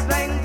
explain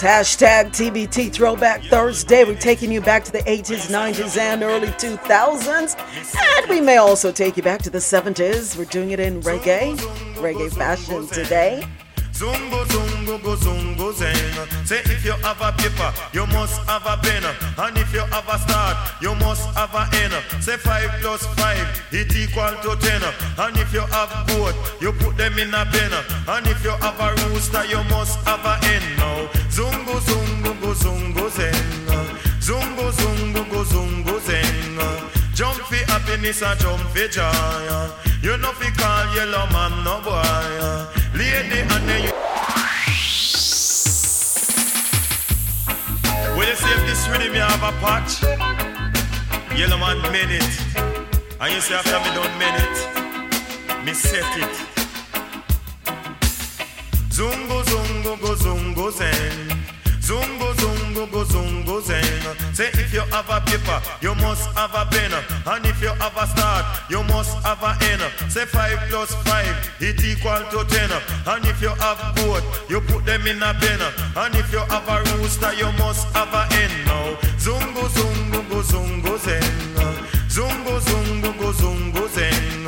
It's hashtag TBT Throwback Thursday. We're taking you back to the 80s, 90s, and early 2000s. And we may also take you back to the 70s. We're doing it in reggae, reggae fashion today. Zungo, zungo, go, zungo, zeng. Say if you have a paper, you must have a pen. And if you have a start, you must have a end. Say five plus five, it equal to ten. And if you have goat, you put them in a pen. And if you have a rooster, you must have a hen. Now, zungo, zungo, go, zungo, zeng. Zungo, zungo, go, zungo, zeng. Jump for happiness and jump for joy. You know fi call yellow man no boy. Lady and you. When you see if this rhythm you have a patch, yellow man made it. And you say after me done made it, me set it. Have a paper, you must have a pen. And if you have a start, you must have a end. Say five plus five, it equal to ten. And if you have goat, you put them in a pen. And if you have a rooster, you must have a hen. Now zungo zungo go zungo zeng. Zungo zungo go zungo zeng.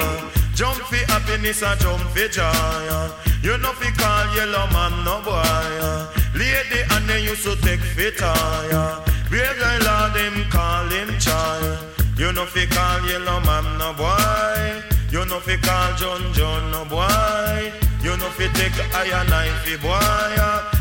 Jump for happiness and jump for joy. You know fi call yellow man no boy. Lady and they used to take fit. Brave like Lord them call him child. You know fi call yellow man no boy. You know fi call John John no boy. You know fi take iron knife fi boy.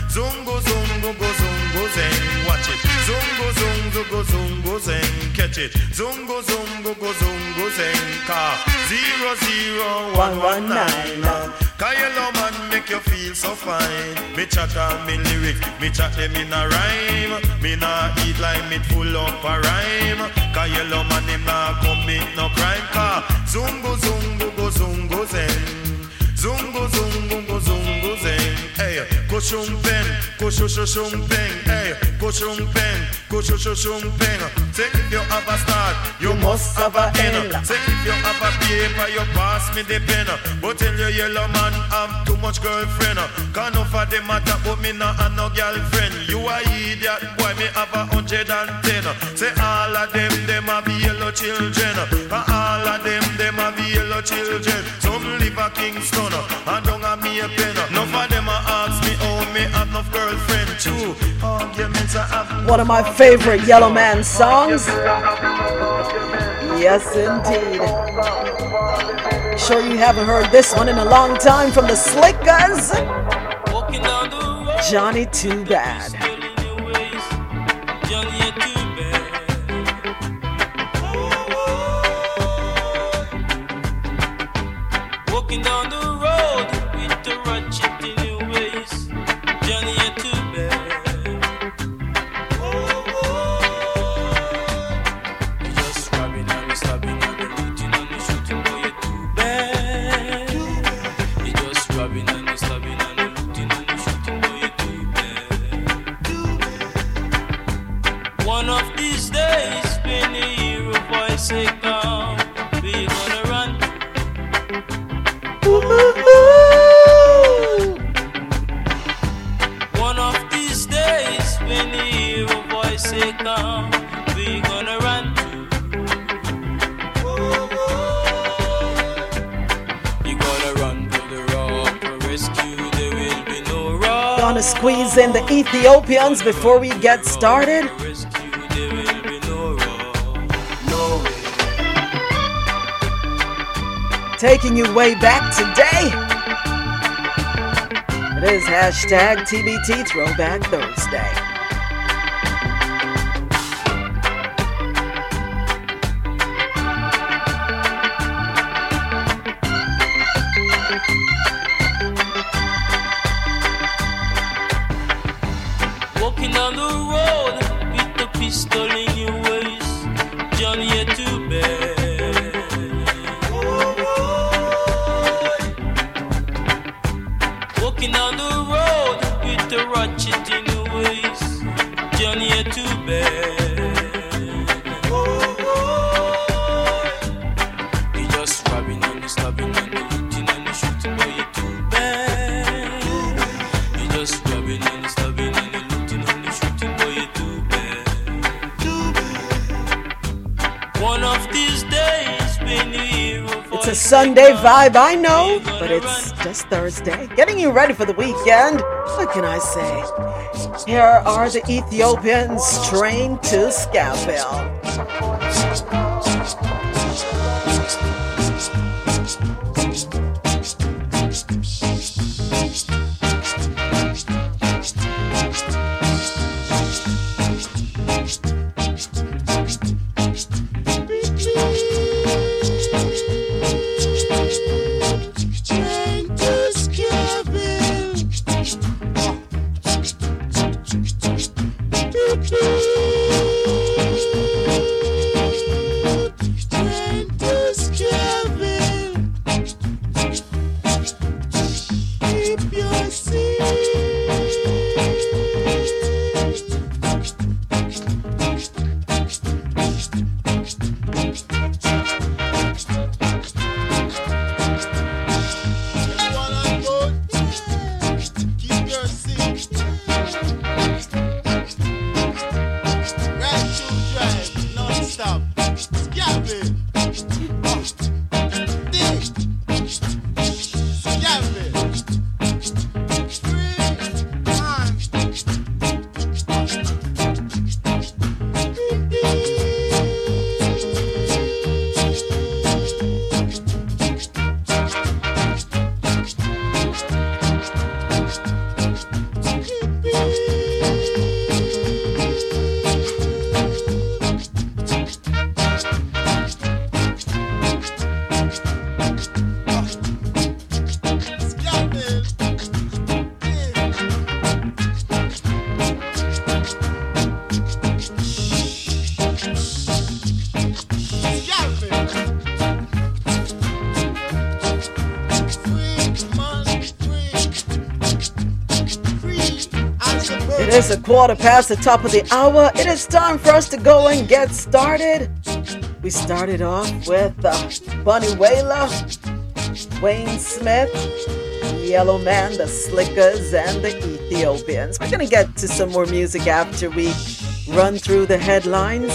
Zungo zungo go zungo zeng. Watch it. Zungo zungo go zungo zeng. Catch it. Zungo zungo go zungo zeng. Car zero zero one one nine. Cause yellow man make you feel so fine. Me chat on me lyrics, me chat eh, them in a rhyme. Me nah eat like me full up a rhyme. Cause yellow man him nah commit no crime. Cause zungo zungo go zungo zen. Zungo zungo go zungo zen. Hey, go shumpen, go shu shu shumpen. Hey, go shumpen, go shu shu shumpen. Say if you have a start, you must have a end. Say if you have a paper, you pass me the pen. But tell your yellow man I'm too much girlfriend. Can't no for them matter, but me not have no girlfriend. You a idiot, boy, me have a hundred and ten. Say all of them, them have yellow children. All of them, them have yellow children. Some live a Kingston, and don't have me a pen. None of them One of my favorite Yellow Man songs. Yes, indeed. Sure, you haven't heard this one in a long time from the Slickers. Johnny Too Bad. Gonna squeeze in the Ethiopians before we get started. Taking you way back today. It is hashtag TBT Throwback Thursday. Vibe, I know, but it's just Thursday. Getting you ready for the weekend. What can I say? Here are the Ethiopians Train to Skaville. It's a quarter past the top of the hour. It is time for us to go and get started. We started off with uh, Bunny Wailer, Wayne Smith, Yellowman, the Slickers, and the Ethiopians. We're going to get to some more music after we run through the headlines.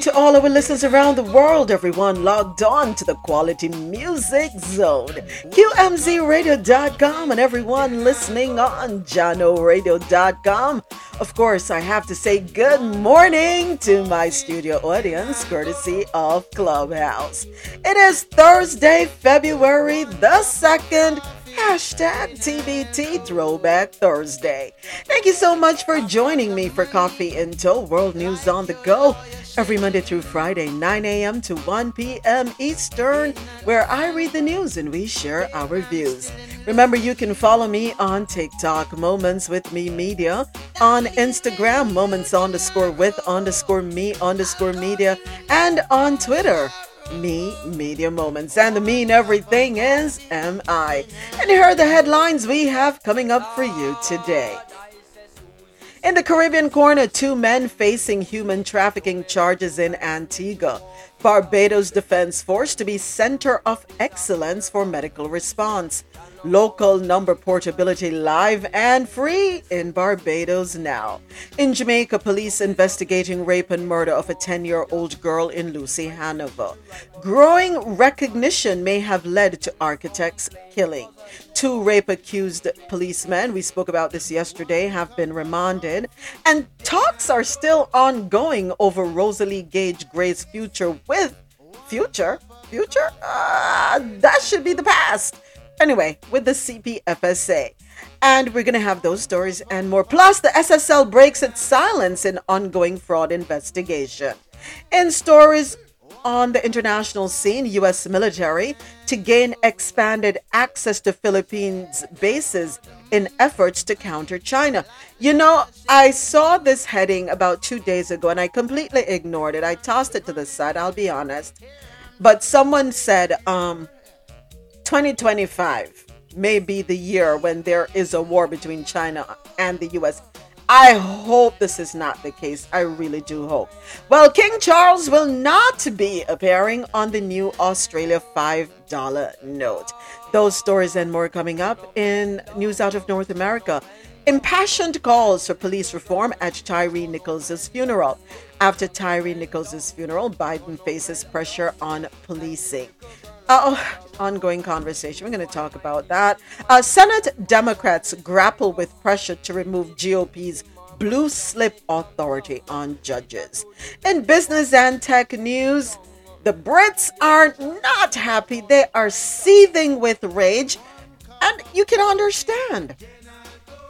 To all our listeners around the world, everyone logged on to the Quality Music Zone, QMZRadio.com, and everyone listening on JahknoRadio.com. Of course, I have to say good morning to my studio audience, courtesy of Clubhouse. It is Thursday, February the 2nd. Hashtag TBT Throwback Thursday. Thank you so much for joining me for Coffee in Toe World News on the Go every Monday through Friday, 9 a.m. to 1 p.m. Eastern, where I read the news and we share our views. Remember, you can follow me on TikTok, Moments with Me Media, on Instagram, Moments underscore with underscore me underscore media, and on Twitter me Media Moments. And the mean everything is MI. And here are the headlines we have coming up for you today. In the Caribbean corner, two men facing human trafficking charges in Antigua. Barbados Defense Force to be center of excellence for medical response. Local number portability live and free in Barbados now. In Jamaica, police investigating rape and murder of a 10 year old girl in Lucea Hanover. Growing recognition may have led to architects killing. Two rape accused policemen, we spoke about this yesterday, have been remanded. And talks are still ongoing over Rosalie Gage Gray's future with future. Future? Uh, that should be the past. Anyway, with the CPFSA. And we're going to have those stories and more. Plus, the SSL breaks its silence in ongoing fraud investigation. In stories on the international scene, U.S. military to gain expanded access to Philippines bases in efforts to counter China. You know, I saw this heading about two days ago and I completely ignored it. I tossed it to the side, I'll be honest. But someone said, um, 2025 may be the year when there is a war between China and the US. I hope this is not the case. I really do hope. Well, King Charles will not be appearing on the new Australia $5 note. Those stories and more coming up in news out of North America. Impassioned calls for police reform at Tyre Nichols' funeral. After Tyre Nichols' funeral, Biden faces pressure on policing. Ongoing conversation. We're going to talk about that. Uh, Senate Democrats grapple with pressure to remove GOP's blue slip authority on judges. In business and tech news, the Brits are not happy. They are seething with rage, and you can understand.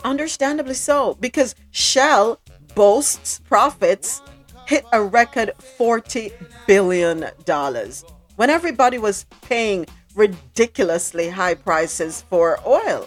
Understandably so, because Shell boasts profits hit a record $40 billion when everybody was paying ridiculously high prices for oil.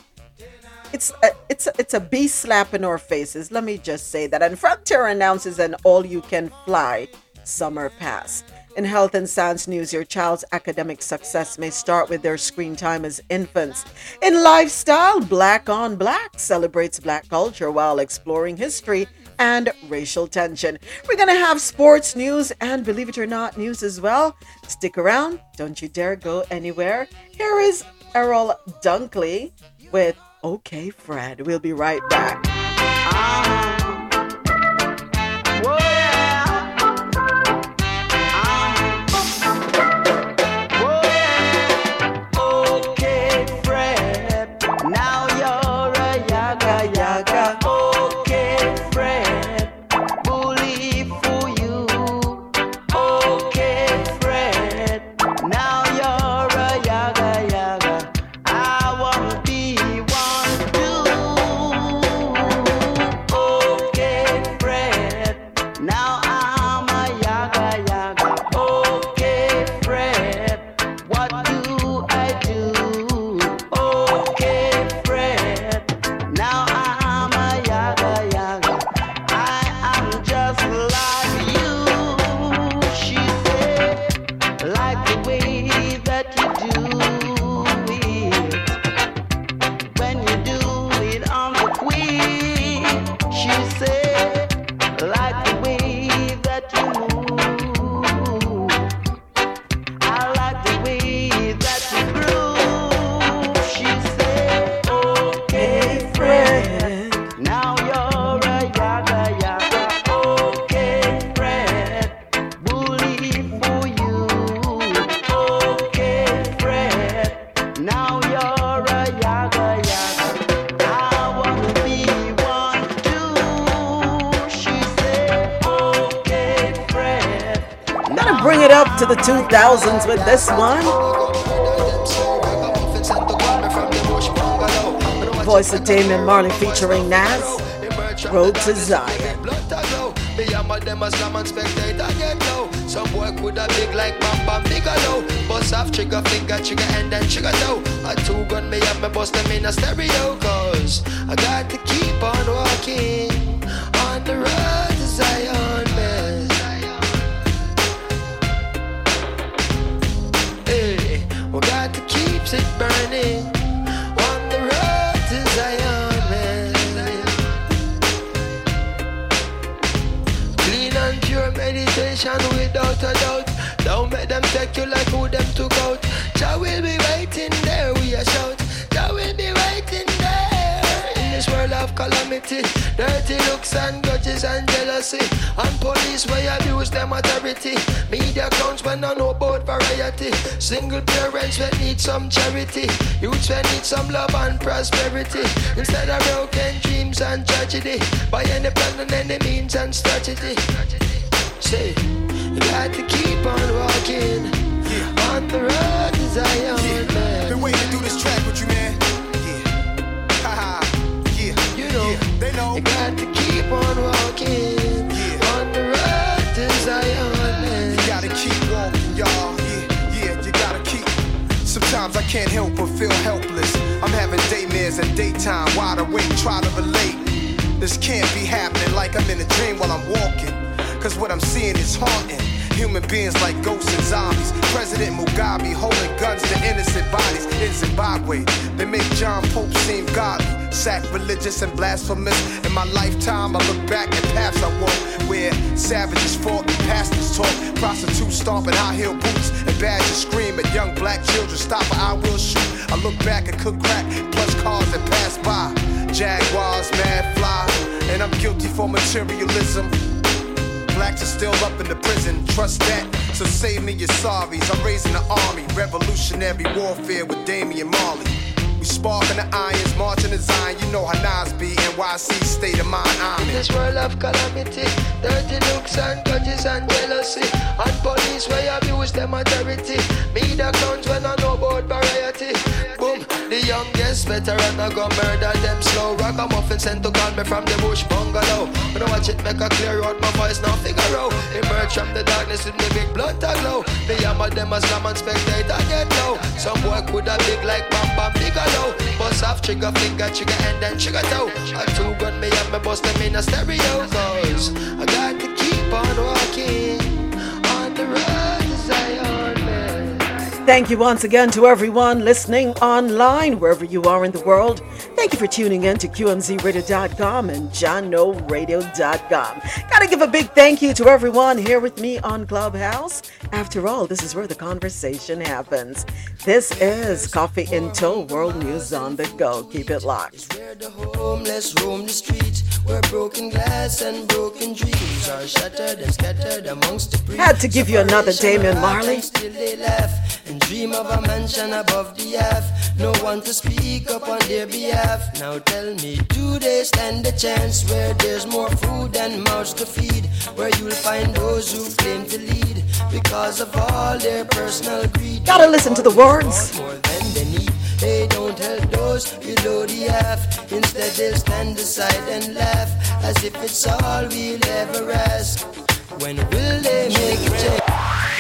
It's a, it's a, it's a bee slap in our faces. Let me just say that. And Frontier announces an all-you-can-fly summer pass. In health and science news, your child's academic success may start with their screen time as infants. In lifestyle, Black on Black celebrates black culture while exploring history and racial tension. We're going to have sports news and, believe it or not, news as well. Stick around. Don't you dare go anywhere. Here is Errol Dunkley with OK Fred. We'll be right back. to the 2000s with this one. Voice of Damian Marley featuring Nas, Road to Zion. Some boy could have big like Bam Bam Bigelow Bust off trigger finger, trigger and then trigger toe A two gun me up, me bust them in a stereo Cause I got to keep on walking it burning on the road to Zion. Clean and pure meditation without a doubt. Don't make them take you like who them took out. Jah will be calamity. Dirty looks and grudges and jealousy. And police where you abuse them authority. Media clowns when I know about variety. Single parents when need some charity. Youths when need some love and prosperity. Instead of broken dreams and tragedy. By any plan and any means and strategy. Say, you got to keep on walking. On the road to Zion, yeah. Been waiting to do this track with you, man. They know. You got to keep on walking yeah. on the road to Zion. You gotta keep walking, y'all. Yeah, yeah, you gotta keep. Sometimes I can't help but feel helpless. I'm having daymares and daytime, wide awake, try to relate. This can't be happening like I'm in a dream while I'm walking. Cause what I'm seeing is haunting. Human beings like ghosts and zombies. President Mugabe holding guns to innocent bodies. in Zimbabwe. They make John Pope seem godly, sacrilegious and blasphemous. In my lifetime, I look back at paths I walk where savages fought and pastors talk, prostitutes stomping high heel boots, and badgers scream at young black children. Stop or I will shoot. I look back and cook crack, plus cars that pass by. Jaguars, mad fly, and I'm guilty for materialism. Blacks are still up in the prison, trust that. So save me your sorries. I'm raising the army, revolutionary warfare with Damian Marley. We sparking the irons, marching the Zion. You know how Nas be, NYC state of mind. I'm in this world of calamity, dirty looks and grudges and jealousy, and police where abuse them authority. Me the clowns when I know about variety. Boom, the youngest veteran I go murder them slow. Rock a muffin sent to call me from the bush bungalow. When I watch it make a clear out my voice now figure out. Emerge from the darkness with me big blood to glow. The yammer them as slam and spectator get low. Some boy could have big like Bam Bam Bigger low. Bust off trigger finger, trigger and then trigger toe. I two gun me up, me bust them in a stereo. Cause I got to keep on walking Thank you once again to everyone listening online, wherever you are in the world. Thank you for tuning in to QMZRadio.com and JohnNoRadio.com. Gotta give a big thank you to everyone here with me on Clubhouse. After all, this is where the conversation happens. This is Coffee in World News on the Go. Keep it locked. Where the homeless roam the streets, where broken glass and broken dreams are shattered and scattered amongst the breeze. Had to give you another Damian Marley and dream of a mansion above the earth. No one to speak up on their behalf. Now tell me, do they stand a chance where there's more food and mouths to feed? Where you'll find those who claim to lead because of all their personal greed. Gotta listen to the words. More than they need. They don't help those below the half. Instead, they'll stand aside and laugh as if it's all we'll ever ask. When will they make a change?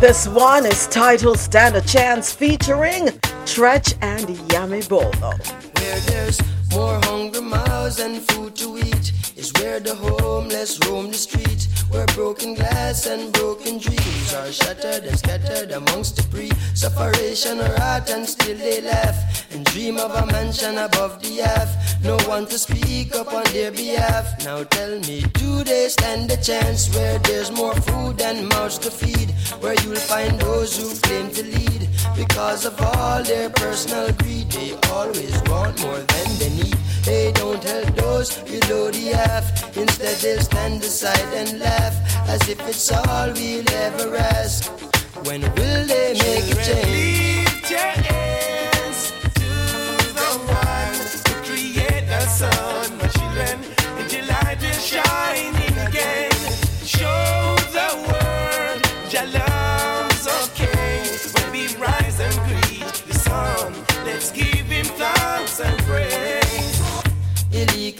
This one is titled Stand a Chance featuring Treach and Yami Bolo. Where there's more hungry mouths and food to eat is where the homeless roam the street. Where broken glass and broken dreams are shattered and scattered amongst debris. Separation or art and still they laugh and dream of a mansion above the earth. No one to speak up on their behalf. Now tell me, do they stand a chance where there's more food and mouths to feed? Where you'll find those who claim to lead because of all their personal greed. They always want more than they need. They don't help those below the half. Instead, they stand aside and laugh as if it's all we'll ever ask. When will they make a change? Lift your hands to the one who created the sun, children,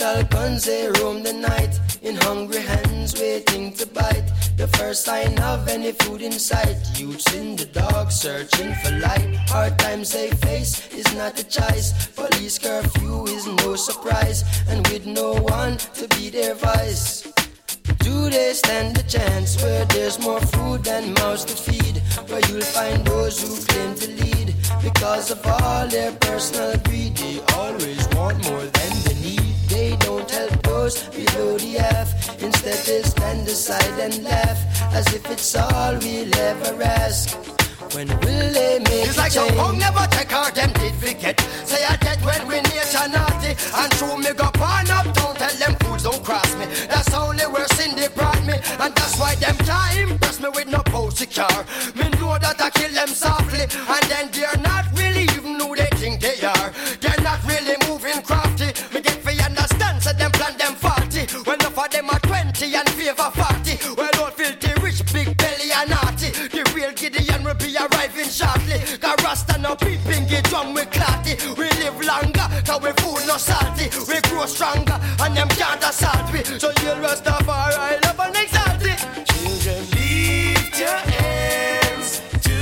Guns, they roam the night in hungry hands waiting to bite. The first sign of any food in sight. Youths in the dark searching for light. Hard times they face is not a choice. Police curfew is no surprise. And with no one to be their vice. Do they stand a chance where there's more food than mouths to feed? Where you'll find those who claim to lead because of all their personal greed. They always want more than they need. Below the half. Instead, they stand aside and laugh as if it's all we'll ever ask. When will they make It's like a some change? never take out them did forget. Say I dead when we nature naughty. And true me go burn up, don't tell them fools don't cross me. That's only where Cindy brought me. And that's why them can't impress me with no posy car. Me know that I kill them softly. And then they're not really even who they think they are. 20 and favor 40. Well, don't filthy rich, big belly and naughty. The real Gideon will be arriving shortly. Got Rasta no peeping, get drum with clatty. We live longer, cause we food no salty. We grow stronger, and them can't assault we. So you'll Rastafari, love and exalt it. Children, lift your hands to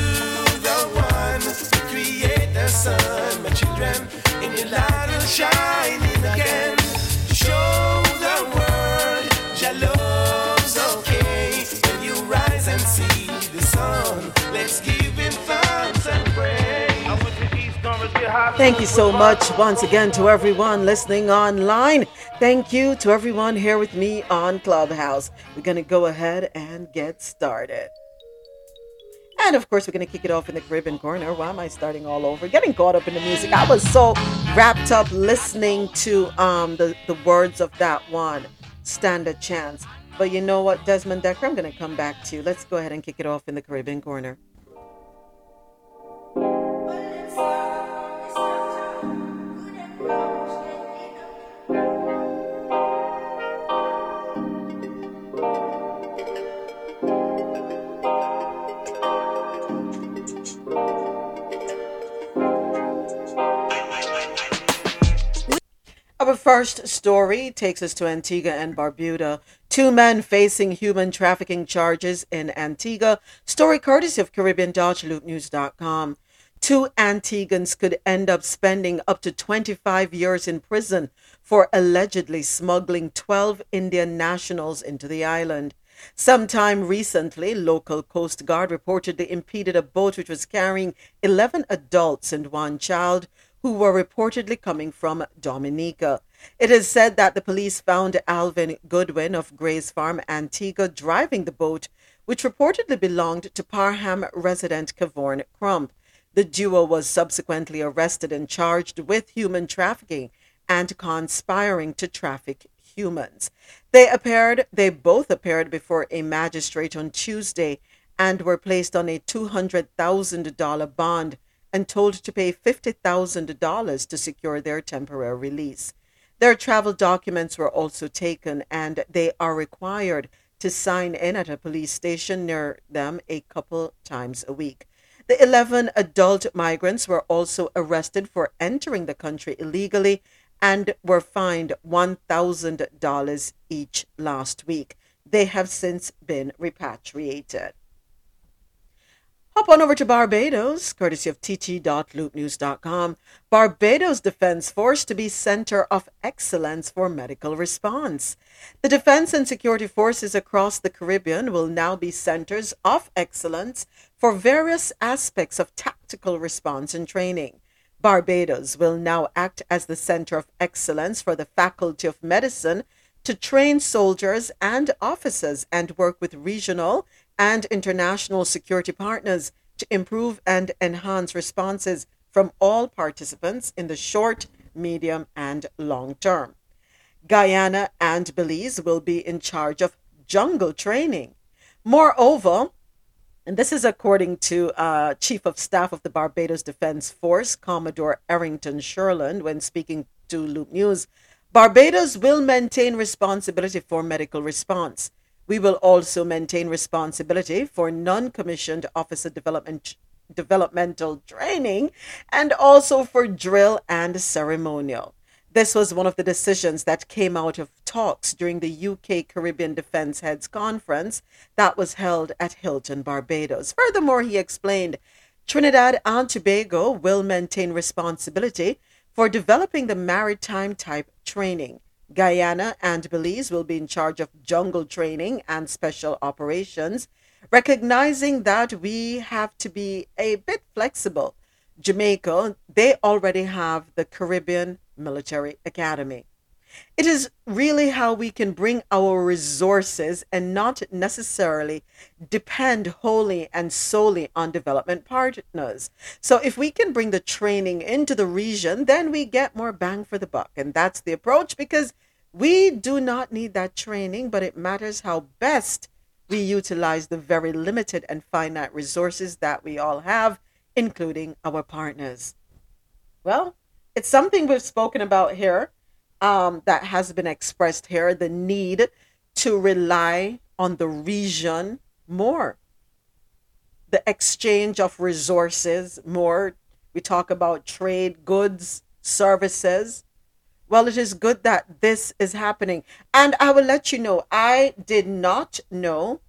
the one who created the sun, my children, in your light will shine in again. Thank you so much once again to everyone listening online. Thank you to everyone here with me on Clubhouse. We're going to go ahead and get started. And of course, we're going to kick it off in the Caribbean corner. Why am I starting all over? Getting caught up in the music. I was so wrapped up listening to um, the, the words of that one, Stand a Chance. But you know what, Desmond Dekker, I'm going to come back to you. Let's go ahead and kick it off in the Caribbean corner. First story takes us to Antigua and Barbuda. Two men facing human trafficking charges in Antigua. Story courtesy of Caribbean.loopnews.com. Two Antiguans could end up spending up to 25 years in prison for allegedly smuggling 12 Indian nationals into the island. Sometime recently, local Coast Guard reportedly impeded a boat which was carrying 11 adults and one child who were reportedly coming from Dominica. It is said that the police found Alvin Goodwin of Grays Farm, Antigua, driving the boat, which reportedly belonged to Parham resident Cavorn Crump. The duo was subsequently arrested and charged with human trafficking and conspiring to traffic humans. They appeared they both appeared before a magistrate on Tuesday and were placed on a $200,000 bond and told to pay $50,000 to secure their temporary release. Their travel documents were also taken and they are required to sign in at a police station near them a couple times a week. The 11 adult migrants were also arrested for entering the country illegally and were fined $1,000 each last week. They have since been repatriated. Hop on over to Barbados, courtesy of tt.loopnews.com. Barbados Defense Force to be center of excellence for medical response. The defense and security forces across the Caribbean will now be centers of excellence for various aspects of tactical response and training. Barbados will now act as the center of excellence for the Faculty of Medicine to train soldiers and officers and work with regional and international security partners to improve and enhance responses from all participants in the short, medium, and long term. Guyana and Belize will be in charge of jungle training. Moreover, and this is according to uh, Chief of Staff of the Barbados Defense Force, Commodore Errington Shurland, when speaking to Loop News, Barbados will maintain responsibility for medical response. We will also maintain responsibility for non commissioned officer development, developmental training and also for drill and ceremonial. This was one of the decisions that came out of talks during the UK Caribbean Defence Heads Conference that was held at Hilton, Barbados. Furthermore, he explained Trinidad and Tobago will maintain responsibility for developing the maritime type training. Guyana and Belize will be in charge of jungle training and special operations, recognizing that we have to be a bit flexible. Jamaica, they already have the Caribbean Military Academy. It is really how we can bring our resources and not necessarily depend wholly and solely on development partners. So, if we can bring the training into the region, then we get more bang for the buck. And that's the approach because we do not need that training, but it matters how best we utilize the very limited and finite resources that we all have, including our partners. Well, it's something we've spoken about here um, that has been expressed here the need to rely on the region more, the exchange of resources more. We talk about trade, goods, services. Well, it is good that this is happening. And I will let you know, I did not know.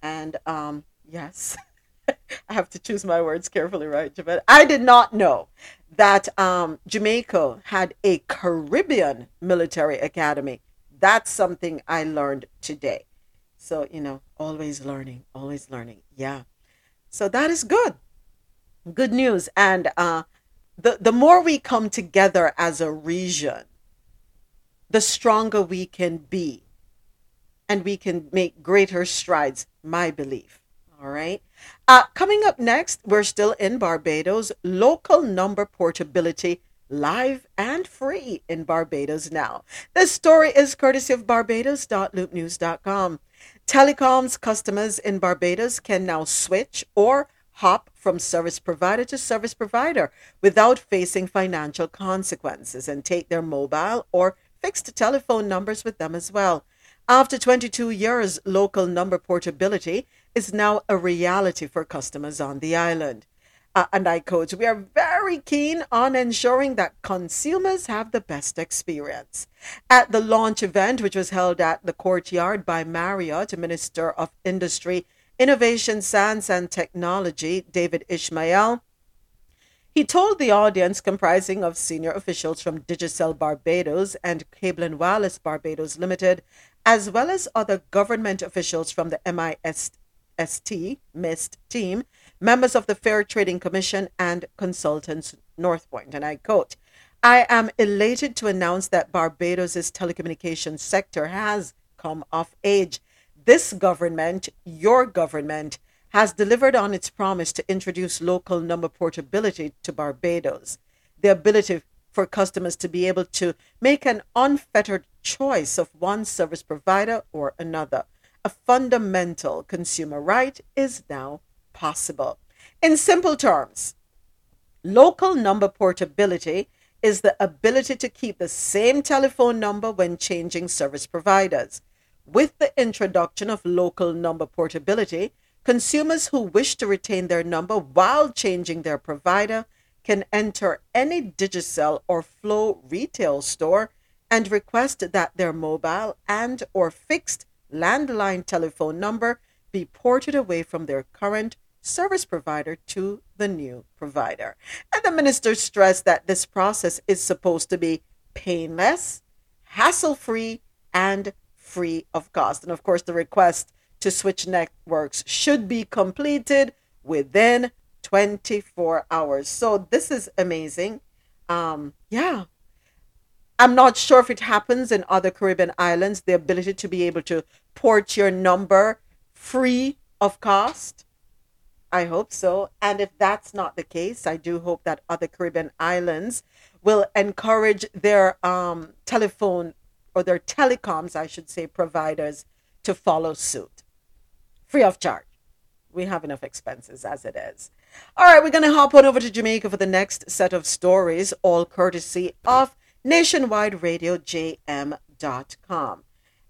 And um, yes, I have to choose my words carefully, right, Javed? I did not know that um, Jamaica had a Caribbean military academy. That's something I learned today. So, you know, always learning, always learning. Yeah. So that is good. Good news. And uh, the, the more we come together as a region, the stronger we can be. And we can make greater strides, my belief. All right. Uh, coming up next, we're still in Barbados. Local number portability live and free in Barbados now. This story is courtesy of barbados.loopnews.com. Telecoms customers in Barbados can now switch or hop from service provider to service provider without facing financial consequences and take their mobile or fixed telephone numbers with them as well. After 22 years, local number portability is now a reality for customers on the island. Uh, and I quote, we are very keen on ensuring that consumers have the best experience. At the launch event, which was held at the courtyard by Marriott, Minister of Industry, Innovation, Science and Technology, David Ishmael, he told the audience, comprising of senior officials from Digicel Barbados and Cable and Wireless Barbados Limited, as well as other government officials from the MIST, MIST team, members of the Fair Trading Commission, and consultants Northpoint. And I quote, I am elated to announce that Barbados' telecommunications sector has come of age. This government, your government, has delivered on its promise to introduce local number portability to Barbados. The ability for customers to be able to make an unfettered choice of one service provider or another. A fundamental consumer right is now possible. In simple terms, local number portability is the ability to keep the same telephone number when changing service providers. With the introduction of local number portability, consumers who wish to retain their number while changing their provider can enter any Digicel or Flow retail store and request that their mobile and or fixed landline telephone number be ported away from their current service provider to the new provider. And the minister stressed that this process is supposed to be painless, hassle-free, and free of cost. And of course, the request to switch networks should be completed within 24 hours. So this is amazing. Um, yeah. I'm not sure if it happens in other Caribbean islands, the ability to be able to port your number free of cost. I hope so. And if that's not the case, I do hope that other Caribbean islands will encourage their um, telephone or their telecoms, I should say, providers to follow suit free of charge. We have enough expenses as it is. All right, we're going to hop on over to Jamaica for the next set of stories, all courtesy of Nationwide Radio JM.com.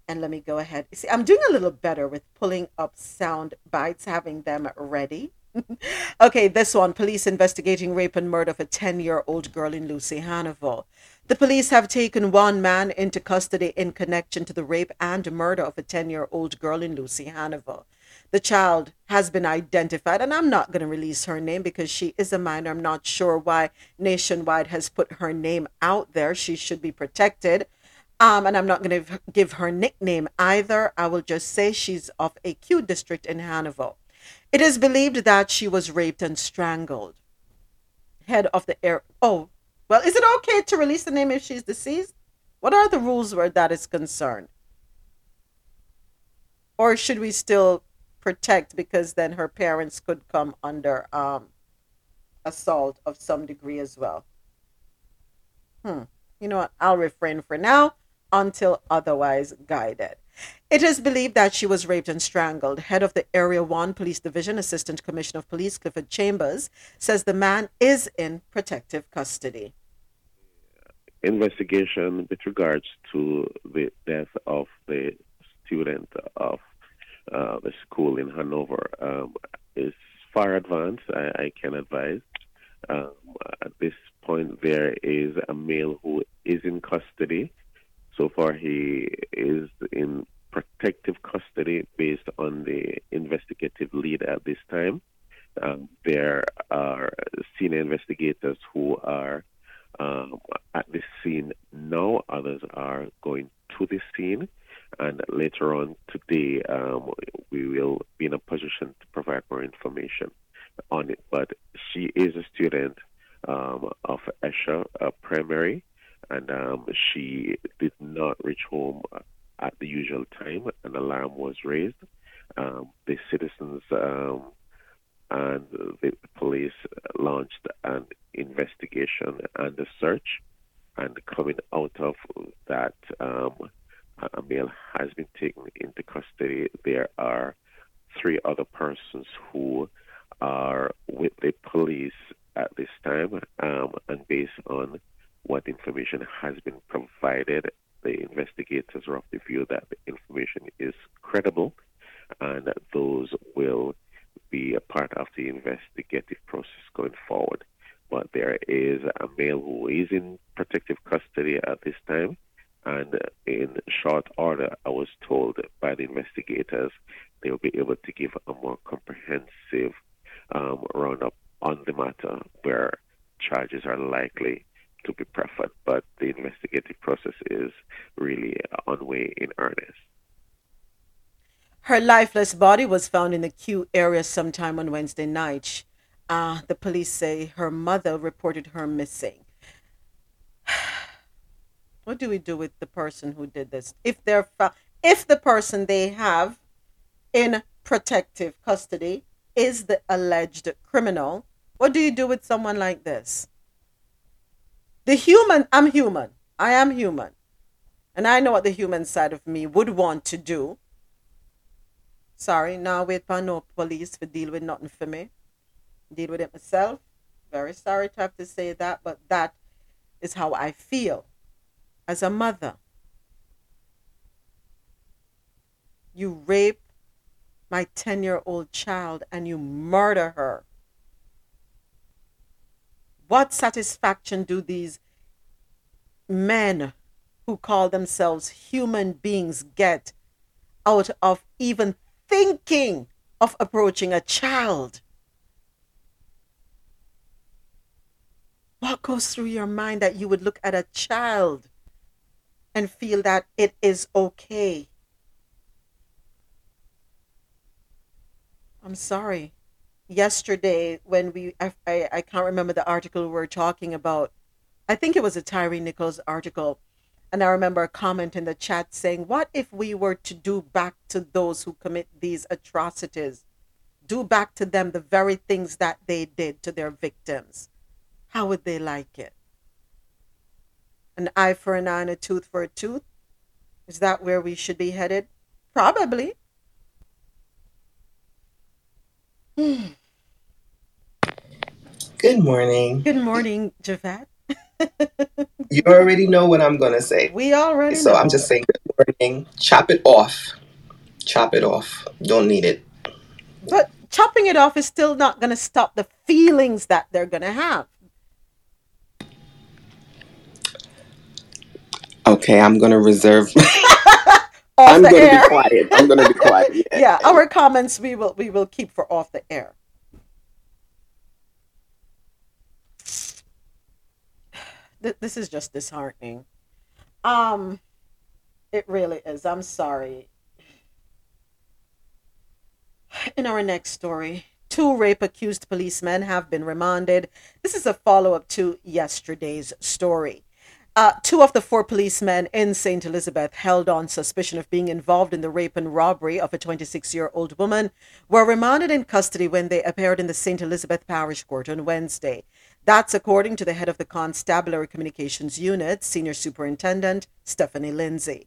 And let me go ahead. See, I'm doing a little better with pulling up sound bites, having them ready. okay, this one police investigating rape and murder of a 10 year old girl in Lucea Hanover. The police have taken one man into custody in connection to the rape and murder of a 10 year old girl in Lucea Hanover. The child has been identified, and I'm not going to release her name because she is a minor. I'm not sure why Nationwide has put her name out there. She should be protected. Um, and I'm not going to give her nickname either. I will just say she's of a Kew district in Hanover. It is believed that she was raped and strangled. Head of the air. Oh, well, is it okay to release the name if she's deceased? What are the rules where that is concerned? Or should we still protect because then her parents could come under um, assault of some degree as well. Hmm. You know what? I'll refrain for now until otherwise guided. It is believed that she was raped and strangled. Head of the Area 1 Police Division, Assistant Commissioner of Police Clifford Chambers, says the man is in protective custody. Investigation with regards to the death of the student of uh, the school in Hanover um, is far advanced. I, I can advise. Um, at this point, there is a male who is in custody. So far, he is in protective custody based on the investigative lead at this time. Um, there are senior investigators who are um, at the scene now. Others are going to the scene. And later on today, um, we will be in a position to provide more information on it. But she is a student um, of Esher uh, Primary, and um, she did not reach home at the usual time. An alarm was raised. Um, the citizens um, and the police launched an investigation and a search. And coming out of that, a male has been taken into custody. There are three other persons who are with the police at this time, um, and based on what information has been provided, the investigators are of the view that the information is credible and that those will be a part of the investigative process going forward. But there is a male who is in protective custody at this time, and in short order, I was told by the investigators they will be able to give a more comprehensive um, roundup on the matter where charges are likely to be preferred. But the investigative process is really on way in earnest. Her lifeless body was found in the Kew area sometime on Wednesday night. Uh, the police say her mother reported her missing. what do we do with the person who did this? If they're if the person they have in protective custody is the alleged criminal, what do you do with someone like this? The human, I'm human. I am human. And I know what the human side of me would want to do. Sorry, now wait for no police for deal with nothing for me. Deal with it myself. Very sorry to have to say that, but that is how I feel as a mother. You rape my 10 year old child and you murder her. What satisfaction do these men who call themselves human beings get out of even thinking of approaching a child? What goes through your mind that you would look at a child and feel that it is okay? I'm sorry. Yesterday when we I, I, I can't remember the article we were talking about i think it was a Tyre Nichols article and i remember a comment in the chat saying what if we were to do back to those who commit these atrocities? Do back to them the very things that they did to their victims. How would they like it an eye for an eye and a tooth for a tooth is that where we should be headed probably Good morning. Good morning, Javette. you already know what I'm going to say. We already So know. I'm just saying good morning. Chop it off. Chop it off. Don't need it. But chopping it off is still not going to stop the feelings that they're going to have. Okay, I'm going to reserve. I'm to air. be quiet. I'm going to be quiet. Yeah. yeah, our comments we will we will keep for off the air. This is just disheartening. Um, it really is. I'm sorry. In our next story, two rape accused policemen have been remanded. This is a follow up to yesterday's story. Uh, two of the four policemen in St. Elizabeth held on suspicion of being involved in the rape and robbery of a 26 year old woman were remanded in custody when they appeared in the St. Elizabeth Parish Court on Wednesday. That's according to the head of the Constabulary Communications Unit, Senior Superintendent Stephanie Lindsay.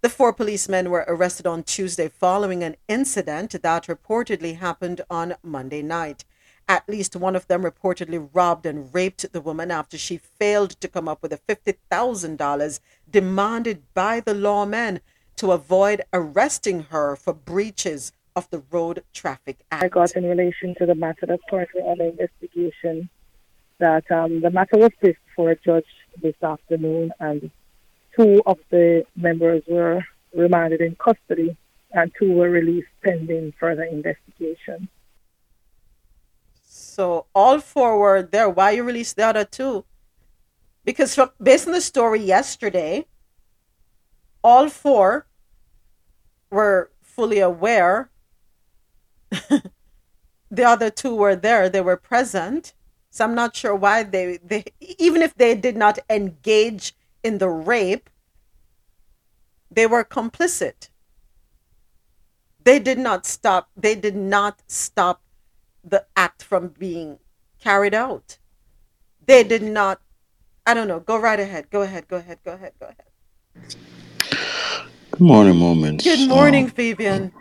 The four policemen were arrested on Tuesday following an incident that reportedly happened on Monday night. At least one of them reportedly robbed and raped the woman after she failed to come up with the $50,000 demanded by the lawmen to avoid arresting her for breaches of the Road Traffic Act. I got in relation to the matter that's currently under investigation that um, the matter was placed before a judge this afternoon and two of the members were remanded in custody and two were released pending further investigation. So all four were there. Why you released the other two? Because from based on the story yesterday, all four were fully aware. the other two were there. They were present. So I'm not sure why they, they even if they did not engage in the rape, they were complicit. They did not stop. They did not stop the act from being carried out. They did not. I don't know. Go right ahead. Go ahead. Go ahead. Go ahead. Go ahead. Good morning, moments. Good morning, Fabian.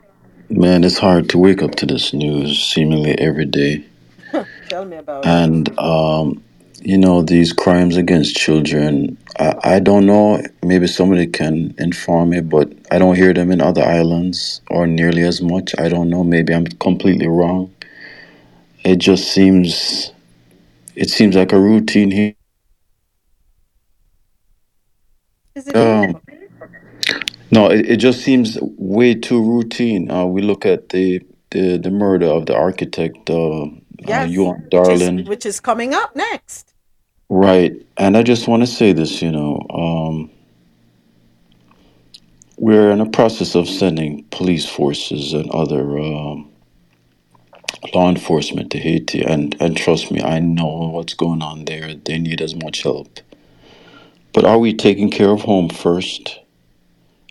Man, it's hard to wake up to this news seemingly every day. Tell me about it. And, um, you know, these crimes against children, I, I don't know, maybe somebody can inform me, but I don't hear them in other islands or nearly as much. I don't know. Maybe I'm completely wrong. It just seems, it seems like a routine here. Is it Um, no, it, it just seems way too routine. Uh, we look at the, the, the murder of the architect, uh, uh, yes, Yuan which Darling. which is coming up next. Right. And I just want to say this, you know, um, we're in a process of sending police forces and other um, law enforcement to Haiti. And, and trust me, I know what's going on there. They need as much help. But are we taking care of home first?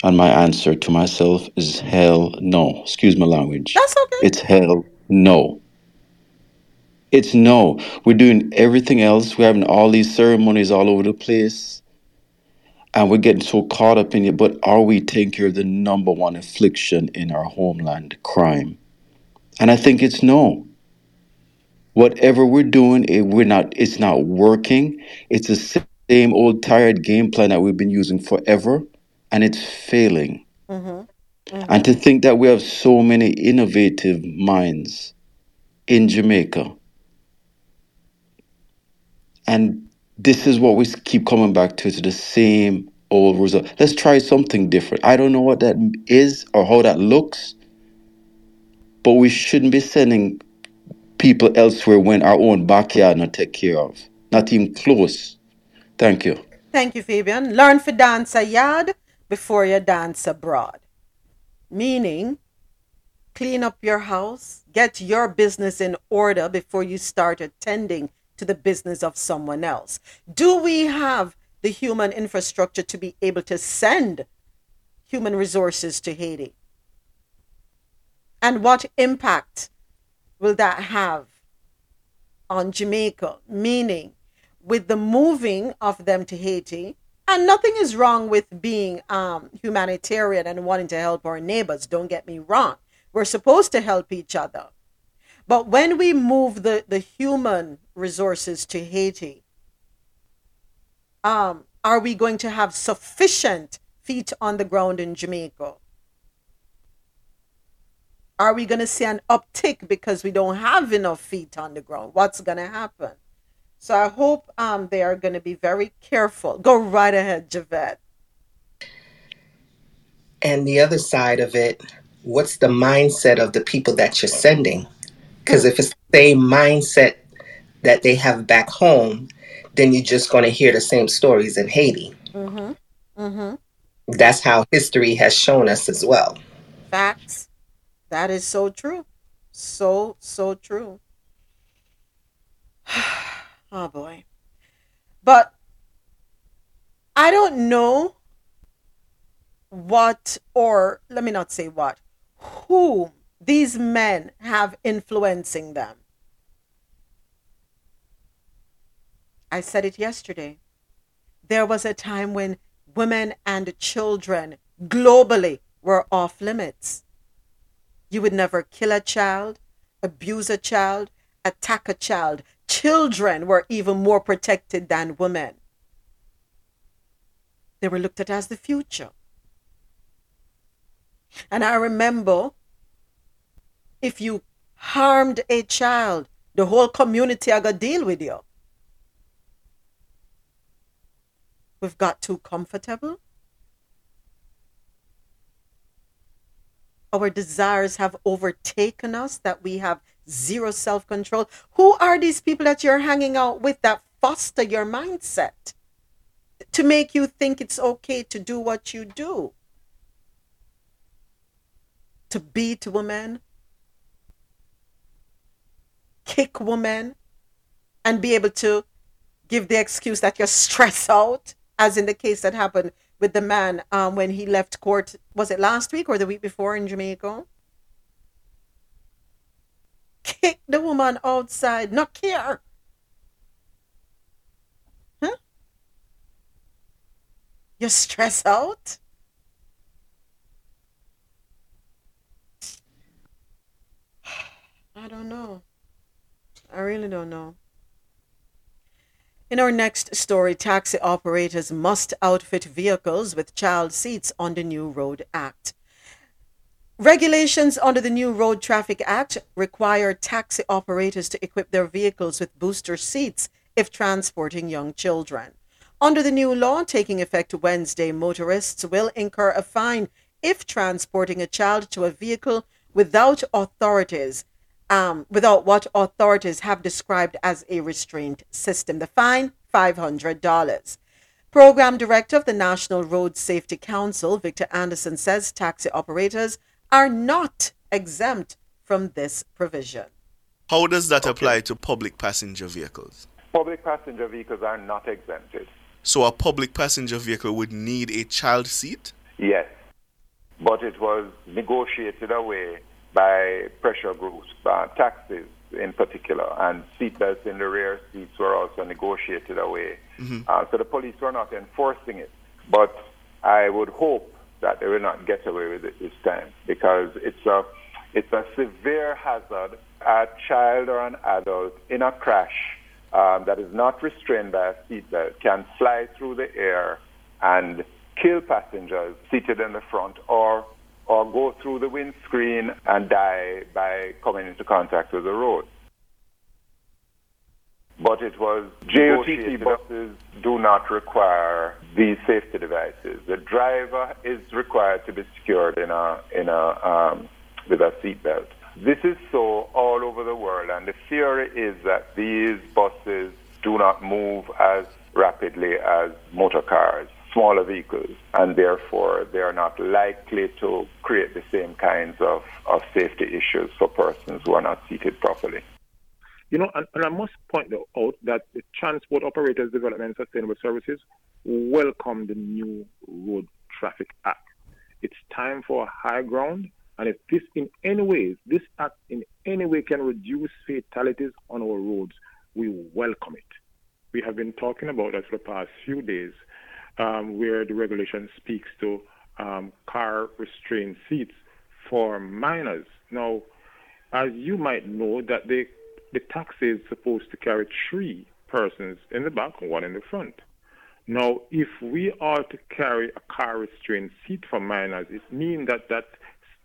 And my answer to myself is hell no. Excuse my language. That's okay. It's hell no. It's no. We're doing everything else. We're having all these ceremonies all over the place. And we're getting so caught up in it. But are we taking care of the number one affliction in our homeland, crime? And I think it's no. Whatever we're doing, it, we're not. It's not working. It's the same old tired game plan that we've been using forever, and it's failing. Mm-hmm. And to think that we have so many innovative minds in Jamaica, and this is what we keep coming back to, to the same old result. Let's try something different. I don't know what that is or how that looks, but we shouldn't be sending people elsewhere when our own backyard not take care of. Not even close. Thank you. Thank you, Fabian. Learn to dance a yard before you dance abroad. Meaning, clean up your house, get your business in order before you start attending to the business of someone else. Do we have the human infrastructure to be able to send human resources to Haiti? And what impact will that have on Jamaica? Meaning, with the moving of them to Haiti, and nothing is wrong with being um, humanitarian and wanting to help our neighbors, don't get me wrong. We're supposed to help each other. But when we move the, the human resources to Haiti, um, are we going to have sufficient feet on the ground in Jamaica? Are we going to see an uptick because we don't have enough feet on the ground? What's going to happen? So I hope um, they are going to be very careful. Go right ahead, Javette. And the other side of it, what's the mindset of the people that you're sending? Because if it's the same mindset that they have back home, then you're just going to hear the same stories in Haiti. Mm-hmm. Mm-hmm. That's how history has shown us as well. Facts. That is so true. So, so true. oh boy. But I don't know what, or let me not say what, who these men have influencing them. I said it yesterday. There was a time when women and children globally were off limits. You would never kill a child, abuse a child, attack a child. Children were even more protected than women. They were looked at as the future. And I remember if you harmed a child, the whole community are going to deal with you. We've got too comfortable. Our desires have overtaken us that we have zero self control. Who are these people that you're hanging out with that foster your mindset to make you think it's okay to do what you do? To beat women, kick women, and be able to give the excuse that you're stressed out, as in the case that happened with the man um, when he left court. Was it last week or the week before in Jamaica? Kick the woman outside, not care. Huh? You're stressed out? I don't know. I really don't know. In our next story, taxi operators must outfit vehicles with child seats on the new Road Act. Regulations under the new Road Traffic Act require taxi operators to equip their vehicles with booster seats if transporting young children. Under the new law taking effect Wednesday, motorists will incur a fine if transporting a child to a vehicle without authorities um, without what authorities have described as a restraint system. The fine, $500. Program Director of the National Road Safety Council, Victor Anderson, says taxi operators are not exempt from this provision. How does that apply to public passenger vehicles? Public passenger vehicles are not exempted. So a public passenger vehicle would need a child seat? Yes. But it was negotiated away by pressure groups, uh, taxis in particular, and seatbelts in the rear seats were also negotiated away. Mm-hmm. Uh, so the police were not enforcing it. But I would hope that they will not get away with it this time because it's a it's a severe hazard. A child or an adult in a crash um, that is not restrained by a seatbelt can fly through the air and kill passengers seated in the front or or go through the windscreen and die by coming into contact with the road. But it was JUTC buses do not require these safety devices. The driver is required to be secured in a in a um, with a seatbelt. This is so all over the world, and the theory is that these buses do not move as rapidly as motor cars smaller vehicles, and therefore they are not likely to create the same kinds of, of safety issues for persons who are not seated properly. You know, and, and I must point out that the Transport Operators Development and Sustainable Services welcome the new Road Traffic Act. It's time for high ground, and if this in any way, this act in any way can reduce fatalities on our roads, we welcome it. We have been talking about that for the past few days um, where the regulation speaks to um, car restrained seats for minors. Now, as you might know, that the the taxi is supposed to carry three persons in the back and one in the front. Now, if we are to carry a car restrained seat for minors, it means that that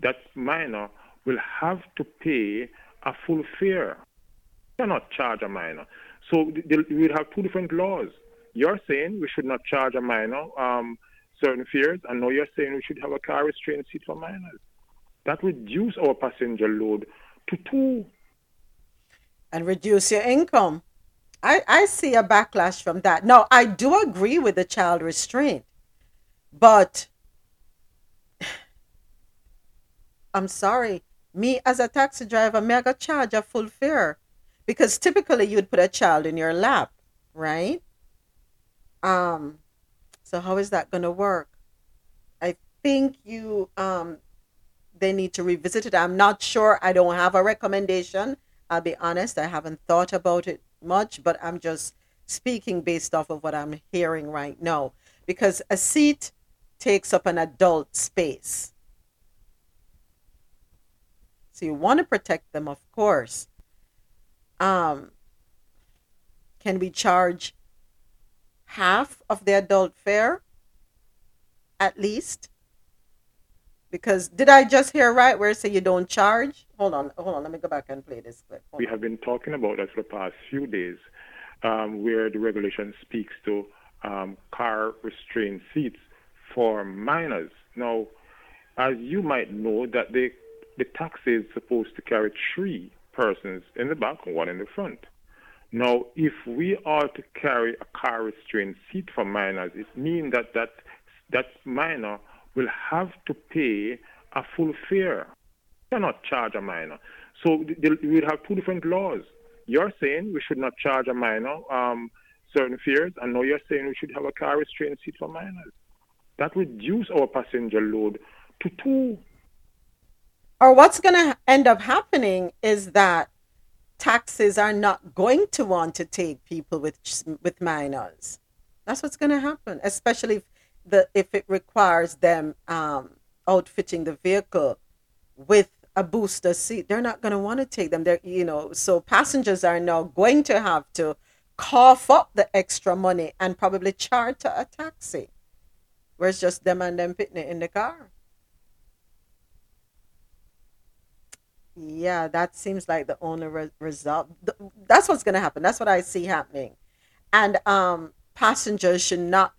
that minor will have to pay a full fare. You cannot charge a minor. So we have two different laws. You're saying we should not charge a minor um, certain fares, and now you're saying we should have a car restraint seat for minors. That reduce our passenger load to two. And reduce your income. I, I see a backlash from that. Now, I do agree with the child restraint, but I'm sorry. Me as a taxi driver, me I got charge a full fare because typically you'd put a child in your lap, right? Um, so how is that going to work? I think you um, they need to revisit it. I'm not sure. I don't have a recommendation. I'll be honest. I haven't thought about it much, but I'm just speaking based off of what I'm hearing right now. Because a seat takes up an adult space. So you want to protect them, of course. Um, can we charge half of the adult fare at least because did i just hear right where it say you don't charge hold on hold on let me go back and play this clip hold we on. have been talking about that for the past few days um, where the regulation speaks to um, car restrained seats for minors now as you might know that the the taxi is supposed to carry three persons in the back, one in the front. Now, if we are to carry a car restraint seat for minors, it means that that, that minor will have to pay a full fare. You cannot charge a minor. So we would have two different laws. You're saying we should not charge a minor um, certain fares, and now you're saying we should have a car restraint seat for minors. That reduce our passenger load to two. Or what's going to end up happening is that taxis are not going to want to take people with with minors. That's what's going to happen, especially if the if it requires them um, outfitting the vehicle with a booster seat. They're not going to want to take them. They're you know so passengers are now going to have to cough up the extra money and probably charter a taxi, Where's just them and them picnic in the car. Yeah, that seems like the only re- result. That's what's going to happen. That's what I see happening. And um, passengers should not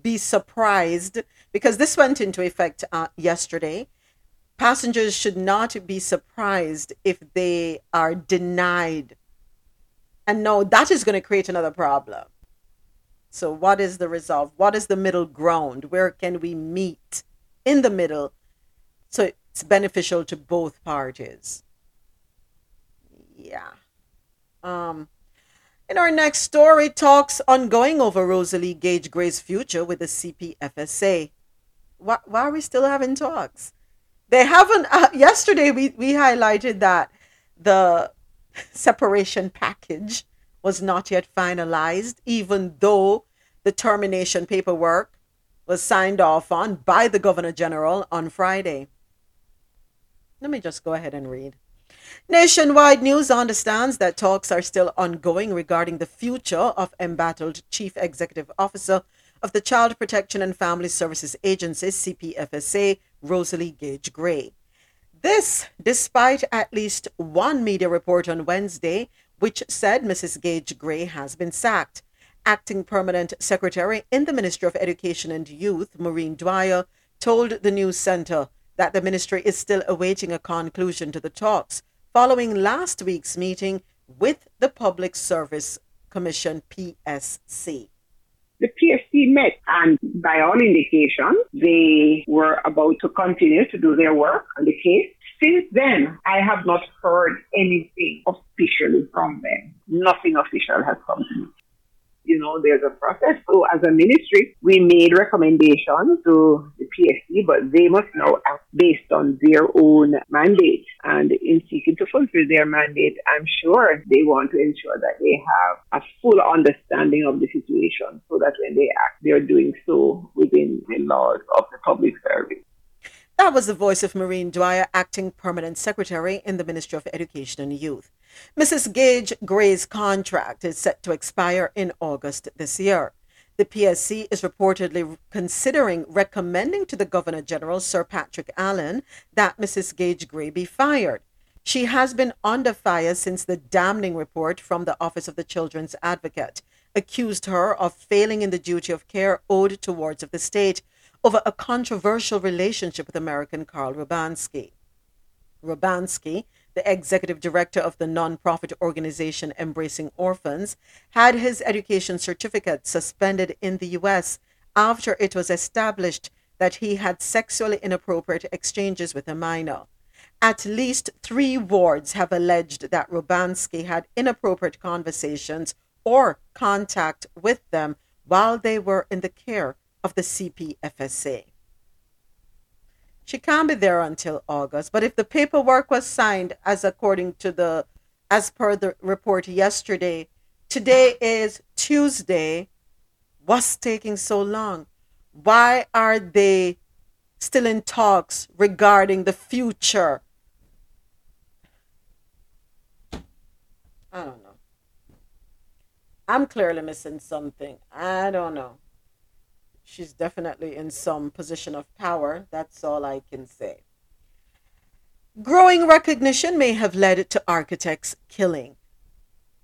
be surprised because this went into effect uh, yesterday. Passengers should not be surprised if they are denied. And no, that is going to create another problem. So, what is the resolve? What is the middle ground? Where can we meet in the middle so it's beneficial to both parties. Yeah. Um, in our next story, talks ongoing over Rosalie Gage Gray's future with the CPFSA. Why, why are we still having talks? They haven't. Uh, yesterday, we, we highlighted that the separation package was not yet finalized, even though the termination paperwork was signed off on by the Governor General on Friday. Let me just go ahead and read. Nationwide News understands that talks are still ongoing regarding the future of embattled Chief Executive Officer of the Child Protection and Family Services Agency, CPFSA, Rosalie Gage Gray. This, despite at least one media report on Wednesday, which said Mrs. Gage Gray has been sacked. Acting Permanent Secretary in the Ministry of Education and Youth, Maureen Dwyer, told the News Center that the ministry is still awaiting a conclusion to the talks following last week's meeting with the Public Service Commission PSC. The PSC met, and by all indications, they were about to continue to do their work on the case. Since then, I have not heard anything officially from them. Nothing official has come to me you know, there's a process. So as a ministry, we made recommendations to the PSC, but they must now act based on their own mandate. And in seeking to fulfill their mandate, I'm sure they want to ensure that they have a full understanding of the situation so that when they act, they're doing so within the laws of the public service. That was the voice of Maureen Dwyer, acting permanent secretary in the Ministry of Education and Youth. Mrs. Gage Gray's contract is set to expire in August this year. The PSC is reportedly considering recommending to the Governor General, Sir Patrick Allen, that Mrs. Gage Gray be fired. She has been under fire since the damning report from the Office of the Children's Advocate accused her of failing in the duty of care owed towards of the state over a controversial relationship with American Carl Rubansky. Rubansky, the executive director of the nonprofit organization Embracing Orphans, had his education certificate suspended in the U.S. after it was established that he had sexually inappropriate exchanges with a minor. At least three wards have alleged that Rubansky had inappropriate conversations or contact with them while they were in the care of the CPFSA. She can't be there until August, but if the paperwork was signed as according to the as per the report yesterday, today is Tuesday. What's taking so long? Why are they still in talks regarding the future? I don't know. I'm clearly missing something. I don't know she's definitely in some position of power. That's all I can say. Growing recognition may have led to architects killing.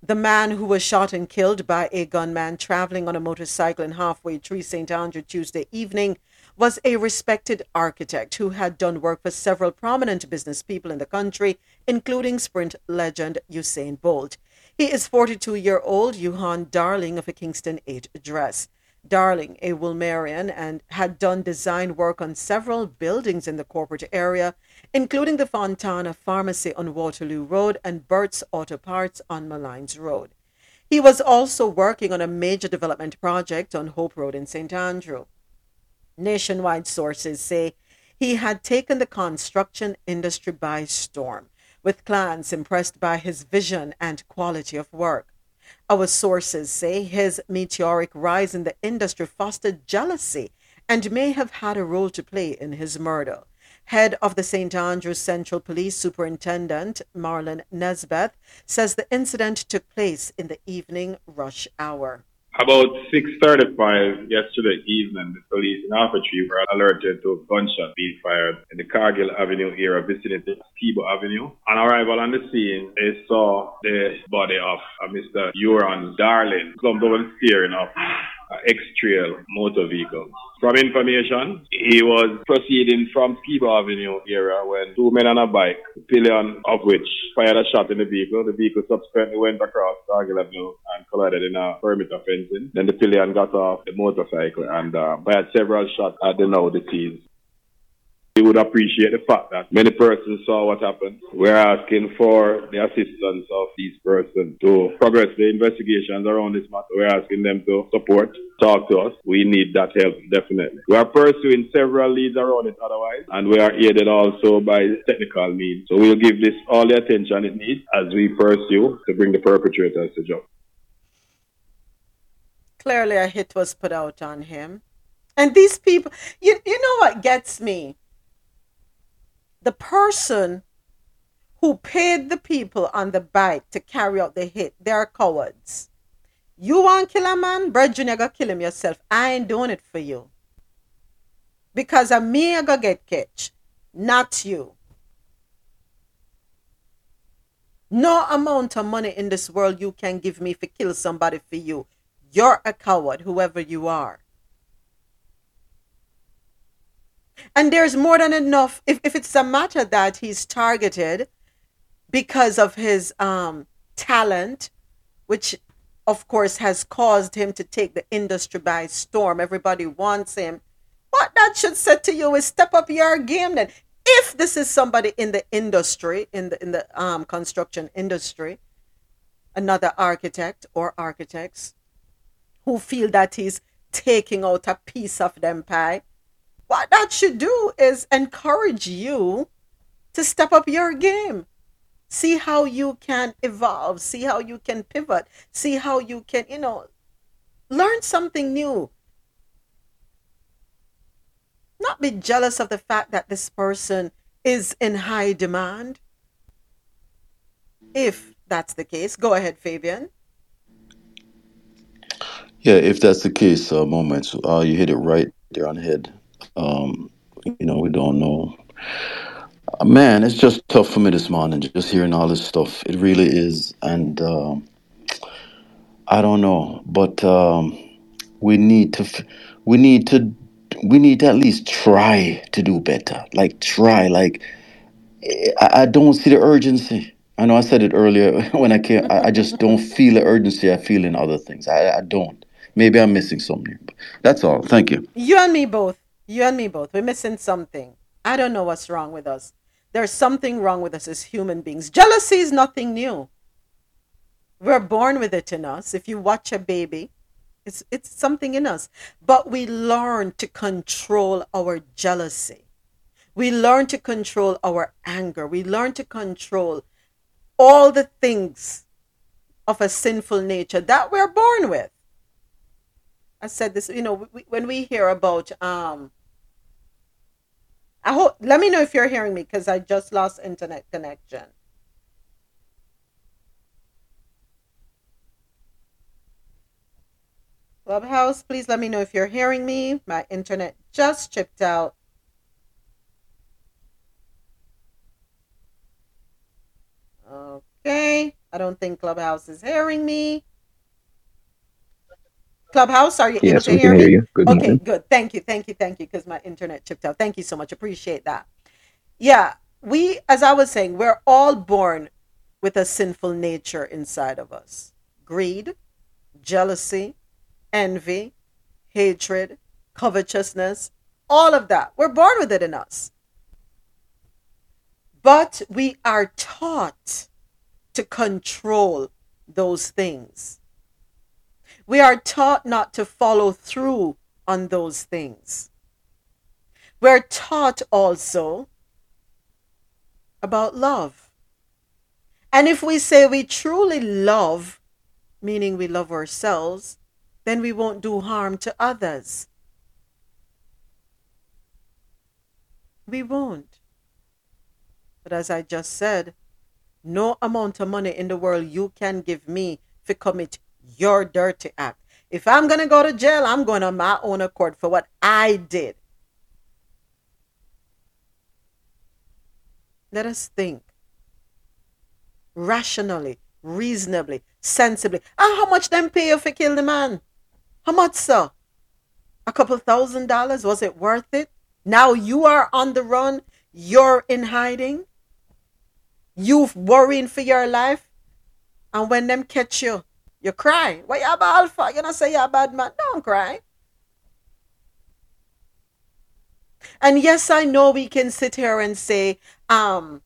The man who was shot and killed by a gunman traveling on a motorcycle in halfway tree St. Andrew Tuesday evening was a respected architect who had done work for several prominent business people in the country, including sprint legend Usain Bolt. He is 42 year old Johan Darling of a Kingston 8 address. Darling, a Wolmerian, and had done design work on several buildings in the corporate area, including the Fontana Pharmacy on Waterloo Road and Burt's Auto Parts on Molynes Road. He was also working on a major development project on Hope Road in St. Andrew. Nationwide sources say he had taken the construction industry by storm, with clients impressed by his vision and quality of work. Our sources say his meteoric rise in the industry fostered jealousy and may have had a role to play in his murder. Head of the St. Andrews Central Police Superintendent, Marlon Nesbeth, says the incident took place in the evening rush hour. About 6.35 yesterday evening, the police in Tree were alerted to a gunshot being fired in the Cargill Avenue area vicinity of Skibo Avenue. On arrival on the scene, they saw the body of Mr. Johan Darling slumped over the steering of X-Trail motor vehicle. From information, he was proceeding from Skibo Avenue area when two men on a bike, the pillion of which fired a shot in the vehicle. The vehicle subsequently went across Cargill Avenue and collided in a perimeter fencing. Then the pillion got off the motorcycle and uh, fired several shots at the now deceased. We would appreciate the fact that many persons saw what happened. We're asking for the assistance of these persons to progress the investigations around this matter. We're asking them to support, talk to us. We need that help, definitely. We are pursuing several leads around it otherwise, and we are aided also by technical means. So we'll give this all the attention it needs as we pursue to bring the perpetrators to justice. Clearly, a hit was put out on him. And these people, you, you know what gets me? The person who paid the people on the bike to carry out the hit, they're cowards. You want to kill a man, Brad Junior go kill him yourself. I ain't doing it for you. Because of me I go get catch, not you. No amount of money in this world you can give me for kill somebody for you. You're a coward, whoever you are. And there's more than enough. If, if it's a matter that he's targeted because of his um, talent, which of course has caused him to take the industry by storm, everybody wants him. What that should say to you is step up your game then. If this is somebody in the industry, in the in the um, construction industry, another architect or architects who feel that he's taking out a piece of them pie, what that should do is encourage you to step up your game. See how you can evolve, see how you can pivot, see how you can, you know, learn something new. Not be jealous of the fact that this person is in high demand. If that's the case, go ahead, Fabian. Yeah, if that's the case, uh, moments, uh, you hit it right there on the head. Um, you know, we don't know. Uh, man, it's just tough for me this morning, just hearing all this stuff. It really is, and um, I don't know, but um, we need to, we need to, we need to at least try to do better. Like try, like eh, I, I don't see the urgency. I know I said it earlier when I came. I, I just don't feel the urgency I feel in other things. I, I don't. Maybe I'm missing something. But that's all. Thank you. You and me both. You and me both. We're missing something. I don't know what's wrong with us. There's something wrong with us as human beings. Jealousy is nothing new. We're born with it in us. If you watch a baby, it's it's something in us. But we learn to control our jealousy. We learn to control our anger. We learn to control all the things of a sinful nature that we're born with. I said this, you know, we, when we hear about um I hope let me know if you're hearing me because I just lost internet connection. Clubhouse, please let me know if you're hearing me. My internet just chipped out. Okay, I don't think Clubhouse is hearing me. Clubhouse, are you Yes, able to hear can me? hear you. Good okay, morning. good. Thank you, thank you, thank you, because my internet chipped out. Thank you so much. Appreciate that. Yeah, we, as I was saying, we're all born with a sinful nature inside of us greed, jealousy, envy, hatred, covetousness, all of that. We're born with it in us. But we are taught to control those things. We are taught not to follow through on those things. We're taught also about love. And if we say we truly love, meaning we love ourselves, then we won't do harm to others. We won't. But as I just said, no amount of money in the world you can give me to commit your dirty act. If I'm going to go to jail, I'm going on my own accord for what I did. Let us think rationally, reasonably, sensibly. And how much them pay you for kill the man? How much, sir? A couple thousand dollars? Was it worth it? Now you are on the run. You're in hiding. You worrying for your life. And when them catch you, you cry. Why you a bad for? You not say you're a bad man. Don't cry. And yes, I know we can sit here and say, um,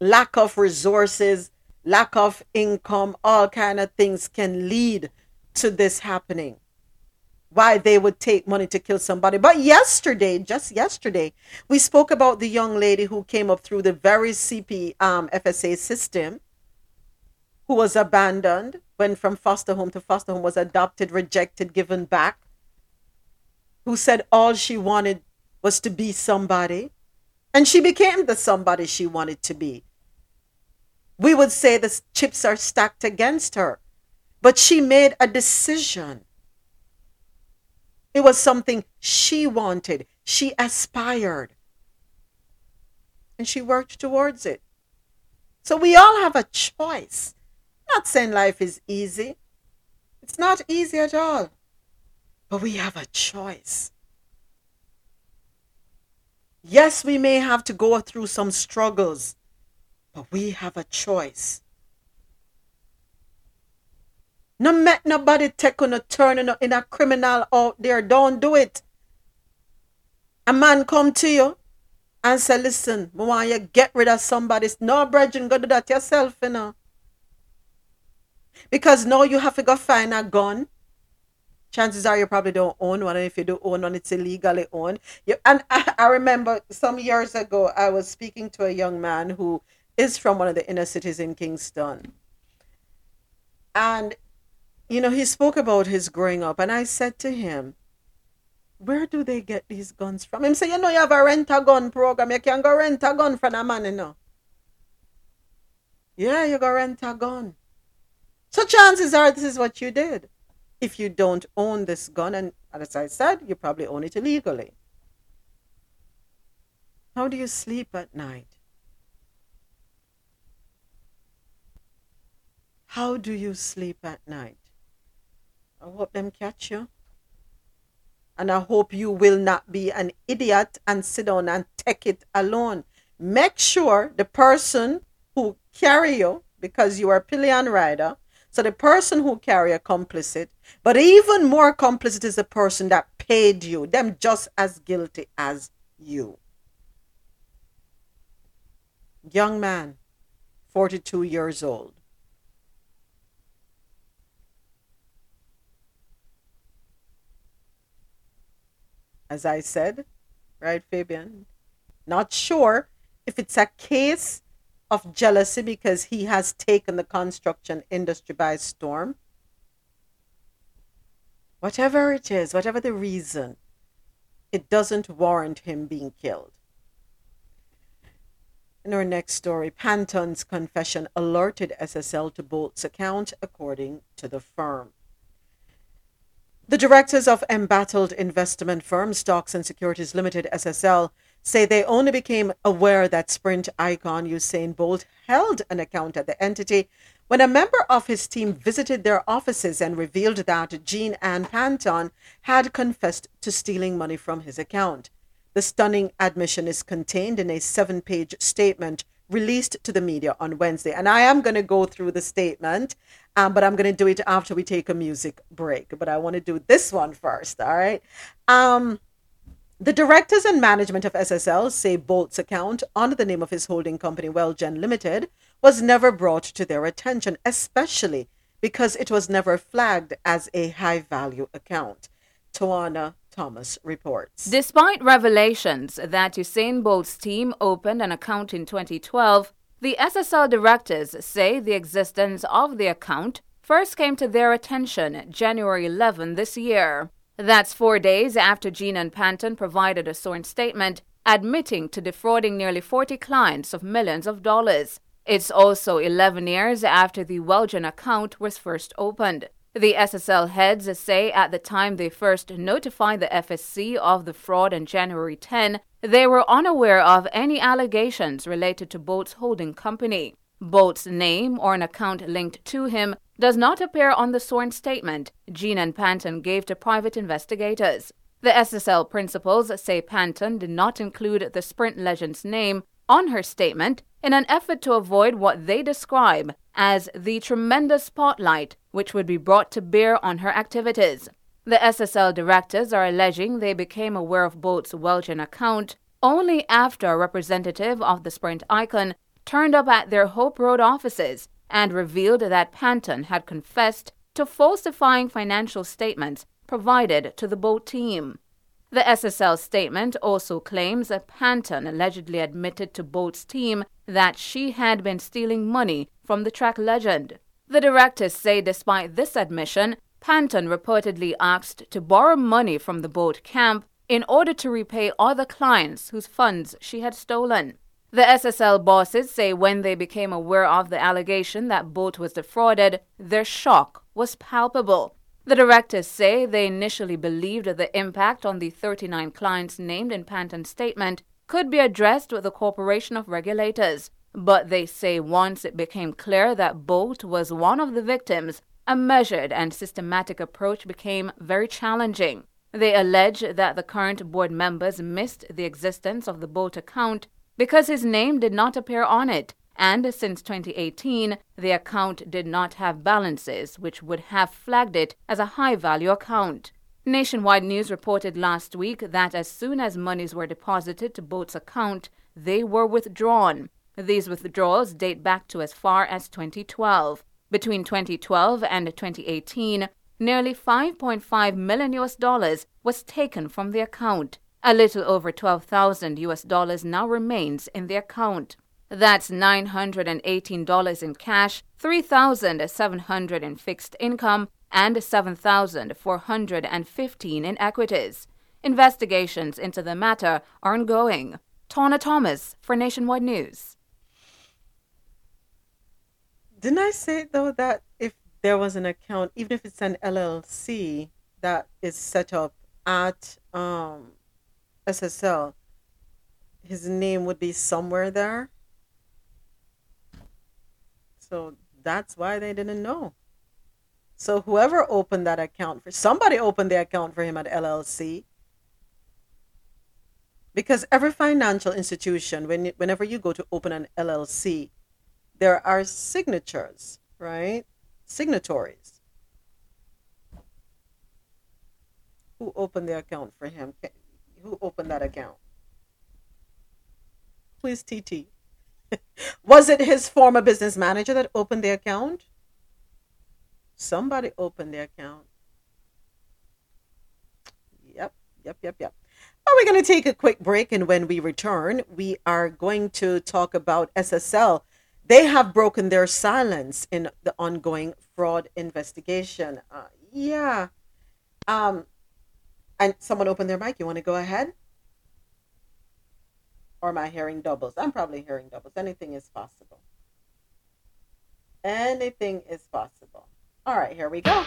lack of resources, lack of income, all kind of things can lead to this happening. Why they would take money to kill somebody. But yesterday, just yesterday, we spoke about the young lady who came up through the very CP um, FSA system, who was abandoned, went from foster home to foster home, was adopted, rejected, given back, who said all she wanted was to be somebody. And she became the somebody she wanted to be. We would say the chips are stacked against her, but she made a decision. It was something she wanted, she aspired, and she worked towards it. So we all have a choice. Not saying life is easy, it's not easy at all, but we have a choice. Yes, we may have to go through some struggles, but we have a choice. No make nobody taking a turn in a, in a criminal out there. Don't do it. A man come to you and say, listen, I want you get rid of somebody. No, brethren, go do that yourself, you know. Because now you have to go find a gun. Chances are you probably don't own one, and if you do own one, it's illegally owned. You, and I, I remember some years ago, I was speaking to a young man who is from one of the inner cities in Kingston. And, you know, he spoke about his growing up, and I said to him, Where do they get these guns from? Him say, You know, you have a rent a gun program. You can go rent a gun from a man, you know. Yeah, you go rent a gun. So chances are this is what you did. If you don't own this gun, and as I said, you probably own it illegally. How do you sleep at night? How do you sleep at night? I hope them catch you. And I hope you will not be an idiot and sit down and take it alone. Make sure the person who carry you, because you are a pillion rider, so the person who carry a complicit, but even more complicit is the person that paid you, them just as guilty as you. Young man, 42 years old. As I said, right, Fabian? Not sure if it's a case of jealousy because he has taken the construction industry by storm. Whatever it is, whatever the reason, it doesn't warrant him being killed. In our next story, Panton's confession alerted SSL to Bolt's account, according to the firm. The directors of embattled investment firm Stocks and Securities Limited, SSL, say they only became aware that Sprint icon Usain Bolt held an account at the entity when a member of his team visited their offices and revealed that Jean Ann Panton had confessed to stealing money from his account. The stunning admission is contained in a seven page statement released to the media on Wednesday. And I am going to go through the statement, um, but I'm going to do it after we take a music break. But I want to do this one first, all right? Um, the directors and management of SSL say Bolt's account under the name of his holding company, Wellgen Limited, was never brought to their attention, especially because it was never flagged as a high value account. Tawana Thomas reports. Despite revelations that Usain Bolt's team opened an account in 2012, the SSL directors say the existence of the account first came to their attention January 11 this year. That's four days after Jean Ann Panton provided a sworn statement admitting to defrauding nearly 40 clients of millions of dollars. It's also 11 years after the Wellgen account was first opened. The SSL heads say at the time they first notified the FSC of the fraud on January 10, they were unaware of any allegations related to Bolt's holding company. Bolt's name or an account linked to him does not appear on the sworn statement Jean Ann Panton gave to private investigators. The SSL principals say Panton did not include the Sprint legend's name on her statement in an effort to avoid what they describe as the tremendous spotlight which would be brought to bear on her activities. The SSL directors are alleging they became aware of Bolt's Wellgen account only after a representative of the Sprint icon turned up at their Hope Road offices and revealed that Panton had confessed to falsifying financial statements provided to the Bolt team. The SSL statement also claims that Panton allegedly admitted to Bolt's team that she had been stealing money from the track legend. The directors say despite this admission, Panton reportedly asked to borrow money from the Bolt camp in order to repay other clients whose funds she had stolen. The SSL bosses say when they became aware of the allegation that Bolt was defrauded, their shock was palpable. The directors say they initially believed the impact on the 39 clients named in Panton's statement could be addressed with the Corporation of Regulators, but they say once it became clear that Bolt was one of the victims, a measured and systematic approach became very challenging. They allege that the current board members missed the existence of the Bolt account because his name did not appear on it and since 2018, the account did not have balances, which would have flagged it as a high value account. Nationwide News reported last week that as soon as monies were deposited to Bolt's account, they were withdrawn. These withdrawals date back to as far as 2012. Between 2012 and 2018, nearly 5.5 million US dollars was taken from the account. A little over 12,000 US dollars now remains in the account. That's $918 in cash, 3700 in fixed income, and 7415 in equities. Investigations into the matter are ongoing. Tawana Thomas for Nationwide News. Didn't I say though that if there was an account, even if it's an LLC that is set up at um, SSL, his name would be somewhere there? So that's why they didn't know. So whoever opened that account for somebody opened the account for him at LLC. Because every financial institution, when whenever you go to open an LLC, there are signatures, right? Signatories. Who opened the account for him? Who opened that account? Please, TT. Was it his former business manager that opened the account? Somebody opened the account. Yep, yep, yep, yep. Well, we're going to take a quick break, and when we return, we are going to talk about SSL. They have broken their silence in the ongoing fraud investigation. Uh, yeah. Um, and someone opened their mic. You want to go ahead? Or am I hearing doubles? I'm probably hearing doubles. Anything is possible. Anything is possible. All right, here we go.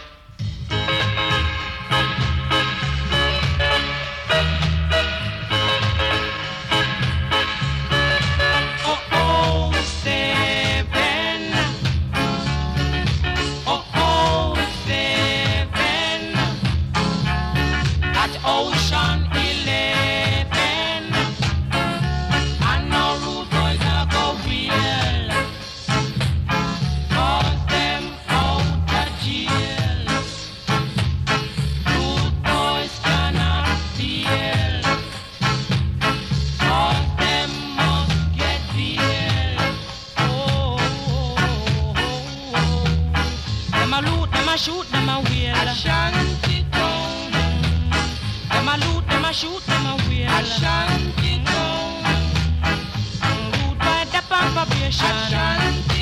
Shoot them a wheel. Ashanti town. Root by the palpation. Ashanti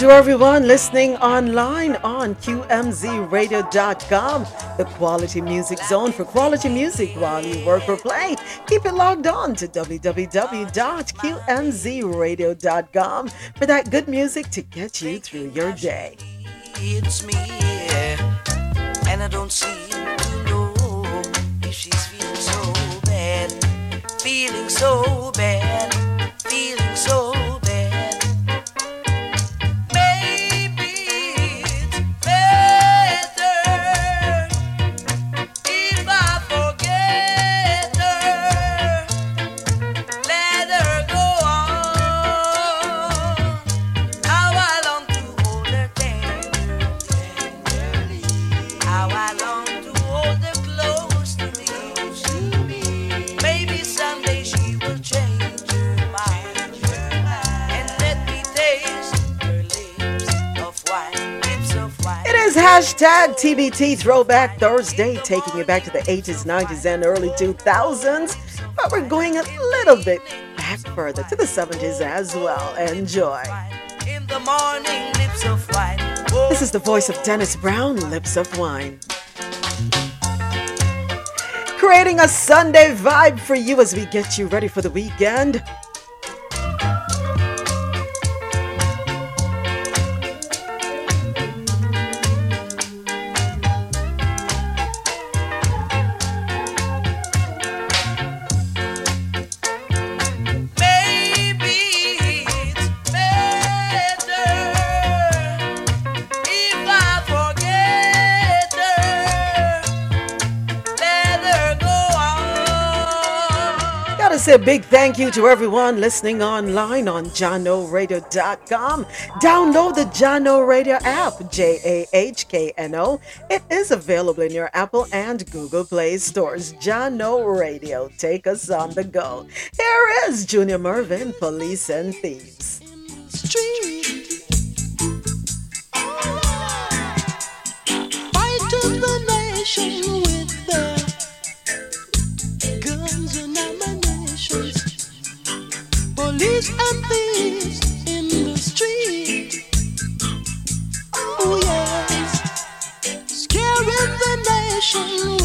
to everyone listening online on QMZRadio.com, the quality music zone for quality music while you work or play. Keep it logged on to www.qmzradio.com for that good music to get you through your day. It's me, and I don't seem to know if she's feeling so bad, feeling so bad, hashtag TBT Throwback Thursday, taking you back to the 80s, 90s, and early 2000s. But we're going a little bit back further to the 70s as well. Enjoy. Morning, wine. This is the voice of Dennis Brown, Lips of Wine. Creating a Sunday vibe for you as we get you ready for the weekend. Say a big thank you to everyone listening online on JahknoRadio.com. Download the Jahkno Radio app, J A H K N O. It is available in your Apple and Google Play stores. Jahkno Radio, take us on the go. Here is Junior Murvin, Police and Thieves. street. Fighting the nation Thieves in the street. Oh yes, scaring the nation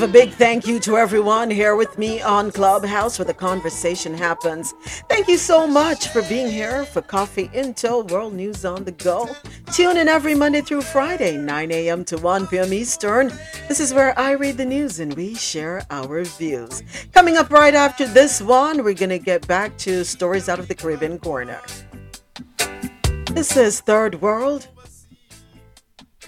give a big thank you to everyone here with me on Clubhouse where the conversation happens. Thank you so much for being here for Coffee In Toe World News on the Go. Tune in every Monday through Friday, 9 a.m. to 1 p.m. Eastern. This is where I read the news and we share our views. Coming up right after this one, we're gonna get back to stories out of the Caribbean corner. This is Third World,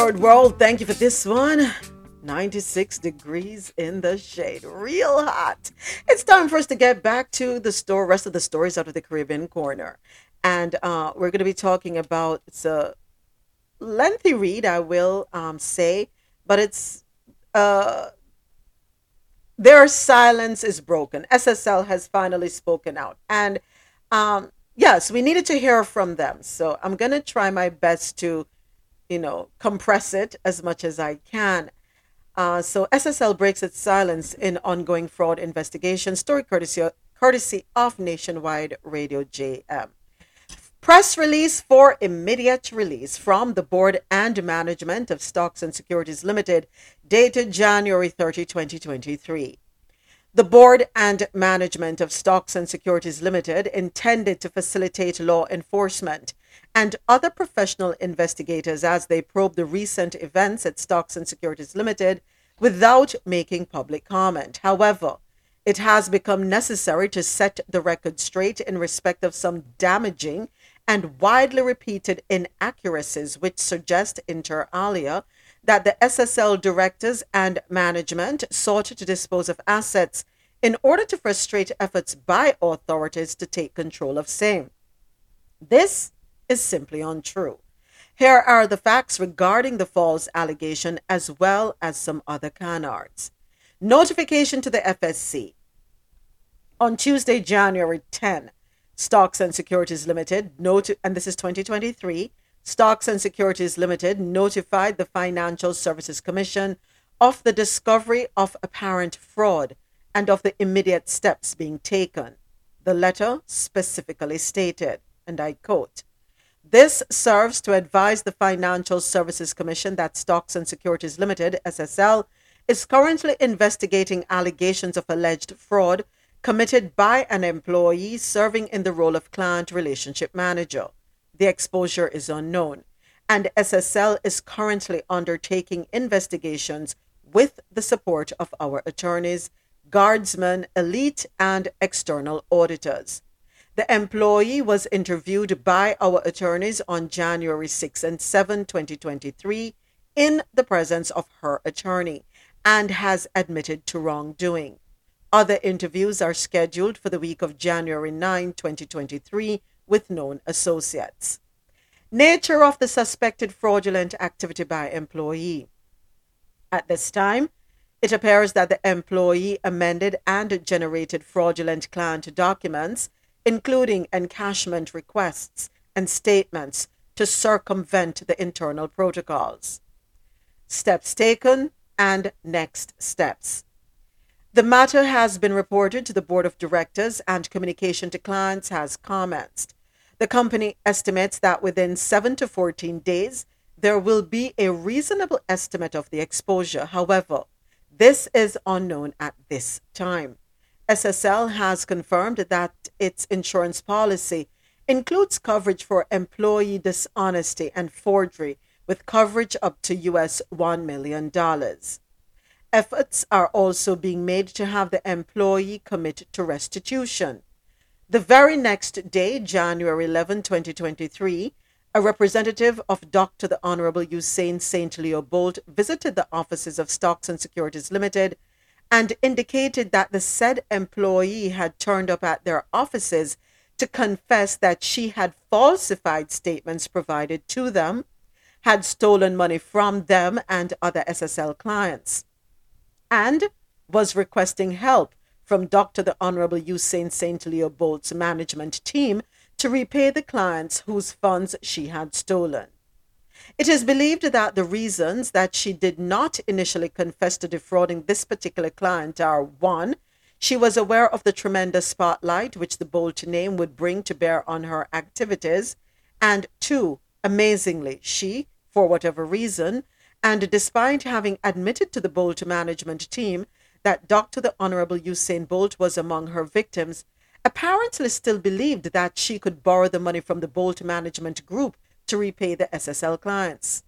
third world, thank you for this one. 96 degrees in the shade, real hot. It's time for us to get back to the store, rest of the stories out of the Caribbean corner. And uh, we're going to be talking about it's a lengthy read, I will um, say, but it's uh, their silence is broken. SSL has finally spoken out. And um, yes, we needed to hear from them. So I'm going to try my best to, you know, compress it as much as I can. Uh, so SSL breaks its silence in ongoing fraud investigation. Story courtesy, courtesy of Nationwide Radio JM. Press release for immediate release from the board and management of Stocks and Securities Limited, dated January 30, 2023. The board and management of Stocks and Securities Limited intended to facilitate law enforcement and other professional investigators as they probe the recent events at Stocks and Securities Limited without making public comment. However, it has become necessary to set the record straight in respect of some damaging and widely repeated inaccuracies which suggest inter alia that the SSL directors and management sought to dispose of assets in order to frustrate efforts by authorities to take control of same. This is simply untrue. Here are the facts regarding the false allegation as well as some other canards. Notification to the FSC. On Tuesday, January 10, Stocks and Securities Limited, noti- and this is 2023, Stocks and Securities Limited notified the Financial Services Commission of the discovery of apparent fraud and of the immediate steps being taken. The letter specifically stated, and I quote, this serves to advise the Financial Services Commission that Stocks and Securities Limited, SSL, is currently investigating allegations of alleged fraud committed by an employee serving in the role of client relationship manager. The exposure is unknown, and SSL is currently undertaking investigations with the support of our attorneys, guardsmen, elite, and external auditors. The employee was interviewed by our attorneys on January 6 and 7, 2023, in the presence of her attorney and has admitted to wrongdoing. Other interviews are scheduled for the week of January 9, 2023, with known associates. Nature of the suspected fraudulent activity by employee. At this time, it appears that the employee amended and generated fraudulent client documents, including encashment requests and statements, to circumvent the internal protocols. Steps taken and next steps. The matter has been reported to the board of directors and communication to clients has commenced. The company estimates that within 7 to 14 days, there will be a reasonable estimate of the exposure. However, this is unknown at this time. SSL has confirmed that its insurance policy includes coverage for employee dishonesty and forgery with coverage up to US $1 million. Efforts are also being made to have the employee commit to restitution. The very next day, January 11, 2023, a representative of Dr. the Honorable Usain St. Leo Bolt visited the offices of Stocks and Securities Limited and indicated that the said employee had turned up at their offices to confess that she had falsified statements provided to them, had stolen money from them and other SSL clients, and was requesting help from Dr. the Honorable Usain St. Leo Bolt's management team to repay the clients whose funds she had stolen. It is believed that the reasons that she did not initially confess to defrauding this particular client are one, she was aware of the tremendous spotlight which the Bolt name would bring to bear on her activities, and two, amazingly, she, for whatever reason, and despite having admitted to the Bolt management team that Dr. the Honorable Usain Bolt was among her victims, apparently still believed that she could borrow the money from the Bolt management group to repay the SSL clients.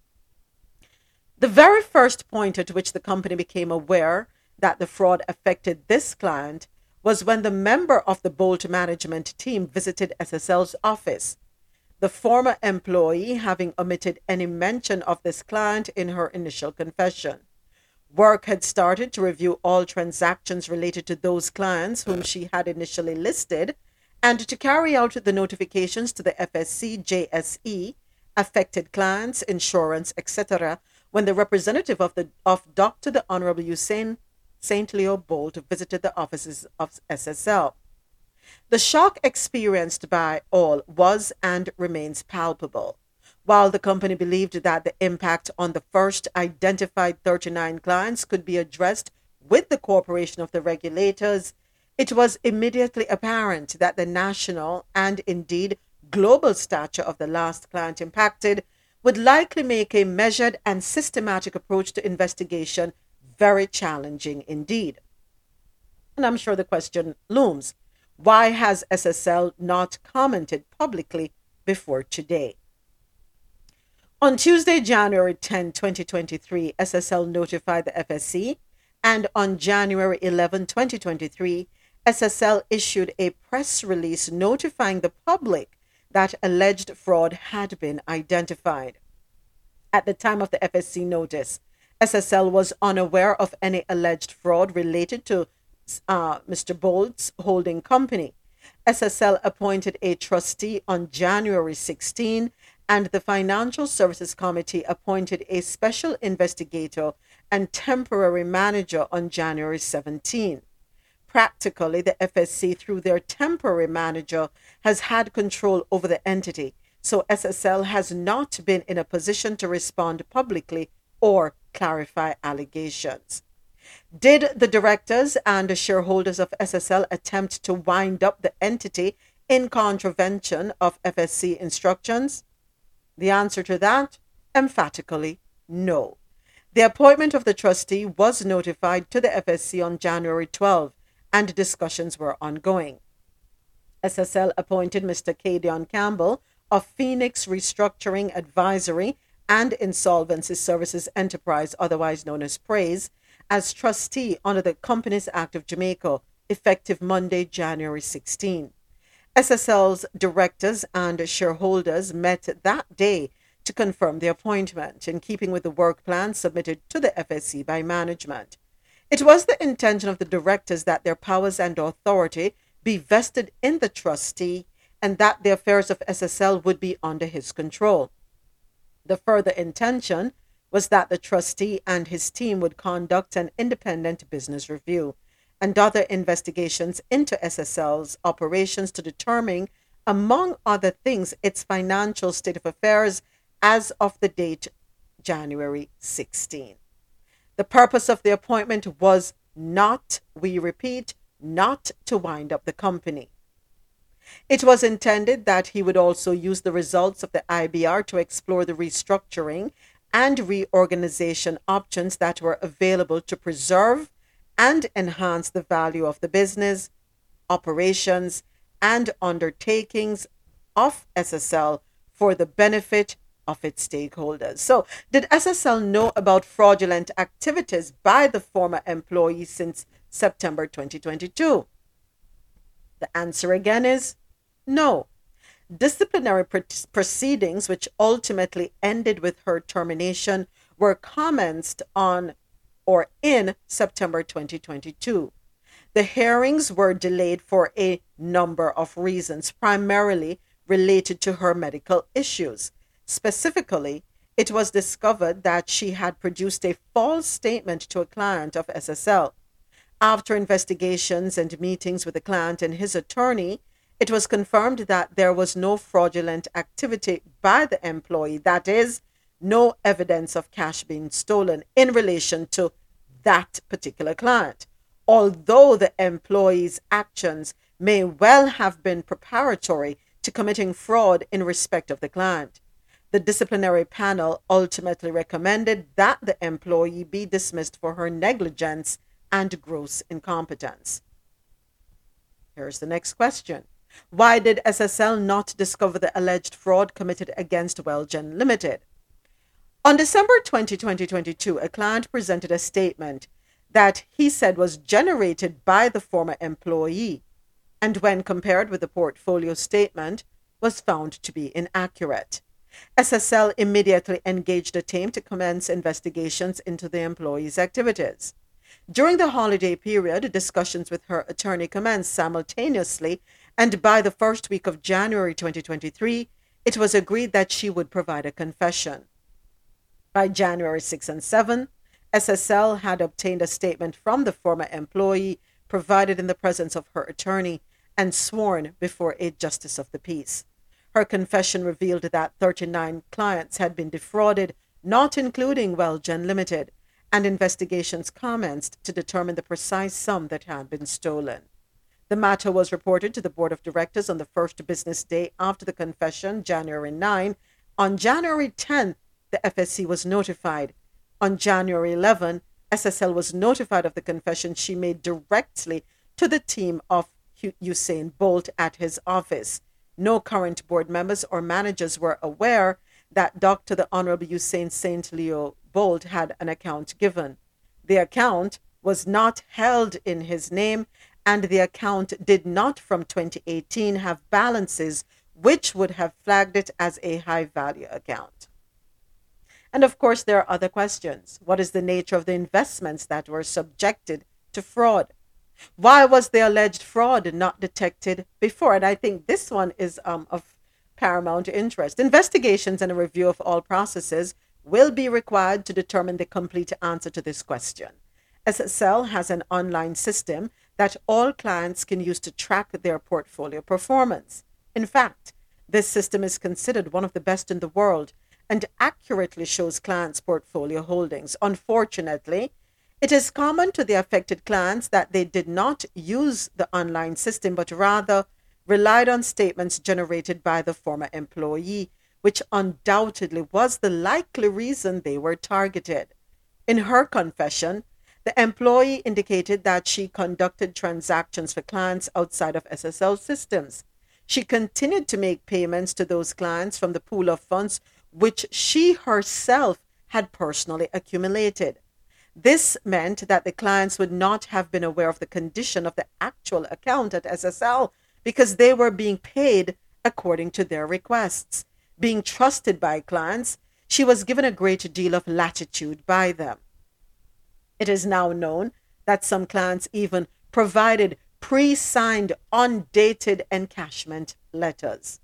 The very first point at which the company became aware that the fraud affected this client was when the member of the Bolt management team visited SSL's office. The former employee having omitted any mention of this client in her initial confession. Work had started to review all transactions related to those clients whom she had initially listed and to carry out the notifications to the FSC JSE, affected clients, insurance, etc., when the representative of the of Dr. the Honorable Usain St. Leo Bolt visited the offices of SSL. The shock experienced by all was and remains palpable. While the company believed that the impact on the first identified 39 clients could be addressed with the cooperation of the regulators, it was immediately apparent that the national and indeed global stature of the last client impacted would likely make a measured and systematic approach to investigation very challenging indeed. And I'm sure the question looms why has SSL not commented publicly before today? On Tuesday, January 10, 2023, SSL notified the FSC, and on January 11, 2023, SSL issued a press release notifying the public that alleged fraud had been identified. At the time of the FSC notice, SSL was unaware of any alleged fraud related to uh, Mr. Bolt's holding company. SSL appointed a trustee on January 16, and the Financial Services Committee appointed a special investigator and temporary manager on January 17. Practically, the FSC, through their temporary manager, has had control over the entity, so SSL has not been in a position to respond publicly or clarify allegations. Did the directors and the shareholders of SSL attempt to wind up the entity in contravention of FSC instructions? The answer to that, emphatically, no. The appointment of the trustee was notified to the FSC on January 12, and discussions were ongoing. SSL appointed Mr. Caydion Campbell of Phoenix Restructuring Advisory and Insolvency Services Enterprise, otherwise known as PRAISE, as trustee under the Companies Act of Jamaica, effective Monday, January 16. SSL's directors and shareholders met that day to confirm the appointment, in keeping with the work plan submitted to the FSC by management. It was the intention of the directors that their powers and authority be vested in the trustee and that the affairs of SSL would be under his control. The further intention was that the trustee and his team would conduct an independent business review and other investigations into SSL's operations to determine, among other things, its financial state of affairs as of the date January 16. The purpose of the appointment was not, we repeat, not to wind up the company. It was intended that he would also use the results of the IBR to explore the restructuring and reorganization options that were available to preserve and enhance the value of the business, operations, and undertakings of SSL for the benefit of its stakeholders. So, did SSL know about fraudulent activities by the former employee since September 2022? The answer again is no. Disciplinary proceedings, which ultimately ended with her termination, were commenced on or in September 2022. The hearings were delayed for a number of reasons, primarily related to her medical issues. Specifically, it was discovered that she had produced a false statement to a client of SSL. After investigations and meetings with the client and his attorney, it was confirmed that there was no fraudulent activity by the employee, that is, no evidence of cash being stolen in relation to that particular client, although the employee's actions may well have been preparatory to committing fraud in respect of the client. The disciplinary panel ultimately recommended that the employee be dismissed for her negligence and gross incompetence. Here's the next question. Why did SSL not discover the alleged fraud committed against Wellgen Limited? On December 20, 2022, a client presented a statement that he said was generated by the former employee, and when compared with the portfolio statement, was found to be inaccurate. SSL immediately engaged a team to commence investigations into the employee's activities. During the holiday period, discussions with her attorney commenced simultaneously, and by the first week of January 2023, it was agreed that she would provide a confession. By January 6 and 7, SSL had obtained a statement from the former employee provided in the presence of her attorney and sworn before a justice of the peace. Her confession revealed that 39 clients had been defrauded, not including Wellgen Limited, and investigations commenced to determine the precise sum that had been stolen. The matter was reported to the board of directors on the first business day after the confession, January 9. On January 10th, the FSC was notified. On January 11, SSL was notified of the confession she made directly to the team of Usain Bolt at his office. No current board members or managers were aware that Dr. the Honorable Usain St. Leo Bolt had an account given. The account was not held in his name, and the account did not from 2018 have balances which would have flagged it as a high value account. And of course, there are other questions. What is the nature of the investments that were subjected to fraud? Why was the alleged fraud not detected before? And I think this one is um, of paramount interest. Investigations and a review of all processes will be required to determine the complete answer to this question. SSL has an online system that all clients can use to track their portfolio performance. In fact, this system is considered one of the best in the world and accurately shows clients' portfolio holdings. Unfortunately, it is common to the affected clients that they did not use the online system but rather relied on statements generated by the former employee, which undoubtedly was the likely reason they were targeted. In her confession, the employee indicated that she conducted transactions for clients outside of SSL systems. She continued to make payments to those clients from the pool of funds which she herself had personally accumulated. This meant that the clients would not have been aware of the condition of the actual account at SSL because they were being paid according to their requests. Being trusted by clients, she was given a great deal of latitude by them. It is now known that some clients even provided pre signed, undated encashment letters.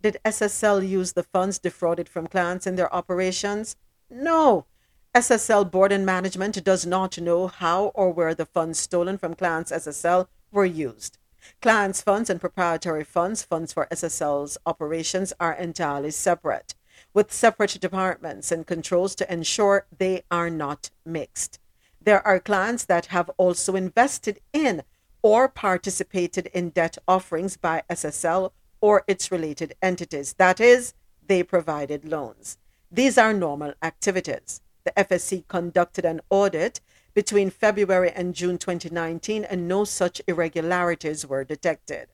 Did SSL use the funds defrauded from clients in their operations? No. SSL board and management does not know how or where the funds stolen from clients SSL were used. Clients' funds and proprietary funds, funds for SSL's operations, are entirely separate, with separate departments and controls to ensure they are not mixed. There are clients that have also invested in or participated in debt offerings by SSL or its related entities. That is, they provided loans. These are normal activities. The FSC conducted an audit between February and June 2019, and no such irregularities were detected.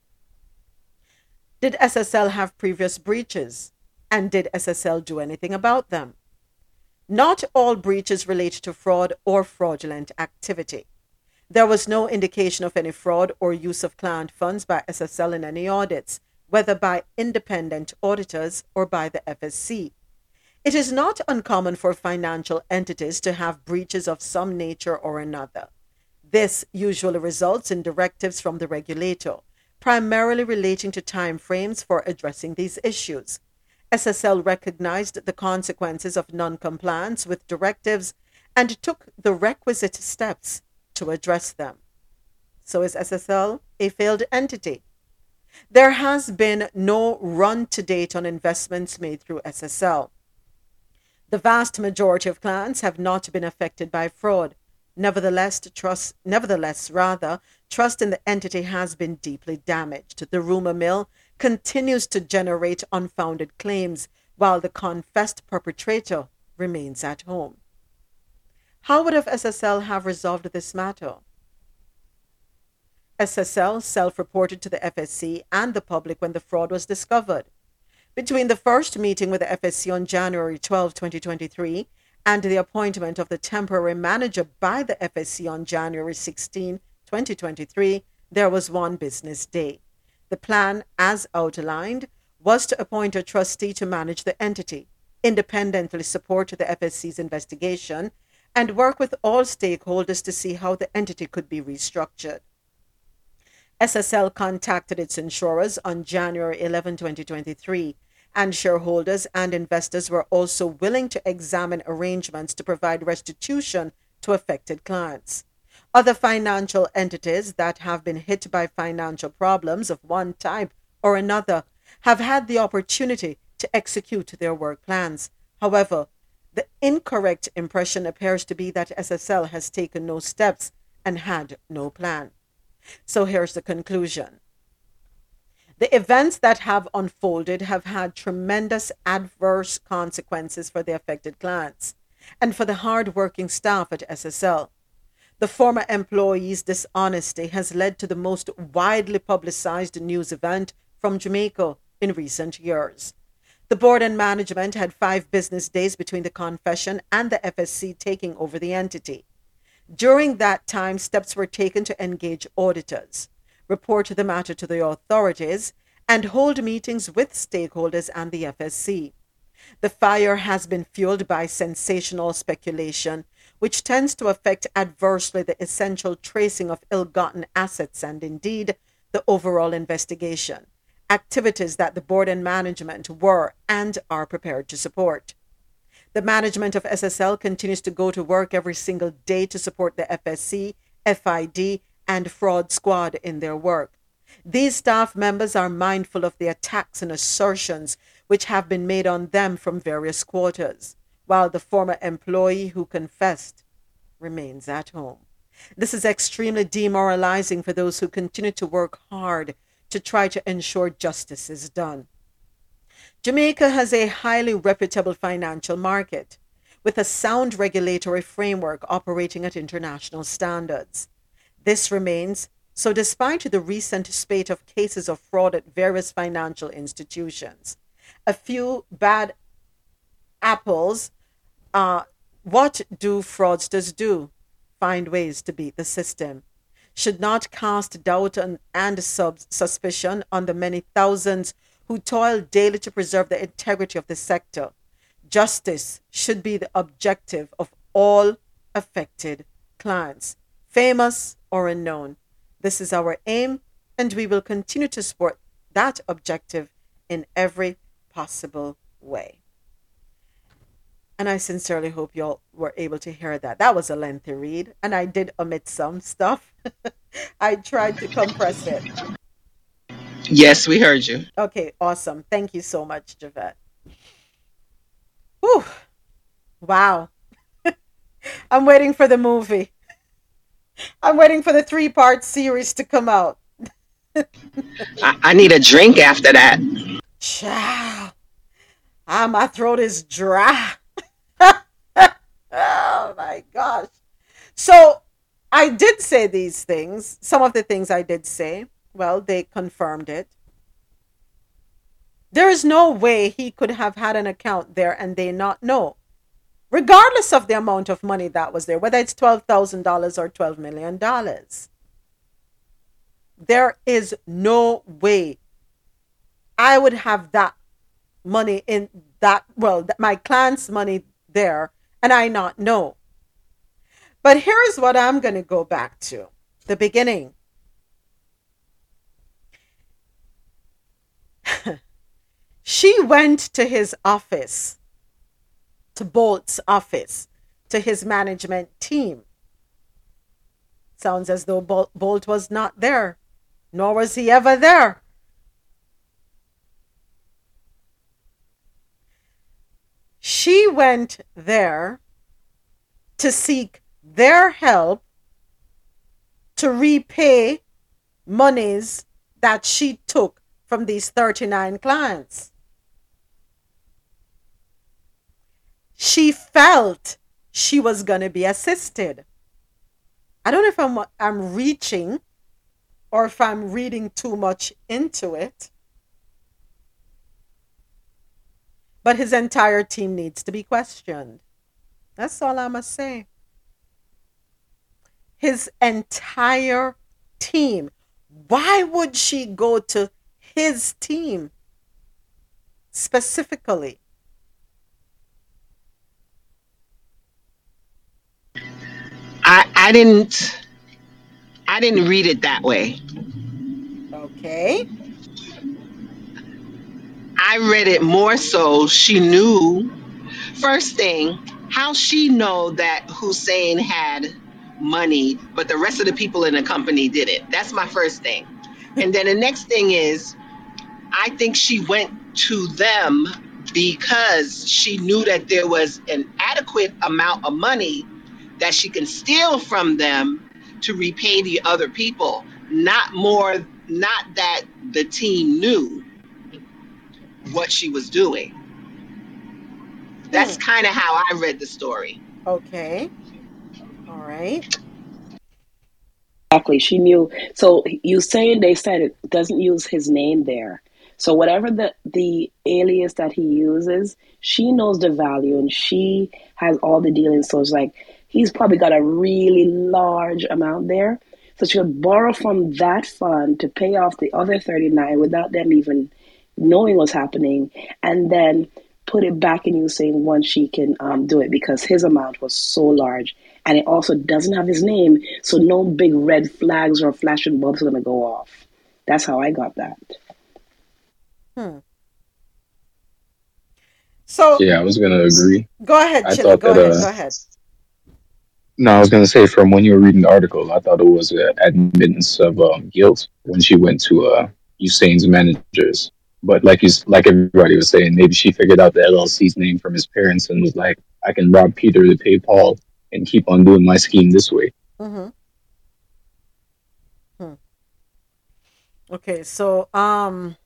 Did SSL have previous breaches? And did SSL do anything about them? Not all breaches relate to fraud or fraudulent activity. There was no indication of any fraud or use of client funds by SSL in any audits, whether by independent auditors or by the FSC. It is not uncommon for financial entities to have breaches of some nature or another. This usually results in directives from the regulator, primarily relating to time frames for addressing these issues. SSL recognized the consequences of noncompliance with directives and took the requisite steps to address them. So is SSL a failed entity? There has been no run to date on investments made through SSL. The vast majority of clients have not been affected by fraud. Nevertheless, trust, nevertheless, rather, trust in the entity has been deeply damaged. The rumor mill continues to generate unfounded claims while the confessed perpetrator remains at home. How would FSSL have resolved this matter? SSL self reported to the FSC and the public when the fraud was discovered. Between the first meeting with the FSC on January 12, 2023, and the appointment of the temporary manager by the FSC on January 16, 2023, there was one business day. The plan, as outlined, was to appoint a trustee to manage the entity, independently support the FSC's investigation, and work with all stakeholders to see how the entity could be restructured. SSL contacted its insurers on January 11, 2023, and shareholders and investors were also willing to examine arrangements to provide restitution to affected clients. Other financial entities that have been hit by financial problems of one type or another have had the opportunity to execute their work plans. However, the incorrect impression appears to be that SSL has taken no steps and had no plan. So here's the conclusion. The events that have unfolded have had tremendous adverse consequences for the affected clients and for the hard-working staff at SSL. The former employee's dishonesty has led to the most widely publicized news event from Jamaica in recent years. The board and management had five business days between the confession and the FSC taking over the entity. During that time, steps were taken to engage auditors report the matter to the authorities, and hold meetings with stakeholders and the FSC. The fire has been fueled by sensational speculation, which tends to affect adversely the essential tracing of ill gotten assets and indeed the overall investigation, activities that the board and management were and are prepared to support. The management of SSL continues to go to work every single day to support the FSC, FID, and fraud squad in their work. These staff members are mindful of the attacks and assertions which have been made on them from various quarters, while the former employee who confessed remains at home. This is extremely demoralizing for those who continue to work hard to try to ensure justice is done. Jamaica has a highly reputable financial market with a sound regulatory framework operating at international standards. This remains so, despite the recent spate of cases of fraud at various financial institutions, a few bad apples, uh, what do fraudsters do? Find ways to beat the system. Should not cast doubt and, and sub- suspicion on the many thousands who toil daily to preserve the integrity of the sector. Justice should be the objective of all affected clients, famous or unknown. This is our aim, and we will continue to support that objective in every possible way. And I sincerely hope you all were able to hear that. That was a lengthy read, and I did omit some stuff. I tried to compress it. Yes, we heard you. Okay, awesome. Thank you so much, Javette. Whew. Wow. I'm waiting for the movie. I'm waiting for the three part series to come out. I, I need a drink after that. Child. Ah, my throat is dry. oh my gosh. So I did say these things. Some of the things I did say, well, they confirmed it. There is no way he could have had an account there and they not know regardless of the amount of money that was there, whether it's $12,000 or $12 million. There is no way I would have that money in that, well, my client's money there, and I not know. But here's what I'm going to go back to the beginning. she went to his office to Bolt's office, to his management team. Sounds as though Bolt, was not there, nor was he ever there. She went there to seek their help to repay monies that she took from these 39 clients. She felt she was going to be assisted. I don't know if I'm, I'm reaching or if I'm reading too much into it. But his entire team needs to be questioned. That's all I must say. His entire team. Why would she go to his team specifically? I didn't I didn't read it that way. Okay. I read it more so she knew first thing how she know that Usain had money but the rest of the people in the company didn't. That's my first thing. And then the next thing is I think she went to them because she knew that there was an adequate amount of money that she can steal from them to repay the other people, not more, not that the team knew what she was doing. That's hmm. kind of how I read the story. Okay. All right. Exactly. She knew. So you saying they said it doesn't use his name there. So whatever the the alias that he uses, she knows the value and she has all the dealings. So it's like he's probably got a really large amount there. So she'll borrow from that fund to pay off the other 39 without them even knowing what's happening and then put it back in using once she can um, do it because his amount was so large and it also doesn't have his name so no big red flags or flashing bulbs are going to go off that's how i got that Hmm. So Yeah, I was gonna agree. go ahead, I Chilla. thought Go that ahead. uh, Go ahead. No, I was gonna say from when you were reading the article, I thought it was an admittance of um, guilt when she went to uh, Usain's managers. But like you, like everybody was saying, maybe she figured out the LLC's name from his parents and was like, I can rob Peter to pay Paul and keep on doing my scheme this way. Mm-hmm. Hmm. Okay, so um,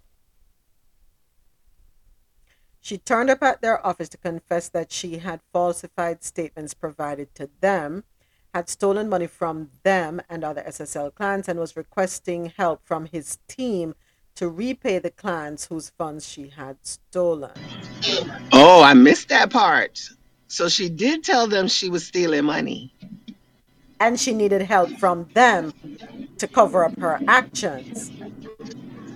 she turned up at their office to confess that she had falsified statements provided to them, had stolen money from them and other SSL clients, and was requesting help from his team to repay the clients whose funds she had stolen. Oh, I missed that part. So she did tell them she was stealing money. And she needed help from them to cover up her actions.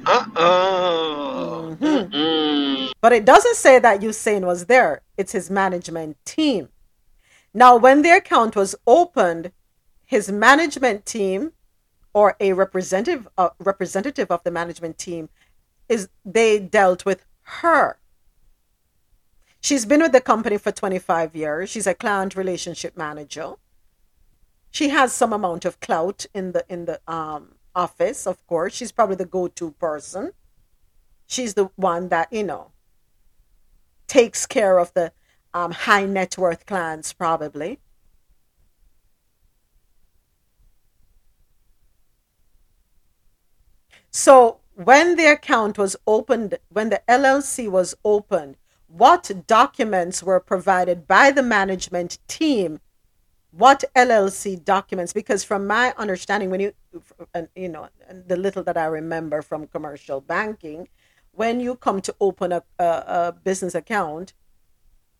Uh oh. Mhm. But it doesn't say that Usain was there. It's his management team. Now, when the account was opened, his management team or a representative uh, representative of the management team is they dealt with her. She's been with the company for 25 years. She's a client relationship manager. She has some amount of clout in the in the um office, of course. She's probably the go-to person. She's the one that, you know, takes care of the um, high net worth clients, probably. So when the account was opened, when the LLC was opened, what documents were provided by the management team? What LLC documents? Because from my understanding, when you, you know, the little that I remember from commercial banking, when you come to open a, a, a business account,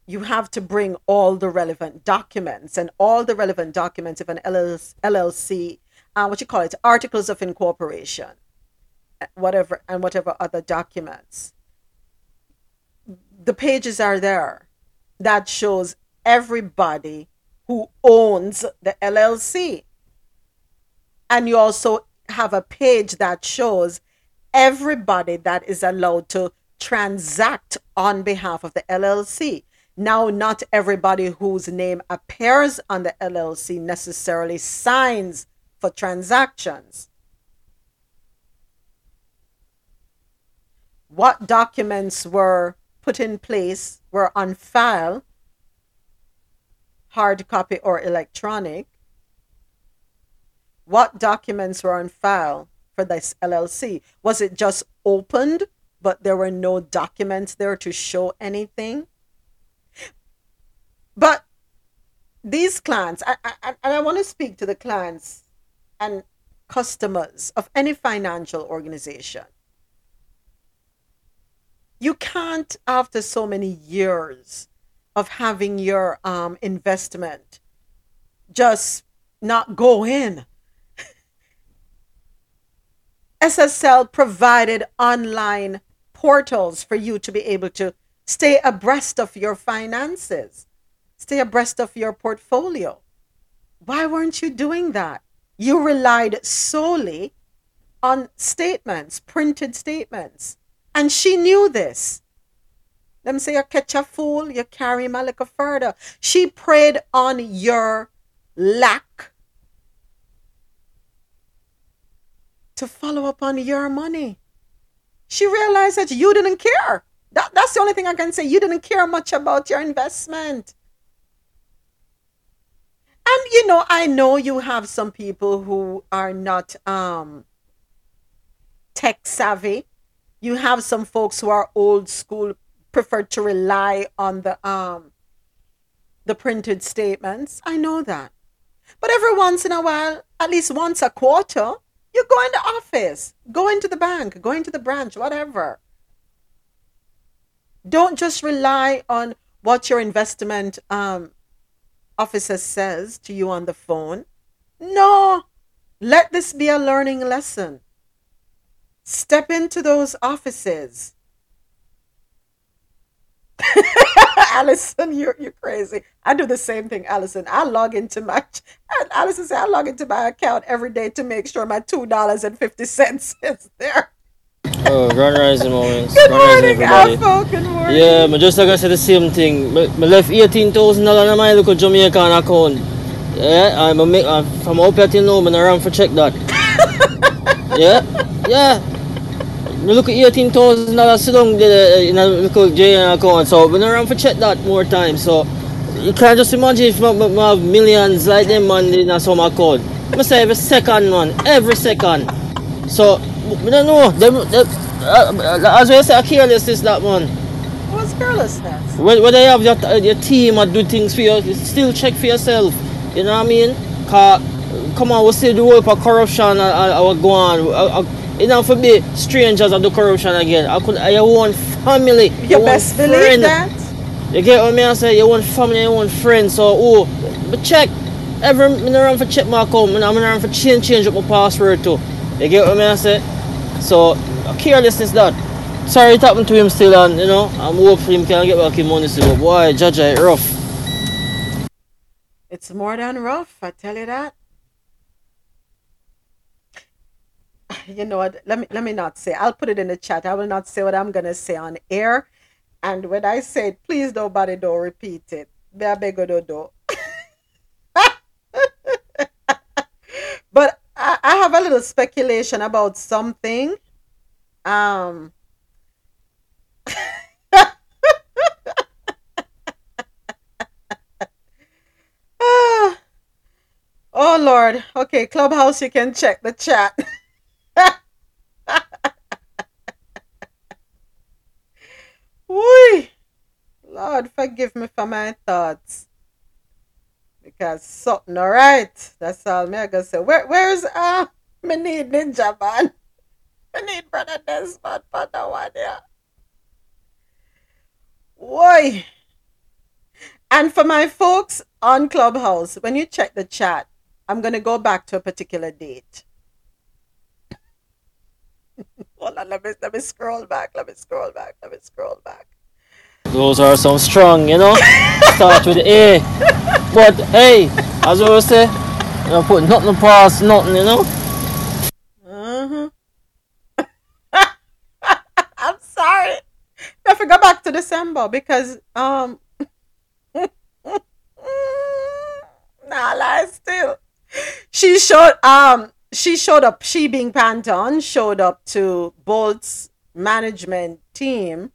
you have to bring all the relevant documents and all the relevant documents of an LLC, uh, what you call it, articles of incorporation, uh, whatever, and whatever other documents. The pages are there that shows everybody who owns the LLC. And you also have a page that shows everybody that is allowed to transact on behalf of the LLC. Now, not everybody whose name appears on the LLC necessarily signs for transactions. What documents were put in place, were on file hard copy or electronic? What documents were on file for this LLC? Was it just opened, but there were no documents there to show anything? But these clients, and I want to speak to the clients and customers of any financial organization. You can't, after so many years of having your um, investment, just not go in. SSL provided online portals for you to be able to stay abreast of your finances, stay abreast of your portfolio. Why weren't you doing that? You relied solely on statements, printed statements. And she knew this. Them say you catch a fool, you carry him a little further. She preyed on your lack to follow up on your money. She realized that you didn't care. That, that's the only thing I can say. You didn't care much about your investment. And you know, I know you have some people who are not um tech savvy. You have some folks who are old school, prefer to rely on the um the printed statements. I know that. But every once in a while, at least once a quarter, you go into office, go into the bank, go into the branch, whatever. Don't just rely on what your investment um, officer says to you on the phone. No, let this be a learning lesson. Step into those offices. Allison, you're, you're crazy. I do the same thing, Allison. I log into my, and Allison said, I log into my account every day to make sure my $2.50 is there. Oh, Grand Rising moments. Good Grand Rising, morning, everybody. Alpha. Good morning. Yeah, I just like I said the same thing. I left eighteen thousand dollars in my little Jamaican account. Yeah, I'm a make uh, from up here till now, I'm around for check that. yeah, yeah. Look at eighteen thousand dollars sit down there in a little JN account, so I'm around for check that more time. So you can't just imagine if I have millions like them man in a some account. I say every second man, every second. So we don't know. Them, them, uh, as we say, a carelessness that man. What's carelessness? When, when they have your, uh, your team and do things for you, still check for yourself. You know what I mean? Cause, come on, we see the world of corruption and, and, and go on. I, I, you know, for me, strangers and do corruption again. I could, I want family. You your best believe that. You get what me I say? You want family, you want friends. So, oh, but check. Every minute around for check my account, I'm around for change, change up my password too. You get what me I say? So, carelessness that. Sorry it happened to him still and, you know, I'm hoping him can get back in money still. But boy, judge it rough. It's more than rough, I tell you that. You know what? Let me let me not say. I'll put it in the chat. I will not say what I'm gonna say on air. And when I say it, please nobody don't repeat it. But I, I have a little speculation about something. Um Ah. oh Lord. Okay, Clubhouse, you can check the chat. Whee! Lord, forgive me for my thoughts. Because something alright. That's all me I gonna say. Where where's uh me need Ninjaman? I need brother Desmond for that one yeah. Why? And for my folks on Clubhouse, when you check the chat, I'm gonna go back to a particular date. Hold on, let me let me scroll back. Let me scroll back. Let me scroll back. Those are some strong, you know. Start with A. But hey, as I was say, you know, put nothing past nothing, you know. Uh-huh. I'm sorry. I have to go back to December because um nah lie still. She showed um she showed up, she being Panton, showed up to Bolt's management team.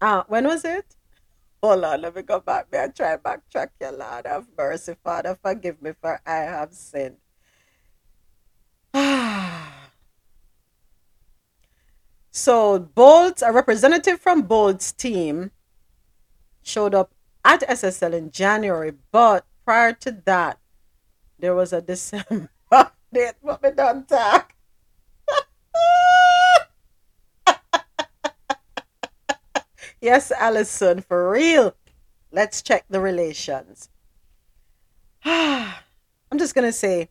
Uh when was it? Hold on, let me go back. May I try backtrack you, Lord have mercy, Father. Forgive me for I have sinned. so Bolt, a representative from Bolt's team, showed up at SSL in January, but prior to that, there was a December date. What me done talk? yes, Allison, for real. Let's check the relations. I'm just gonna say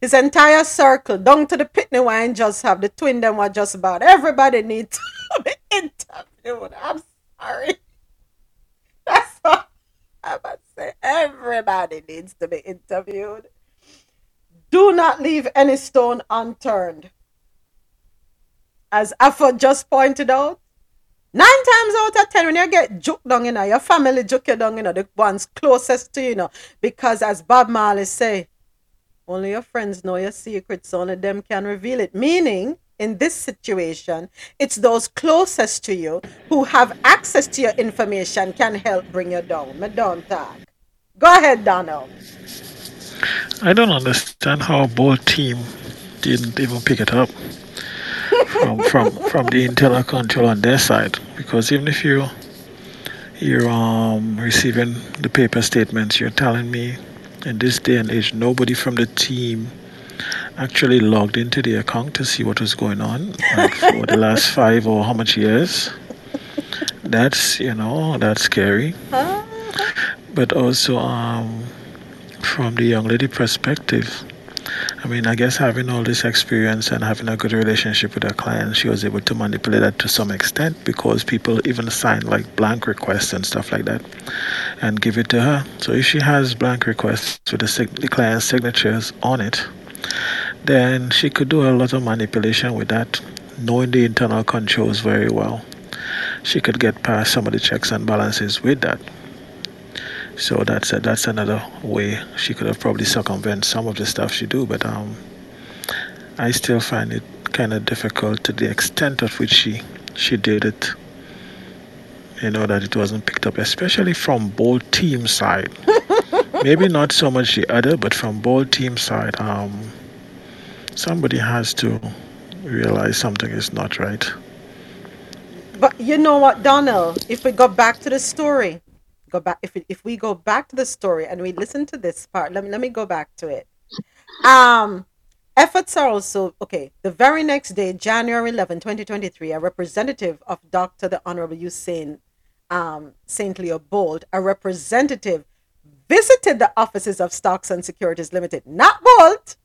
his entire circle, down to the pitney wine just have the twin them were just about everybody needs to be interviewed. I'm sorry. That's I'm about to say. Everybody needs to be interviewed. Do not leave any stone unturned. As Afo just pointed out, nine times out of ten, when you get juked down, you know, your family juke you down, you know, the ones closest to you, you know, because as Bob Marley say, only your friends know your secrets, only them can reveal it. Meaning, in this situation, it's those closest to you who have access to your information can help bring you down. Me don't talk. Go ahead, Donald. I don't understand how Bolt team didn't even pick it up from from from the internal control on their side. Because even if you you're um receiving the paper statements you're telling me in this day and age nobody from the team actually logged into the account to see what was going on like for the last five or how much years. That's you know that's scary. But also um from the young lady perspective I mean, I guess having all this experience and having a good relationship with her client, she was able to manipulate that to some extent because people even sign like blank requests and stuff like that and give it to her. So if she has blank requests with the, sig- the client's signatures on it, then she could do a lot of manipulation with that, knowing the internal controls very well. She could get past some of the checks and balances with that. So that's a, that's another way she could have probably circumvented some of the stuff she do. But um, I still find it kind of difficult to the extent of which she she did it. You know that it wasn't picked up, especially from Bolt team side. Maybe not so much the other, but from Bolt team side, um, somebody has to realize something is not right. But you know what, Donald? If we go back to the story, go back. If if we go back to the story and we listen to this part, let me let me go back to it. Um, efforts are also okay. The very next day, January 11, 2023, a representative of Dr. the Honorable Usain um, St. Leo Bolt, a representative, visited the offices of Stocks and Securities Limited, not Bolt.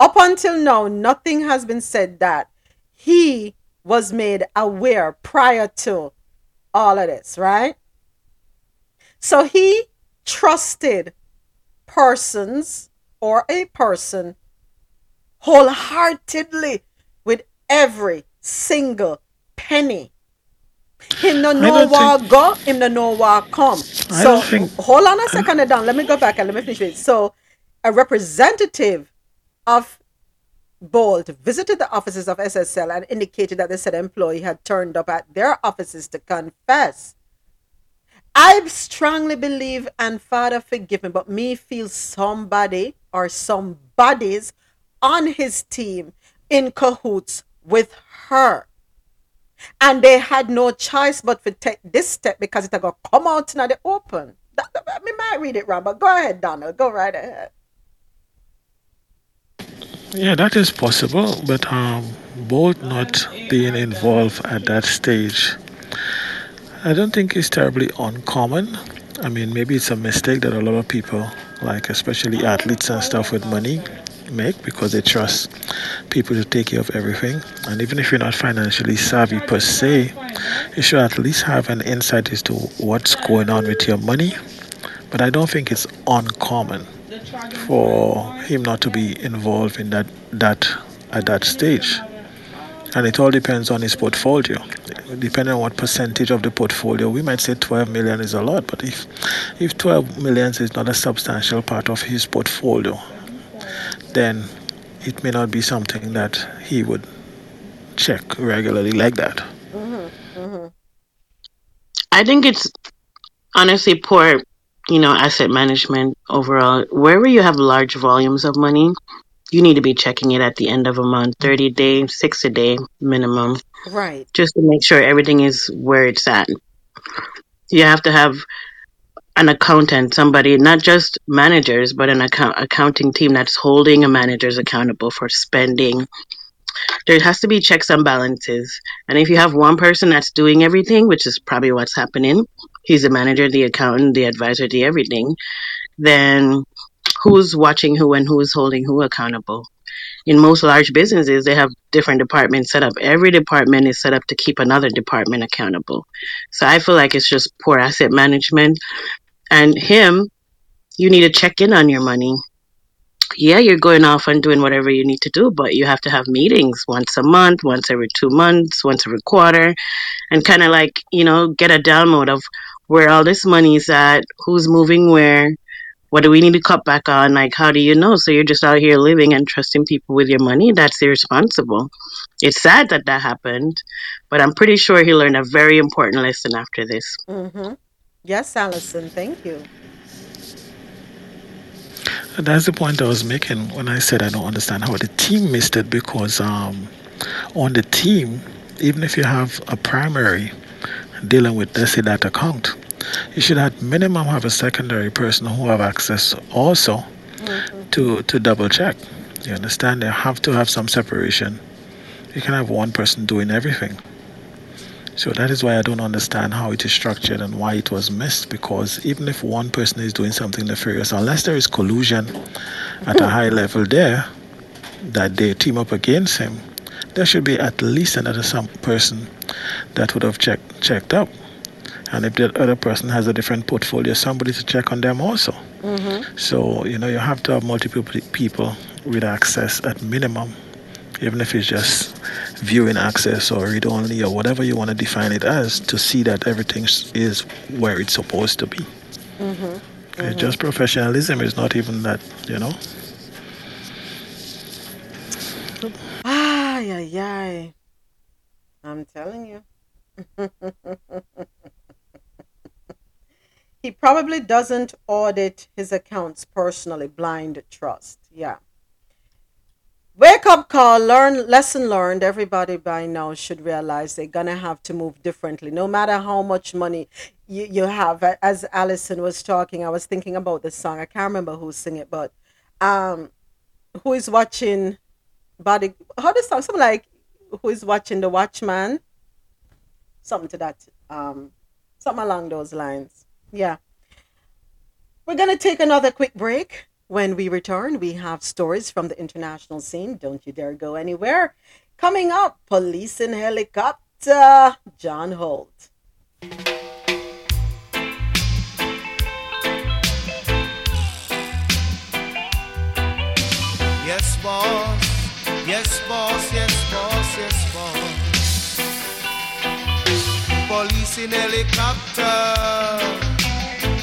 Up until now, nothing has been said that he was made aware prior to all of this, right? So he trusted persons or a person wholeheartedly with every single penny. Him no know where think- go, him no know where come. I So think- hold on a second down. Let me go back and let me finish it. So a representative of Bolt visited the offices of SSL and indicated that the said employee had turned up at their offices to confess. I strongly believe, and Father forgive me, but me feel somebody or some bodies on his team in cahoots with her. And they had no choice but to take this step because it's going to come out in the open. That, that, I might read it wrong, but go ahead, Donald. Go right ahead. Yeah, that is possible, but um, Bolt not being involved at that stage, I don't think it's terribly uncommon. I mean, maybe it's a mistake that a lot of people, like especially athletes and stuff with money, make because they trust people to take care of everything. And even if you're not financially savvy per se, you should at least have an insight as to what's going on with your money. But I don't think it's uncommon for him not to be involved in that that at that stage. And it all depends on his portfolio. Depending on what percentage of the portfolio, we might say 12 million is a lot, but if if 12 millions is not a substantial part of his portfolio, then it may not be something that he would check regularly like that. I think it's honestly poor, you know, asset management overall. Wherever you have large volumes of money, you need to be checking it at the end of a month, 30 day, 60 day minimum, Right. just to make sure everything is where it's at. You have to have an accountant, somebody, not just managers, but an account- accounting team that's holding a managers accountable for spending. There has to be checks and balances. And if you have one person that's doing everything, which is probably what's happening, he's the manager, the accountant, the advisor, the everything, then who's watching who and who's holding who accountable? In most large businesses, they have different departments set up. Every department is set up to keep another department accountable. So I feel like it's just poor asset management. And him, you need to check in on your money. Yeah, you're going off and doing whatever you need to do, but you have to have meetings once a month, once every two months, once every quarter, and kind of like, you know, get a download of where all this money is at, who's moving where, what do we need to cut back on? Like, how do you know? So you're just out here living and trusting people with your money? That's irresponsible. It's sad that that happened, but I'm pretty sure he learned a very important lesson after this. Mm-hmm. Yes, Allison. Thank you. And that's the point I was making when I said I don't understand how the team missed it because um, on the team, even if you have a primary dealing with let's say that account, you should at minimum have a secondary person who have access also mm-hmm. to to double check. You understand? They have to have some separation. You can have one person doing everything. So that is why I don't understand how it is structured and why it was missed. Because even if one person is doing something nefarious, unless there is collusion at a high level there, that they team up against him, there should be at least another some person that would have checked checked up. And if the other person has a different portfolio, somebody to check on them also. Mm-hmm. So you know you have to have multiple pe- people with access at minimum, even if it's just viewing access or read only or whatever you want to define it as, to see that everything is where it's supposed to be. Mm-hmm. It's just professionalism. It's not even that you know. Ay, ay, ay. I'm telling you. he probably doesn't audit his accounts personally. Blind trust. Yeah. Wake up call, learn lesson learned. Everybody by now should realize they're gonna have to move differently, no matter how much money you, you have. As Allison was talking, I was thinking about the song. I can't remember who sang it, but um, who is watching body? How does song? Something like who is watching the Watchman? Something to that. Um, something along those lines. Yeah. We're going to take another quick break. When we return, we have stories from the international scene. Don't you dare go anywhere. Coming up, police in helicopter, John Holt. Yes, boss. Yes, boss. Yes, boss. Yes, boss. Police in helicopter.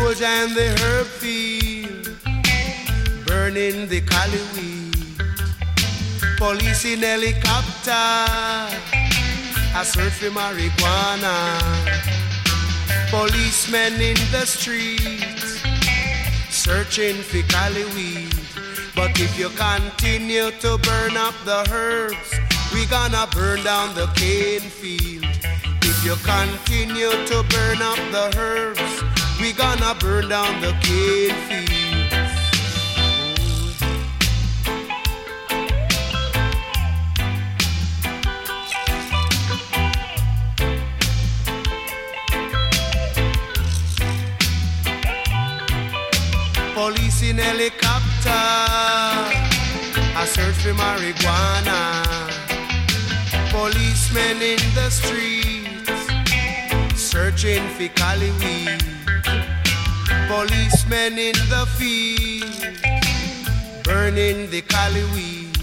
Soldier in the herb field, burning the cali weed. Police in helicopter, I search for marijuana. Policemen in the streets, searching for cali weed. But if you continue to burn up the herbs, we gonna burn down the cane field. If you continue to burn up the herbs, we gonna burn down the cane field. Police in helicopter, I search for marijuana. Policemen in the streets, searching for Cali weed. Policemen in the field, burning the Cali weed.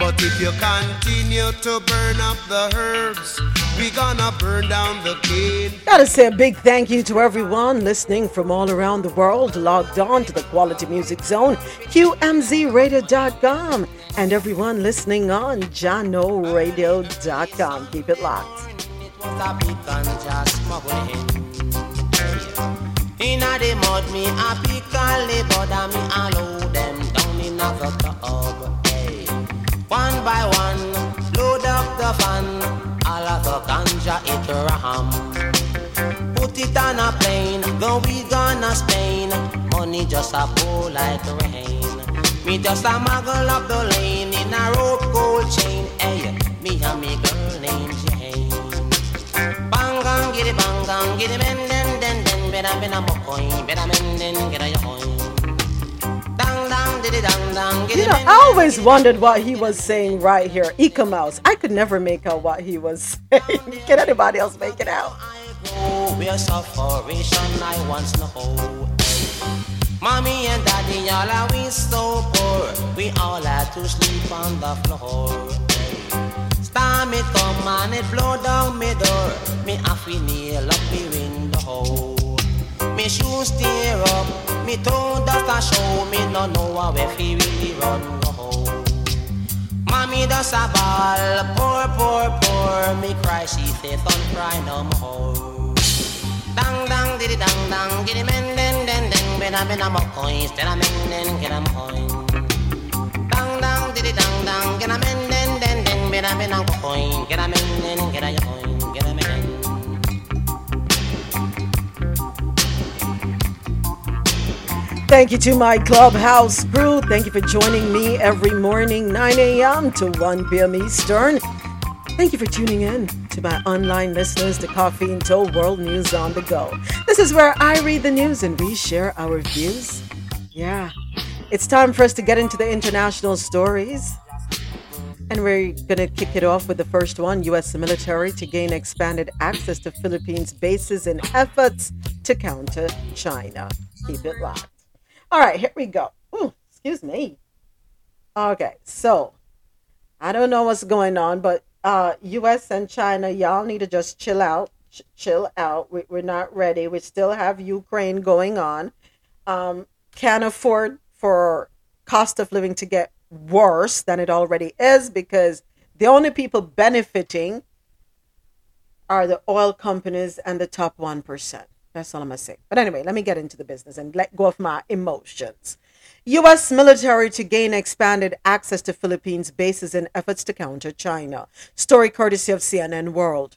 But if you continue to burn up the herbs, we gonna burn down the cane. Gotta say a big thank you to everyone listening from all around the world, logged on to the Quality Music Zone, QMZRadio.com, and everyone listening on JanoRadio.com. Keep it locked. Inna the mud, me a pick lay bother me and load them down in the tub. Hey. One by one, load up the fan, all of the ganja it ram. Put it on a plane, then we gonna Spain. Money just a pour like rain. Me just a muggle up the lane in a rope gold chain. Hey, me and me girl named Jane. Bang gang, it bang gang, it men den den. Better been a mocoin, better men den get a yoin. Dang dang, did it dang dang, get You know, I always wondered what he was saying right here. Eek-A-Mouse. I could never make out what he was saying. Can anybody else make it out? Where sufferation I once know. Mommy and daddy, all are we so poor. We all had to sleep on the floor. Storm it come and it blow down me door. Me have to nail up window. Me shoes tear up, me toe dust a show. Me no know if he really run go. Mommy does a ball, poor, poor, poor. Me cry, she say, don't cry no more. Dang, dang, diddy, dang, dang, giddy, men, den, den, den, ben, a, ben, a, mo, coins, ten, a, men, den, get a, coin. Dang, dang, diddy, dang, dang, get a, men, den, den, den, ben, a, ben, a, coin, get a, men, den, get a, coin, Thank you to my clubhouse crew. Thank you for joining me every morning, 9 a.m. to 1 p.m. Eastern. Thank you for tuning in to my online listeners to Coffee In Toe World News on the Go. This is where I read the news and we share our views. Yeah, it's time for us to get into the international stories. And we're going to kick it off with the first one U.S. military to gain expanded access to Philippines bases in efforts to counter China. Keep it locked. All right, here we go. Ooh, excuse me. Okay, so I don't know what's going on, but uh, U.S. and China, y'all need to just chill out. Ch- chill out. We, we're not ready. We still have Ukraine going on. Um, can't afford for cost of living to get worse than it already is because the only people benefiting are the oil companies and the top 1%. That's all I'm to say. But anyway, let me get into the business and let go of my emotions. U.S. military to gain expanded access to Philippines bases in efforts to counter China. Story courtesy of CNN World.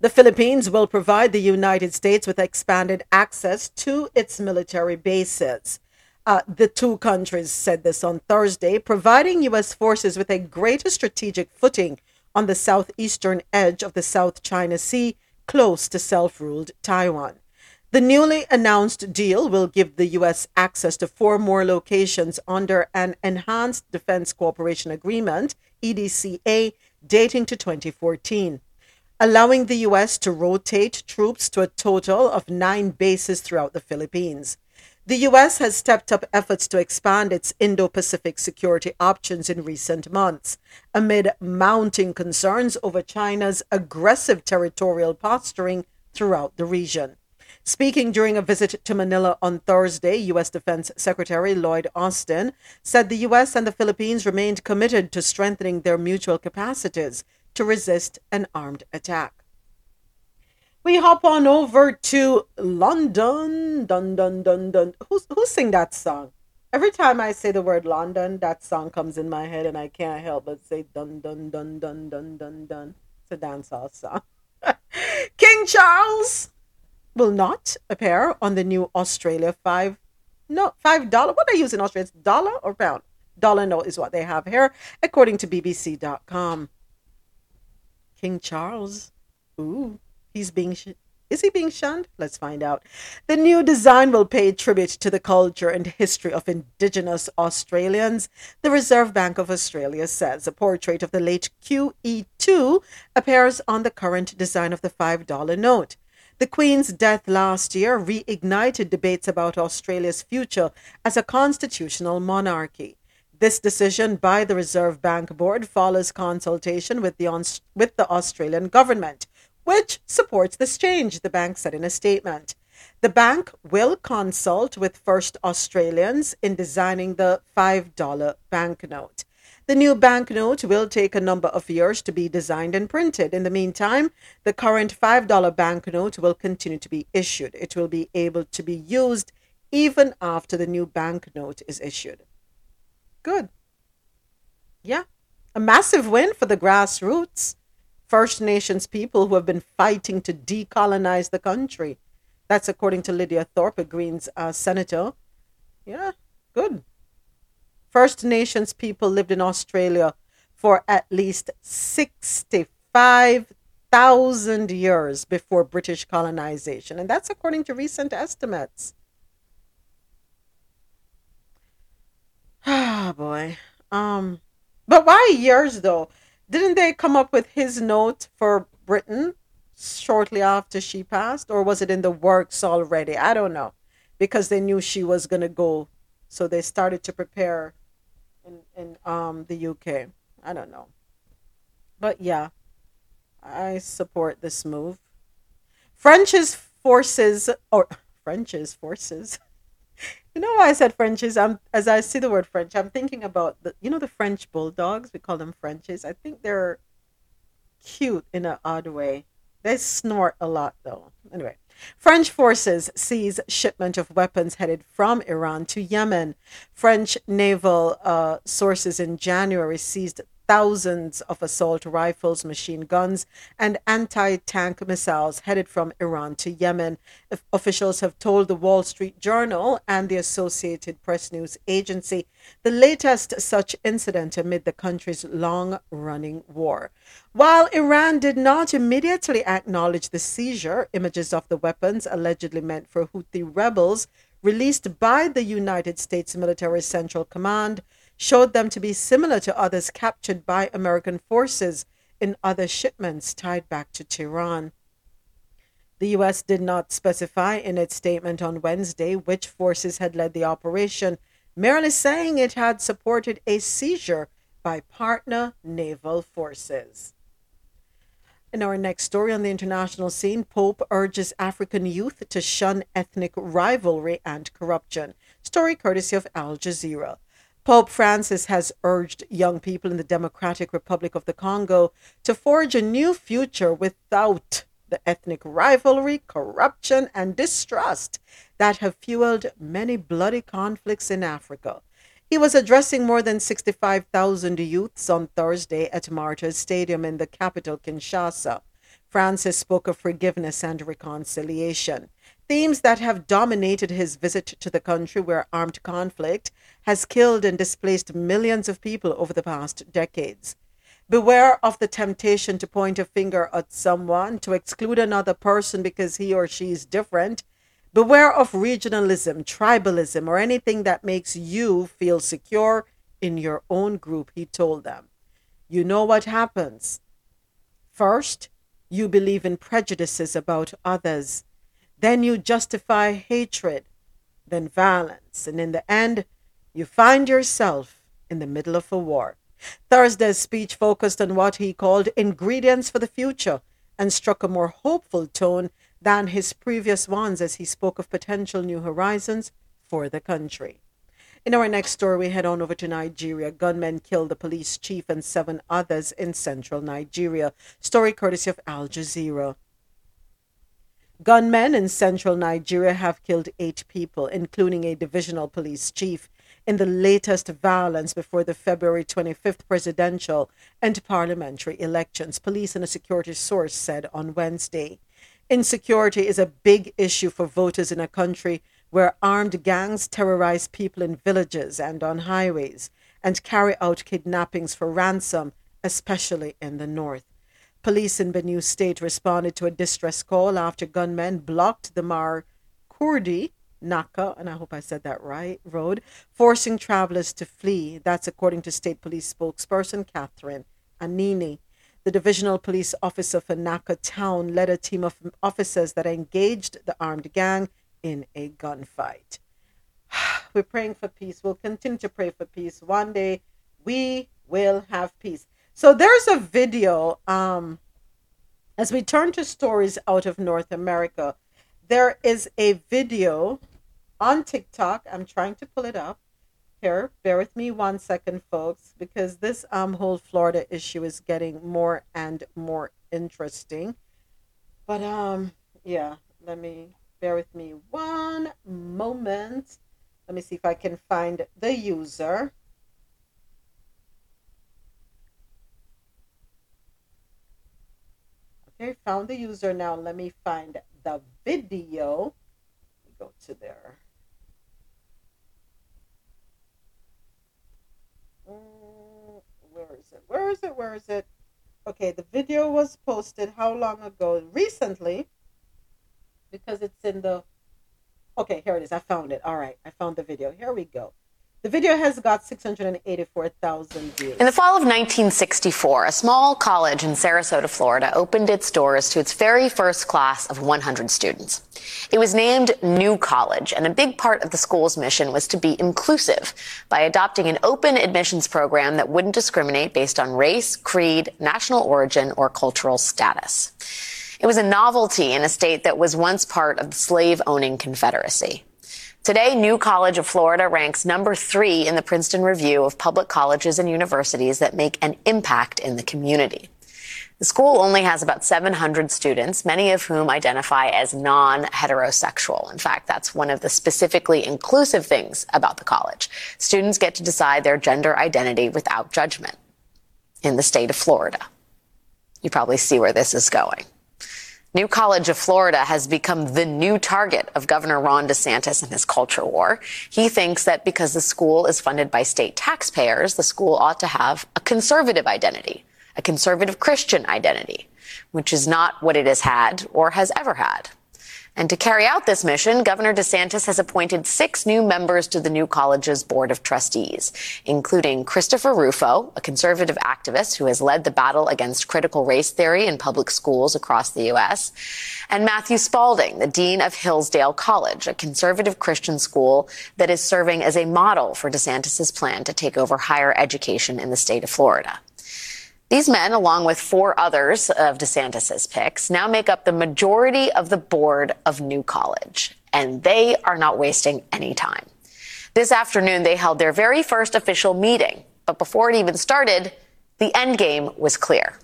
The Philippines will provide the United States with expanded access to its military bases. Uh, the two countries said this on Thursday, providing U.S. forces with a greater strategic footing on the southeastern edge of the South China Sea, close to self ruled Taiwan. The newly announced deal will give the U.S. access to four more locations under an Enhanced Defense Cooperation Agreement, EDCA, dating to 2014, allowing the U.S. to rotate troops to a total of nine bases throughout the Philippines. The U.S. has stepped up efforts to expand its Indo Pacific security options in recent months, amid mounting concerns over China's aggressive territorial posturing throughout the region. Speaking during a visit to Manila on Thursday, U.S. Defense Secretary Lloyd Austin said the U.S. and the Philippines remained committed to strengthening their mutual capacities to resist an armed attack. We hop on over to London. Dun dun dun dun. Who's who sing that song? Every time I say the word London, that song comes in my head, and I can't help but say dun dun dun dun dun dun dun. It's a dancehall song. King Charles will not appear on the new Australia five no five dollar. What are they use in Australia? It's dollar or pound? Dollar note is what they have here, according to BBC.com. King Charles, ooh, he's being sh- Is he being shunned? Let's find out. The new design will pay tribute to the culture and history of Indigenous Australians, the Reserve Bank of Australia says. A portrait of the late QE2 appears on the current design of the $5 note. The Queen's death last year reignited debates about Australia's future as a constitutional monarchy. This decision by the Reserve Bank Board follows consultation with the, with the Australian government, which supports this change, the bank said in a statement. The bank will consult with First Australians in designing the $5 banknote. The new banknote will take a number of years to be designed and printed. In the meantime, the current $5 banknote will continue to be issued. It will be able to be used even after the new banknote is issued. Good. Yeah. A massive win for the grassroots. First Nations people who have been fighting to decolonize the country. That's according to Lydia Thorpe, a Greens uh, senator. Yeah, good. First Nations people lived in Australia for at least 65,000 years before British colonization. And that's according to recent estimates. Ah, boy. Um, but why years though? Didn't they come up with his note for Britain shortly after she passed, or was it in the works already? I don't know, because they knew she was gonna go, so they started to prepare in in um the UK. I don't know, but yeah, I support this move. French's forces, or French's forces. You know why I said Frenchies? I'm as I see the word French, I'm thinking about the you know the French bulldogs. We call them Frenchies. I think they're cute in an odd way. They snort a lot though. Anyway, French forces seize shipment of weapons headed from Iran to Yemen. French naval uh, sources in January seized thousands of assault rifles, machine guns, and anti tank missiles headed from Iran to Yemen. Of- Officials have told the Wall Street Journal and the Associated Press News Agency the latest such incident amid the country's long running war. While Iran did not immediately acknowledge the seizure, images of the weapons allegedly meant for Houthi rebels released by the United States Military Central Command showed them to be similar to others captured by American forces in other shipments tied back to Tehran. The U.S. did not specify in its statement on Wednesday which forces had led the operation, merely saying it had supported a seizure by partner naval forces. In our next story on the international scene, Pope urges African youth to shun ethnic rivalry and corruption. Story courtesy of Al Jazeera. Pope Francis has urged young people in the Democratic Republic of the Congo to forge a new future without the ethnic rivalry, corruption, and distrust that have fueled many bloody conflicts in Africa. He was addressing more than 65,000 youths on Thursday at Martyrs Stadium in the capital, Kinshasa. Francis spoke of forgiveness and reconciliation, themes that have dominated his visit to the country where armed conflict has killed and displaced millions of people over the past decades. Beware of the temptation to point a finger at someone, to exclude another person because he or she is different. Beware of regionalism, tribalism, or anything that makes you feel secure in your own group, he told them. You know what happens. First, you believe in prejudices about others. Then you justify hatred, then violence, and in the end, you find yourself in the middle of a war. Thursday's speech focused on what he called ingredients for the future and struck a more hopeful tone than his previous ones as he spoke of potential new horizons for the country. In our next story, we head on over to Nigeria. Gunmen killed the police chief and seven others in central Nigeria. Story courtesy of Al Jazeera. Gunmen in central Nigeria have killed eight people, including a divisional police chief, in the latest violence before the February 25th presidential and parliamentary elections, police and a security source said on Wednesday. Insecurity is a big issue for voters in a country where armed gangs terrorize people in villages and on highways and carry out kidnappings for ransom, especially in the north. Police in Benue State responded to a distress call after gunmen blocked the Mar Kurdi Naka, and I hope I said that right, road, forcing travelers to flee. That's according to State Police spokesperson Catherine Anene. The divisional police officer for Naka town led a team of officers that engaged the armed gang in a gunfight. We're praying for peace. We'll continue to pray for peace. One day we will have peace. So there's a video um as we turn to stories out of North America. There is a video on TikTok. I'm trying to pull it up. Here, bear with me one second, folks, because this um whole Florida issue is getting more and more interesting. But um, yeah, let me bear with me one moment. Let me see if I can find the user. Okay, found the user now. Let me find the video. Let me go to there. Mm, Where is it? Where is it? Where is it? Okay, the video was posted how long ago? Recently, because it's in the. Okay, here it is. I found it. All right, I found the video. Here we go. The video has got 684,000 views. In the fall of 1964, a small college in Sarasota, Florida opened its doors to its very first class of 100 students. It was named New College, and a big part of the school's mission was to be inclusive by adopting an open admissions program that wouldn't discriminate based on race, creed, national origin, or cultural status. It was a novelty in a state that was once part of the slave owning Confederacy. Today, New College of Florida ranks number three in the Princeton Review of public colleges and universities that make an impact in the community. The school only has about 700 students, many of whom identify as non heterosexual. In fact, that's one of the specifically inclusive things about the college. Students get to decide their gender identity without judgment in the state of Florida. You probably see where this is going. New College of Florida has become the new target of Governor Ron DeSantis and his culture war. He thinks that because the school is funded by state taxpayers, the school ought to have a conservative identity, a conservative Christian identity, which is not what it has had or has ever had. And to carry out this mission, Governor DeSantis has appointed six new members to the new college's board of trustees, including Christopher Rufo, a conservative activist who has led the battle against critical race theory in public schools across the U.S., and Matthew Spalding, the dean of Hillsdale College, a conservative Christian school that is serving as a model for DeSantis's plan to take over higher education in the state of Florida. These men, along with four others of DeSantis's picks, now make up the majority of the board of New College, and they are not wasting any time. This afternoon, they held their very first official meeting, but before it even started, the end game was clear.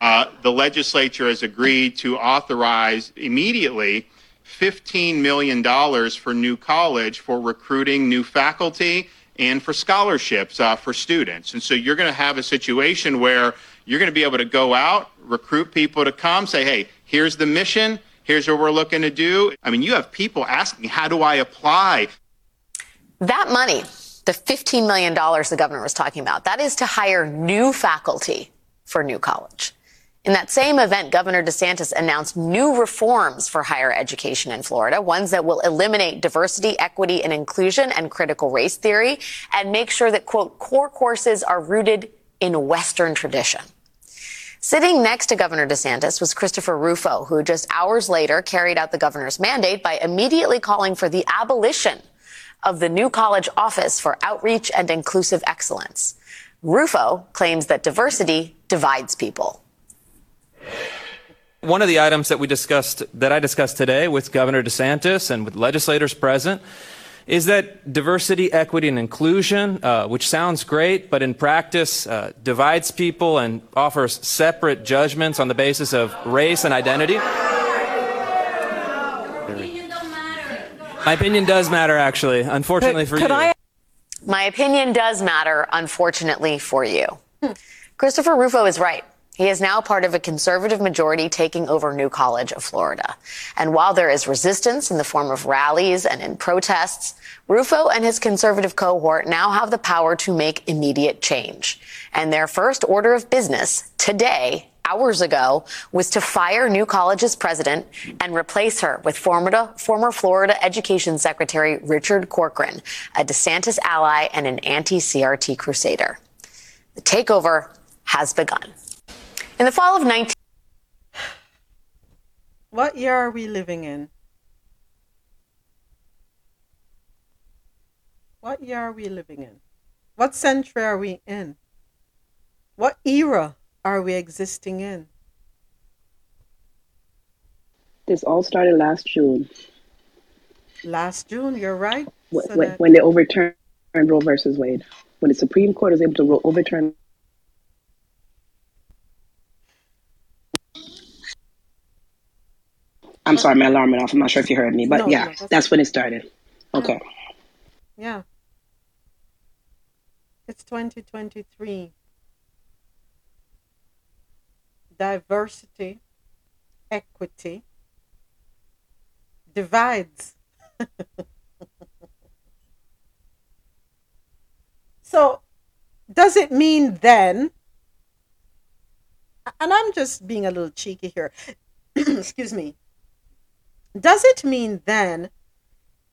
Uh, the legislature has agreed to authorize immediately $15 million for New College for recruiting new faculty and for scholarships uh, for students. And so you're going to have a situation where you're going to be able to go out, recruit people to come, say, hey, here's the mission, here's what we're looking to do. I mean, you have people asking, how do I apply? That money, the $15 million the governor was talking about, that is to hire new faculty for New College. In that same event, Governor DeSantis announced new reforms for higher education in Florida, ones that will eliminate diversity, equity, and inclusion and critical race theory and make sure that, quote, core courses are rooted in Western tradition. Sitting next to Governor DeSantis was Christopher Rufo, who just hours later carried out the governor's mandate by immediately calling for the abolition of the new college office for outreach and inclusive excellence. Rufo claims that diversity divides people. One of the items that we discussed, that I discussed today with Governor DeSantis and with legislators present, is that diversity, equity, and inclusion, uh, which sounds great, but in practice uh, divides people and offers separate judgments on the basis of race and identity. My opinion does matter, actually. Unfortunately for could you. I- My opinion does matter, unfortunately for you. Christopher Rufo is right. He is now part of a conservative majority taking over New College of Florida. And while there is resistance in the form of rallies and in protests, Rufo and his conservative cohort now have the power to make immediate change. And their first order of business today, hours ago, was to fire New College's president and replace her with former, former Florida Education Secretary Richard Corcoran, a DeSantis ally and an anti-CRT crusader. The takeover has begun. In the fall of 19. What year are we living in? What year are we living in? What century are we in? What era are we existing in? This all started last June Last June, you're right. wh- So when, that- when they overturned Roe versus Wade. When the Supreme Court was able to overturn. I'm sorry, my alarm went off. I'm not sure if you heard me, but No, yeah, no, that's that's when it started. Okay. Oh. Yeah. It's 2023. Diversity, equity, divides. so, does it mean then, and I'm just being a little cheeky here, excuse me, does it mean then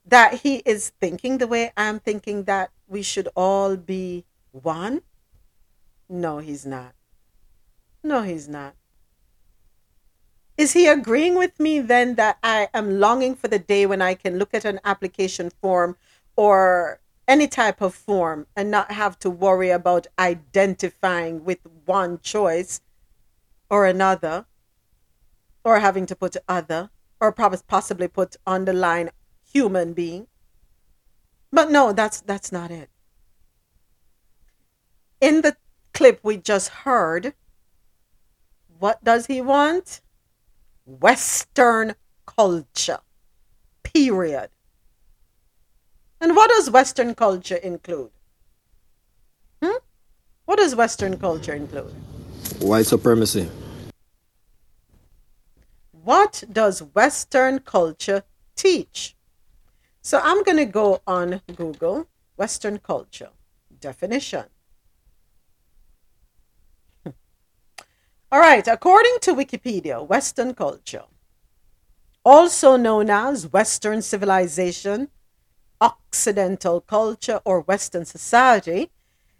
that he is thinking the way I'm thinking that we should all be one? No, he's not. No, he's not. Is he agreeing with me then that I am longing for the day when I can look at an application form or any type of form and not have to worry about identifying with one choice or another or having to put other or possibly put on the line human being. But no that's that's not it. In the clip we just heard what does he want? Western culture period. And what does western culture include? Hmm? what does western culture include? White supremacy. What does Western culture teach? So I'm going to go on Google Western culture definition. All right, according to Wikipedia, Western culture, also known as Western civilization, Occidental culture, or Western society,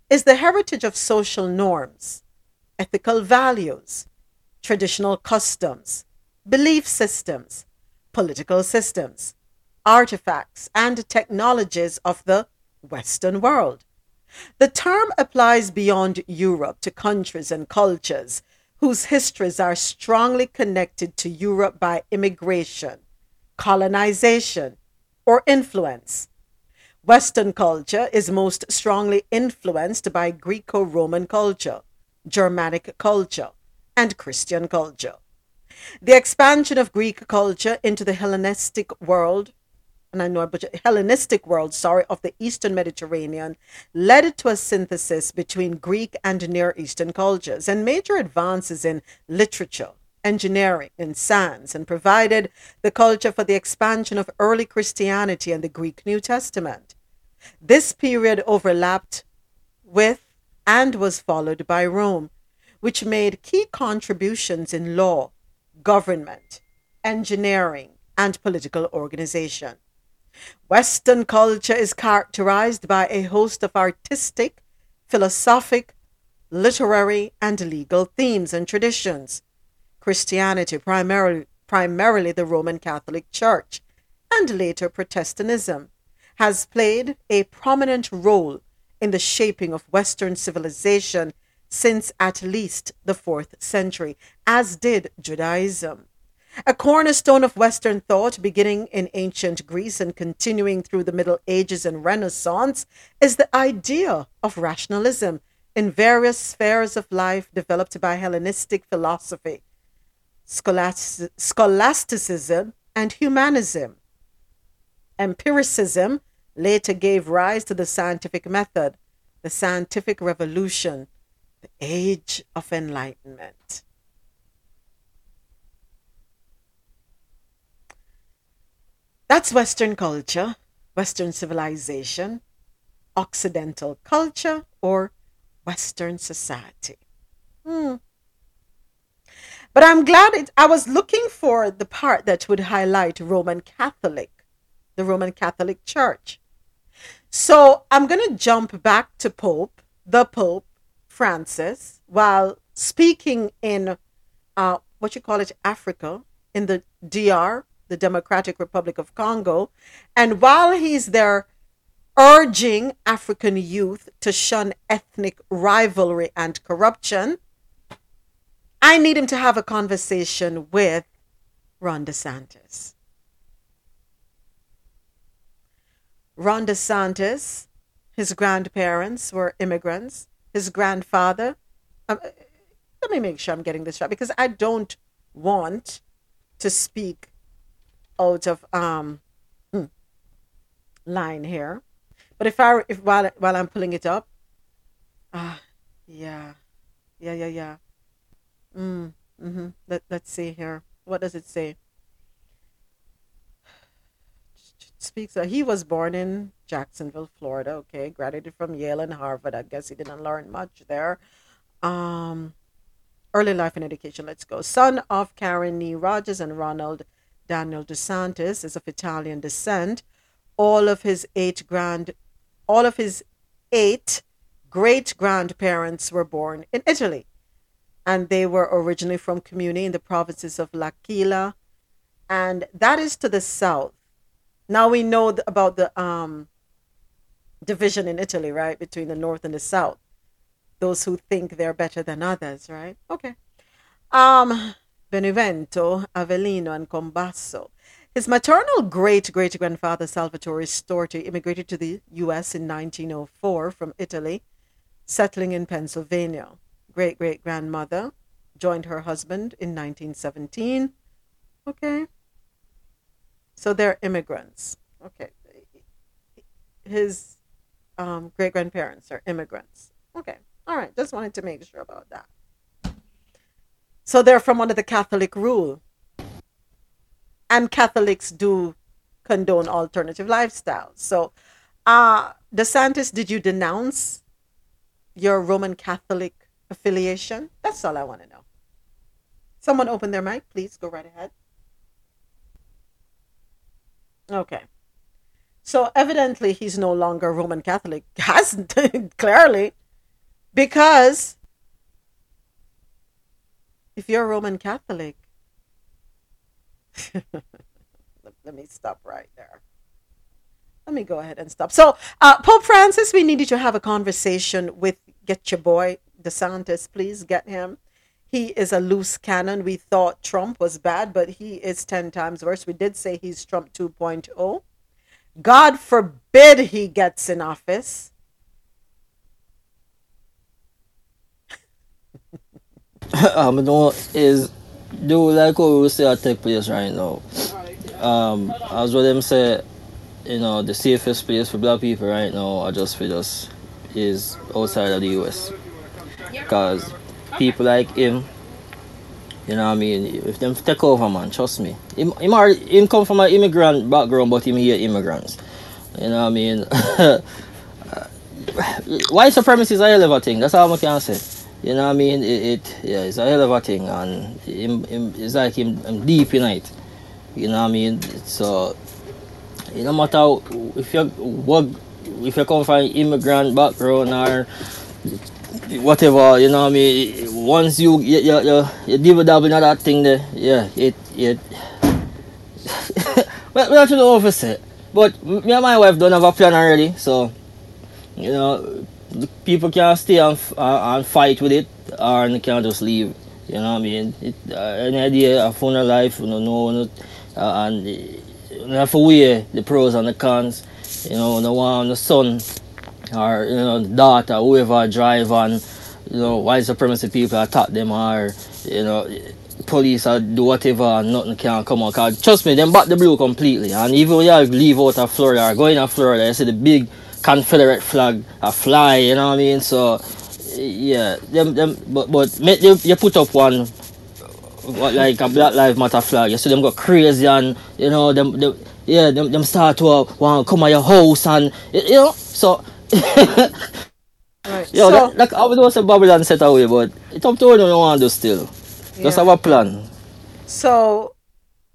is the heritage of social norms, ethical values, traditional customs, belief systems, political systems, artifacts, and technologies of the Western world. The term applies beyond Europe to countries and cultures whose histories are strongly connected to Europe by immigration, colonization, or influence. Western culture is most strongly influenced by Greco Roman culture, Germanic culture, and Christian culture. The expansion of Greek culture into the Hellenistic world, and I know but Hellenistic world, sorry, of the Eastern Mediterranean, led to a synthesis between Greek and Near Eastern cultures and major advances in literature, engineering, and science, and provided the culture for the expansion of early Christianity and the Greek New Testament. This period overlapped with and was followed by Rome, which made key contributions in law, government, engineering, and political organization. Western culture is characterized by a host of artistic, philosophic, literary, and legal themes and traditions. Christianity, primarily, primarily the Roman Catholic Church, and later Protestantism, has played a prominent role in the shaping of Western civilization since at least the fourth century, as did Judaism. A cornerstone of Western thought, beginning in ancient Greece and continuing through the Middle Ages and Renaissance, is the idea of rationalism in various spheres of life developed by Hellenistic philosophy, scholastic- scholasticism, and humanism. Empiricism later gave rise to the scientific method, the scientific revolution, The age of enlightenment. That's Western culture, Western civilization, Occidental culture, or Western society. Hmm. But I'm glad it, I was looking for the part that would highlight Roman Catholic, the Roman Catholic Church. So I'm going to jump back to Pope, the Pope Francis, while speaking in uh, what you call it, Africa, in the DR, the Democratic Republic of Congo. And while he's there urging African youth to shun ethnic rivalry and corruption, I need him to have a conversation with Ron DeSantis. Ron DeSantis, his grandparents were immigrants. His grandfather, um, let me make sure I'm getting this right because I don't want to speak out of um hmm, line here. But if I if while while I'm pulling it up, ah, yeah, yeah, yeah, yeah. Mm, mm-hmm. Let Let's see here. What does it say? Speaks. that he was born in Jacksonville, Florida. Okay, graduated from Yale and Harvard. I guess he didn't learn much there. Um, early life and education. Let's go. Son of Karen Nee Rogers and Ronald Daniel DeSantis is of Italian descent. All of his eight grand, all of his eight great grandparents were born in Italy, and they were originally from Comuni in the provinces of L'Aquila, and that is to the south. Now we know th- about the um, division in Italy, right, between the north and the south. Those who think they're better than others, right? Okay. Um, Benevento, Avellino, and Combasso. His maternal great great grandfather, Salvatore Storti, immigrated to the U.S. in 1904 from Italy, settling in Pennsylvania. Great great grandmother joined her husband in 1917. Okay. So they're immigrants. Okay. His um, great grandparents are immigrants. Okay. All right. Just wanted to make sure about that. So they're from under the Catholic rule. And Catholics do condone alternative lifestyles. So, uh, DeSantis, did you denounce your Roman Catholic affiliation? That's all I want to know. Someone open their mic, please. Go right ahead. Okay. So evidently he's no longer Roman Catholic. Hasn't clearly. Because if you're Roman Catholic, let, me stop right there. Let me go ahead and stop. So, uh, Pope Francis, we needed to have a conversation with get your boy DeSantis. Please get him. He is a loose cannon. We thought Trump was bad, but he is 10 times worse. We did say he's Trump 2.0. God forbid he gets in office. um, know is do like what we say I take place right now. Um, as what them say, you know, the safest place for black people right now are just for us is outside of the US. Because people like him, you know what I mean, if them take over man, trust me. Him, him, are, him come from an immigrant background but him here immigrants. You know what I mean? White supremacy is a hell of a thing, that's all I can say. You know what I mean? It, it yeah, it's a hell of a thing, and him, him, it's like him, him deep in it. You know what I mean? So, it no matter if you work, if you come from immigrant background or whatever, you know what I mean. Once you you you, you, you dabble dabble thing there, yeah, it it. we overset, but me and my wife don't have a plan already, so you know people can stay and, uh, and fight with it or they can just leave. You know what I mean? It, uh, any idea of fun life, you know, no, uh, and you have to weigh the pros and the cons. You know, the one, the son, or you know, daughter, whoever drive and you know, white supremacy people attack them or you know, police or do whatever and nothing can come out. Cause trust me, them back the blue completely. And even when you leave out of Florida or going to Florida, you see the big Confederate flag a fly, you know what I mean? So Yeah, them them but but make you, put up one like a Black Lives Matter flag. You see them go crazy and you know them, them yeah them them start to uh, want to come at your house and you know so. Right. Yo, so, that, like I was also Babylon set away, but it's up to you don't want to do still. Just Yeah. have a plan. so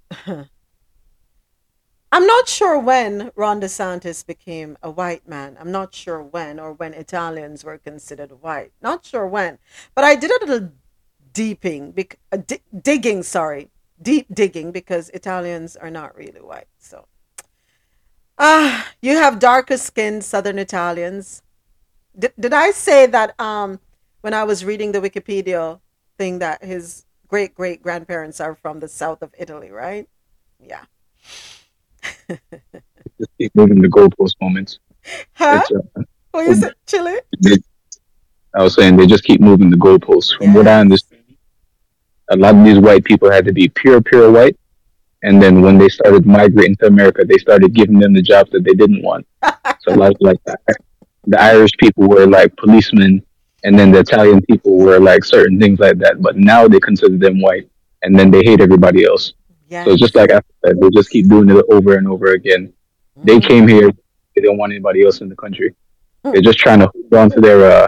I'm not sure when Ron DeSantis became a white man. I'm not sure when or when Italians were considered white. Not sure when. But I did a little deeping, bec- uh, di- digging, sorry, deep digging because Italians are not really white. So, ah, you have darker skinned Southern Italians. Did, did I say that um, when I was reading the Wikipedia thing that his great great grandparents are from the south of Italy, right? Yeah. Just keep moving the goalpost moments. Huh? Uh, What you said, Chile? they, I was saying they just keep moving the goalposts. From what I understand, a lot of these white people had to be pure, pure white, and then when they started migrating to America, they started giving them the jobs that they didn't want. so of like the, the Irish people were like policemen, and then the Italian people were like certain things like that. But now they consider them white, and then they hate everybody else. Yeah. So just like I said, they just keep doing it over and over again. They came here, they don't want anybody else in the country. They're just trying to hold on to their uh,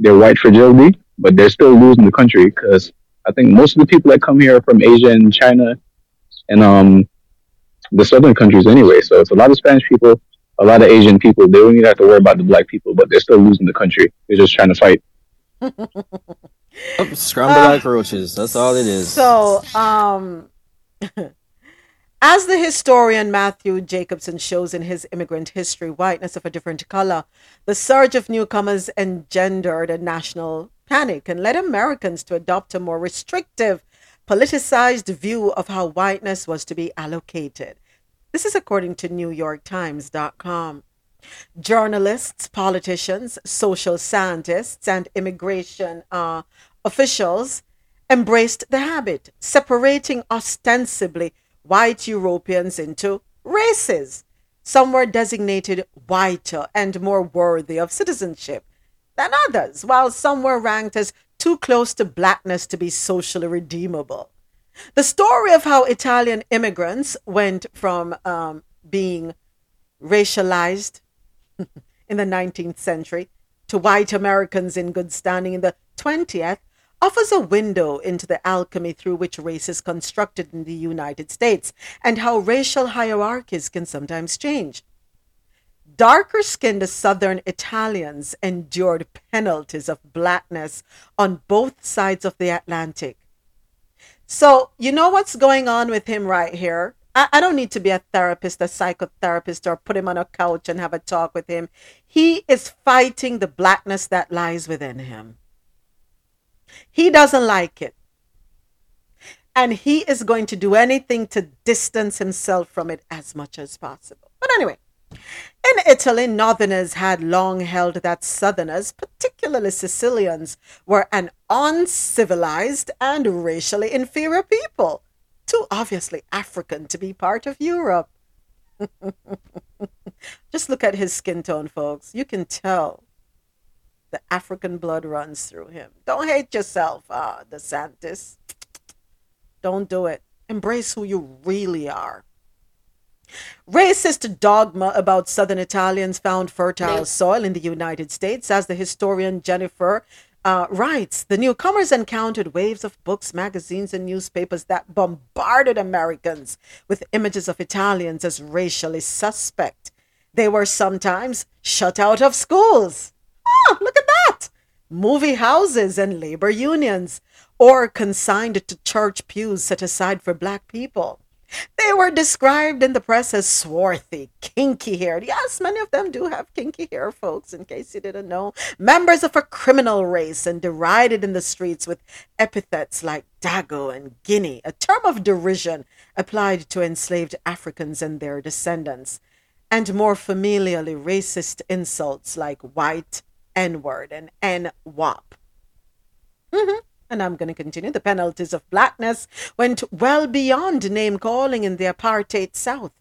their white fragility, but they're still losing the country because I think most of the people that come here are from Asia and China and um the southern countries anyway. So it's a lot of Spanish people, a lot of Asian people. They don't even have to worry about the black people, but they're still losing the country. They're just trying to fight. Yep, Scramble Ah. like roaches. That's all it is. So, um, as the historian Matthew Jacobson shows in his Immigrant History, Whiteness of a Different Color, the surge of newcomers engendered a national panic and led Americans to adopt a more restrictive, politicized view of how whiteness was to be allocated. This is according to NewYorkTimes.com. Journalists, politicians, social scientists, and immigration uh, officials embraced the habit, separating ostensibly white Europeans into races. Some were designated whiter and more worthy of citizenship than others, while some were ranked as too close to blackness to be socially redeemable. The story of how Italian immigrants went from um, being racialized in the 19th century to white Americans in good standing in the 20th offers a window into the alchemy through which race is constructed in the United States and how racial hierarchies can sometimes change. Darker skinned Southern Italians endured penalties of blackness on both sides of the Atlantic. So, you know what's going on with him right here? I, I don't need to be a therapist, a psychotherapist, or put him on a couch and have a talk with him. He is fighting the blackness that lies within him. He doesn't like it. And he is going to do anything to distance himself from it as much as possible. But anyway, in Italy, Northerners had long held that Southerners, particularly Sicilians, were an uncivilized and racially inferior people, too obviously African to be part of Europe. Just look at his skin tone, folks. You can tell the African blood runs through him. Don't hate yourself, uh, DeSantis. Don't do it. Embrace who you really are. Racist dogma about Southern Italians found fertile soil in the United States, as the historian Jennifer uh, writes. The newcomers encountered waves of books, magazines, and newspapers that bombarded Americans with images of Italians as racially suspect. They were sometimes shut out of schools. Ah, look at that! Movie houses and labor unions, or consigned to church pews set aside for black people. They were described in the press as swarthy, kinky haired. Yes, many of them do have kinky hair, folks, in case you didn't know. Members of a criminal race and derided in the streets with epithets like Dago and Guinea, a term of derision applied to enslaved Africans and their descendants, and more familiarly racist insults like white, N word, and N WAP. Mhm. And I'm going to continue. The penalties of blackness went well beyond name calling in the apartheid South.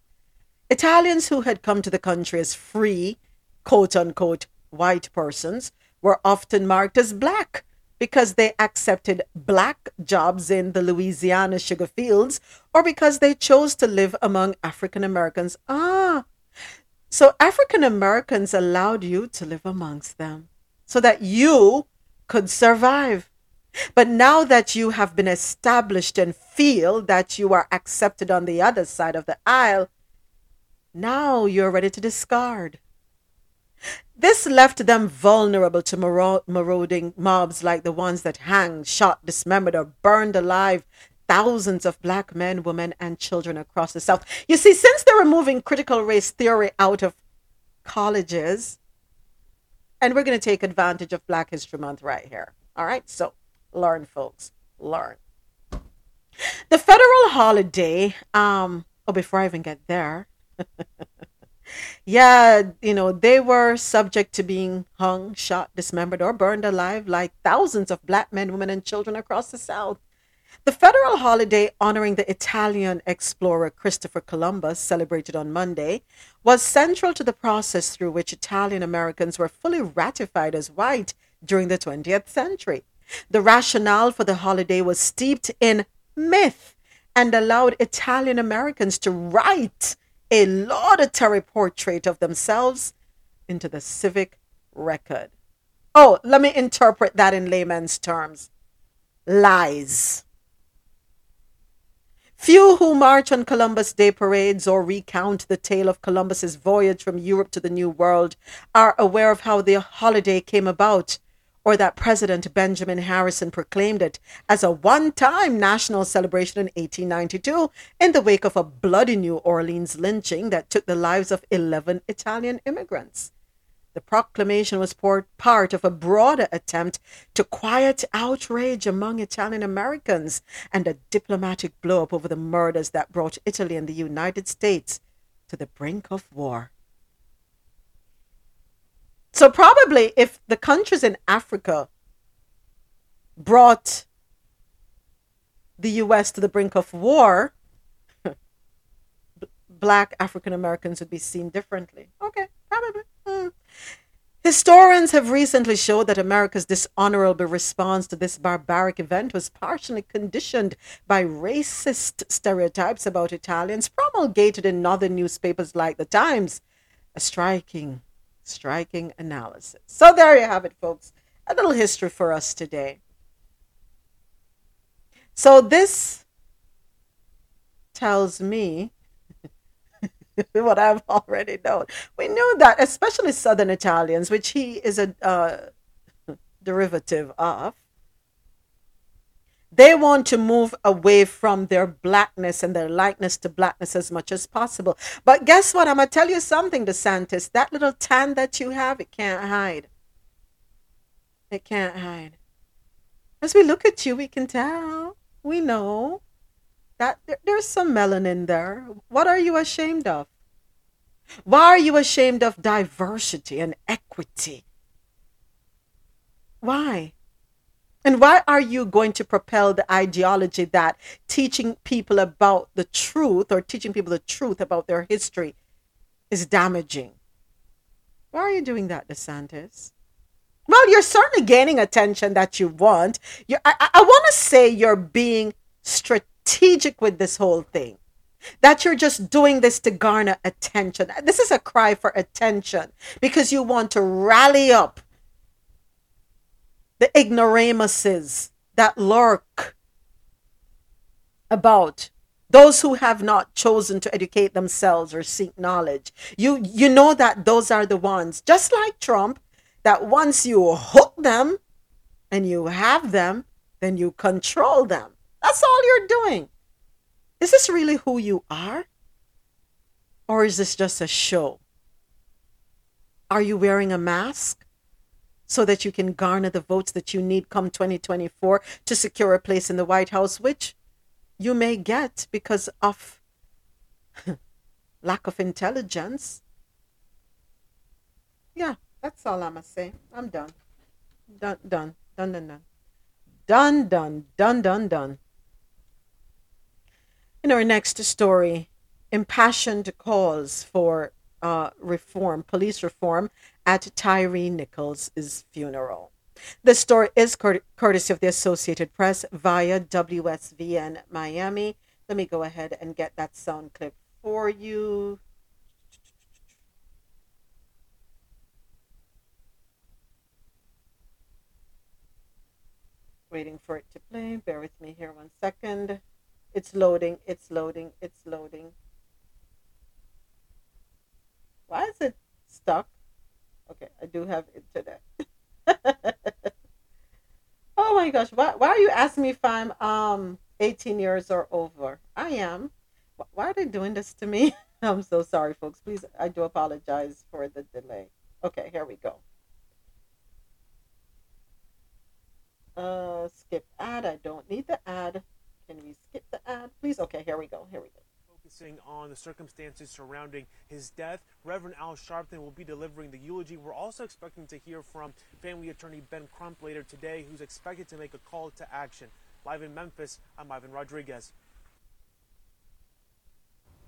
Italians who had come to the country as free, quote unquote, white persons were often marked as black because they accepted black jobs in the Louisiana sugar fields or because they chose to live among African Americans. Ah, so African Americans allowed you to live amongst them so that you could survive. But now that you have been established and feel that you are accepted on the other side of the aisle, now you're ready to discard. This left them vulnerable to marauding mobs like the ones that hanged, shot, dismembered, or burned alive thousands of black men, women, and children across the South. You see, since they're removing critical race theory out of colleges, and we're going to take advantage of Black History Month right here. All right, so learn, folks, learn. The federal holiday, um, oh, before I even get there, yeah, you know, they were subject to being hung, shot, dismembered, or burned alive like thousands of black men, women, and children across the South. The federal holiday honoring the Italian explorer Christopher Columbus, celebrated on Monday, was central to the process through which Italian Americans were fully ratified as white during the 20th century. The rationale for the holiday was steeped in myth and allowed Italian Americans to write a laudatory portrait of themselves into the civic record. Oh, let me interpret that in layman's terms lies. Few who march on Columbus Day parades or recount the tale of Columbus's voyage from Europe to the New World are aware of how the holiday came about or that President Benjamin Harrison proclaimed it as a one time national celebration in 1892 in the wake of a bloody New Orleans lynching that took the lives of 11 Italian immigrants. The proclamation was part of a broader attempt to quiet outrage among Italian Americans and a diplomatic blow up over the murders that brought Italy and the United States to the brink of war. So, probably if the countries in Africa brought the US to the brink of war, black African Americans would be seen differently. Okay, probably. Hmm. Historians have recently showed that America's dishonorable response to this barbaric event was partially conditioned by racist stereotypes about Italians promulgated in northern newspapers like The Times. A striking, striking analysis. So there you have it, folks. A little history for us today. So this tells me what I've already known. We knew that, especially Southern Italians, which he is a uh, derivative of, they want to move away from their blackness and their likeness to blackness as much as possible. But guess what? I'm going to tell you something, DeSantis. That little tan that you have, it can't hide. It can't hide. As we look at you, we can tell. We know that there, there's some melanin there. What are you ashamed of? Why are you ashamed of diversity and equity? Why? And why are you going to propel the ideology that teaching people about the truth or teaching people the truth about their history is damaging? Why are you doing that, DeSantis? Well, you're certainly gaining attention that you want. you I, I, I want to say you're being strategic with this whole thing. That you're just doing this to garner attention. This is a cry for attention because you want to rally up the ignoramuses that lurk about those who have not chosen to educate themselves or seek knowledge. You you know that those are the ones, just like Trump, that once you hook them and you have them, then you control them. That's all you're doing. Is this really who you are? Or is this just a show? Are you wearing a mask so that you can garner the votes that you need come 2024 to secure a place in the White House, which you may get because of lack of intelligence? Yeah, that's all I'm going to say. I'm done. Done, done, done, done, done. Done, done, done, done, done. In our next story, impassioned calls for uh, reform, police reform, at Tyre Nichols' funeral. The story is cour- courtesy of the Associated Press via WSVN Miami. Let me go ahead and get that sound clip for you. Waiting for it to play. Bear with me here one second. It's loading, it's loading, it's loading. Why is it stuck? Okay, I do have internet. oh my gosh, why, why are you asking me if I'm um 18 years or over? I am. Why are they doing this to me? I'm so sorry, folks. Please, I do apologize for the delay. Okay, here we go. Uh, skip ad. I don't need the ad. Can we skip the ad, please? Okay, here we go. Here we go. Focusing on the circumstances surrounding his death, Reverend Al Sharpton will be delivering the eulogy. We're also expecting to hear from family attorney Ben Crump later today, who's expected to make a call to action. Live in Memphis, I'm Ivan Rodriguez.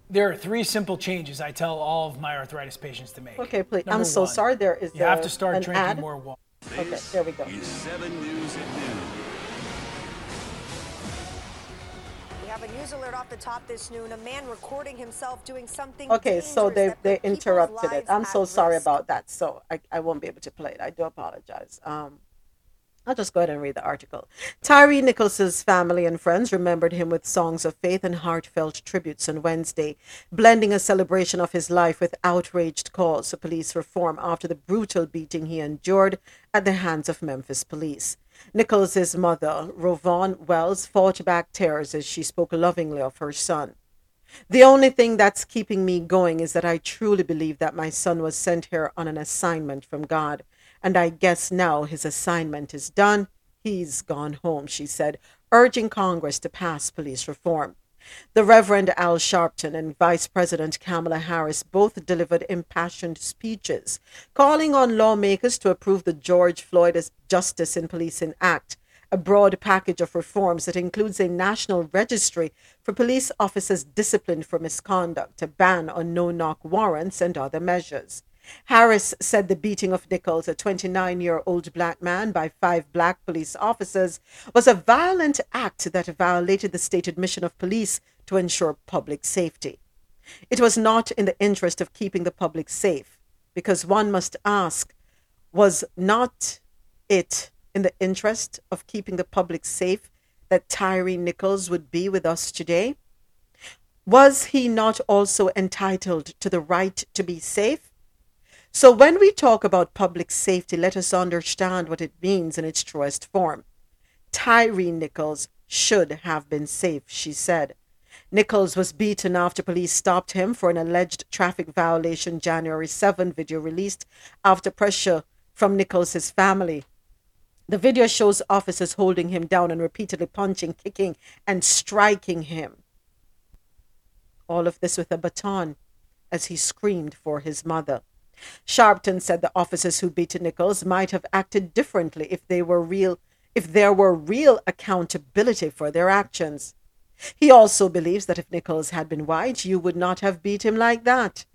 There are three simple changes I tell all of my arthritis patients to make. Okay, please. Number I'm so one, sorry. There is You have uh, to start drinking ad. more water. Okay, there we go. is 7 News at noon. A news alert off the top this noon. A man recording himself doing something. Okay, so they they that put people's interrupted it. I'm so sorry risk. about that. So I, I won't be able to play it. I do apologize. Um, I'll just go ahead and read the article. Tyre Nichols's family and friends remembered him with songs of faith and heartfelt tributes on Wednesday, blending a celebration of his life with outraged calls for police reform after the brutal beating he endured at the hands of Memphis police. Nichols's mother, RowVaughn Wells, fought back tears as she spoke lovingly of her son. The only thing that's keeping me going is that I truly believe that my son was sent here on an assignment from God. And I guess now his assignment is done. He's gone home, she said, urging Congress to pass police reform. The Reverend Al Sharpton and Vice President Kamala Harris both delivered impassioned speeches, calling on lawmakers to approve the George Floyd Justice in Policing Act, a broad package of reforms that includes a national registry for police officers disciplined for misconduct, a ban on no knock warrants, and other measures. Harris said the beating of Nichols, a 29 year old black man, by five black police officers was a violent act that violated the stated mission of police to ensure public safety. It was not in the interest of keeping the public safe, because one must ask was not it in the interest of keeping the public safe that Tyre Nichols would be with us today? Was he not also entitled to the right to be safe? So, when we talk about public safety, let us understand what it means in its truest form. Tyre Nichols should have been safe, she said. Nichols was beaten after police stopped him for an alleged traffic violation January 7 video released after pressure from Nichols' family. The video shows officers holding him down and repeatedly punching, kicking, and striking him. All of this with a baton as he screamed for his mother. Sharpton said the officers who beat Nichols might have acted differently if they were real if there were real accountability for their actions. He also believes that if Nichols had been white, you would not have beat him like that.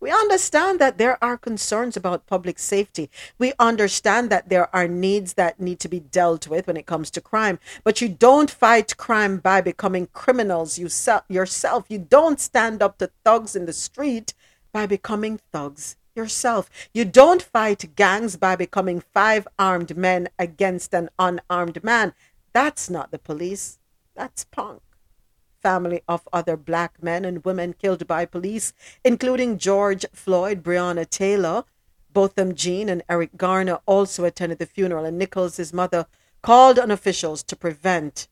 We understand that there are concerns about public safety. We understand that there are needs that need to be dealt with when it comes to crime. But you don't fight crime by becoming criminals yourself. You don't stand up to thugs in the street by becoming thugs yourself. You don't fight gangs by becoming five armed men against an unarmed man. That's not the police. That's punk family of other black men and women killed by police, including George Floyd, Breonna Taylor. Botham Jean and Eric Garner, also attended the funeral, and Nichols' mother called on officials to prevent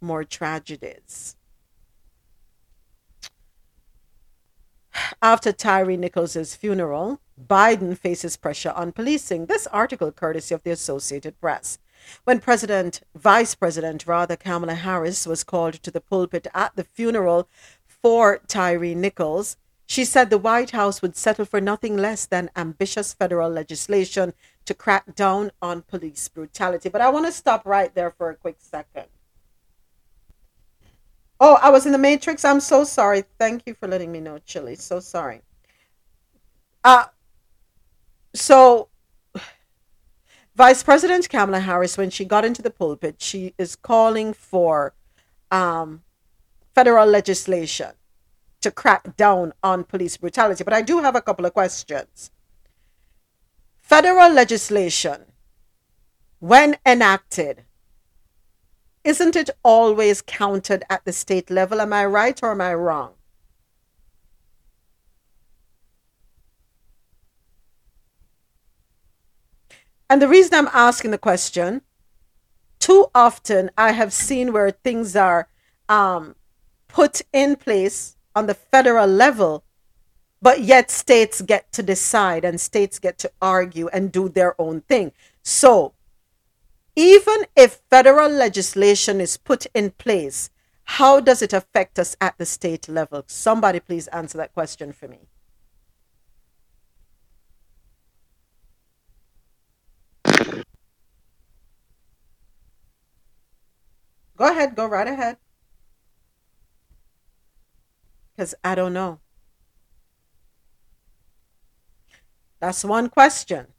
more tragedies. After Tyre Nichols' funeral, Biden faces pressure on policing. This article, courtesy of the Associated Press. When President, Vice President, rather, Kamala Harris was called to the pulpit at the funeral for Tyre Nichols, she said the White House would settle for nothing less than ambitious federal legislation to crack down on police brutality. But I want to stop right there for a quick second. Oh, I was in the Matrix. I'm so sorry. Thank you for letting me know, Chili. So sorry. Uh, So, Vice President Kamala Harris, when she got into the pulpit, she is calling for um, federal legislation to crack down on police brutality. But I do have a couple of questions. Federal legislation, when enacted, isn't it always counted at the state level? Am I right or am I wrong? And the reason I'm asking the question, too often I have seen where things are um, put in place on the federal level, but yet states get to decide and states get to argue and do their own thing. So, even if federal legislation is put in place, how does it affect us at the state level? Somebody please answer that question for me. Go ahead, go right ahead. Because I don't know. That's one question.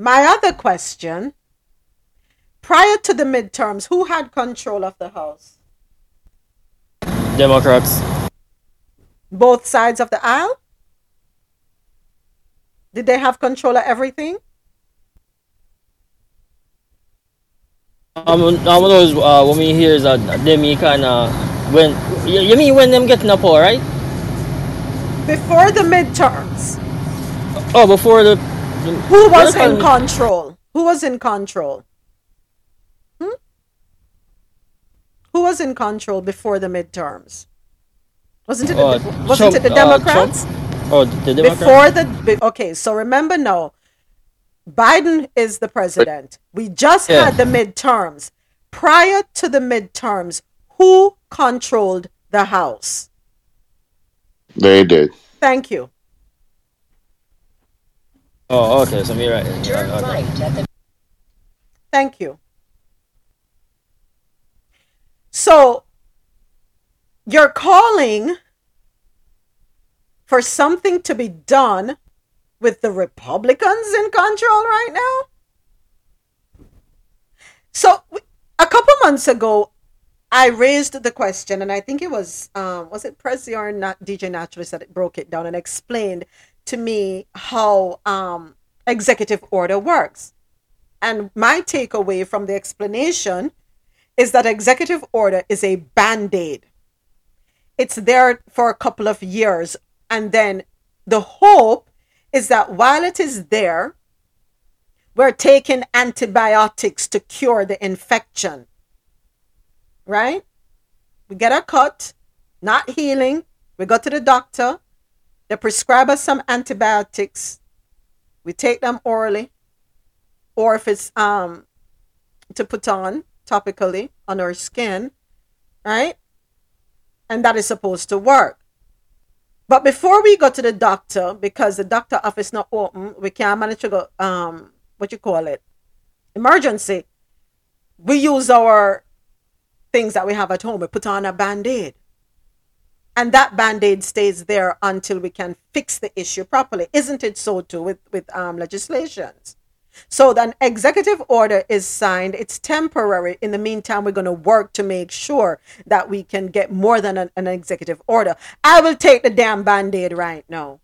My other question prior to the midterms, who had control of the House? Democrats. Both sides of the aisle? Did they have control of everything? Um, um, those, uh, when we hear is that them you kind of when you, you mean when them getting up all right? Before the midterms, Oh, before the who was in control? Who was in control? Hmm? Who was in control before the midterms? Wasn't it? Uh, the, wasn't Trump- it the uh, Democrats? Trump? Oh, the Democrats. Before the okay, so remember now, Biden is the president. We just Yeah. had the midterms. Prior to the midterms, who controlled the House? They did. Thank you. Oh, okay. So me right. yeah, okay. Thank you. So you're calling for something to be done with the Republicans in control right now? So a couple months ago, I raised the question, and I think it was um, was it Prezi or not DJ Naturalist that broke it down and explained to me how um, executive order works. And my takeaway from the explanation is that executive order is a band aid. It's there for a couple of years. And then the hope is that while it is there, we're taking antibiotics to cure the infection. Right? We get a cut, not healing. We go to the doctor. They prescribe us some antibiotics. We take them orally or if it's um to put on topically on our skin, right? And that is supposed to work. But before we go to the doctor, because the doctor office not open, we can't manage to go um what you call it emergency. We use our things that we have at home. We put on a band-aid. And that band-aid stays there until we can fix the issue properly. Isn't it so too with, with um legislations? So then executive order is signed. It's temporary. In the meantime, we're going to work to make sure that we can get more than an, an executive order. I will take the damn band-aid right now.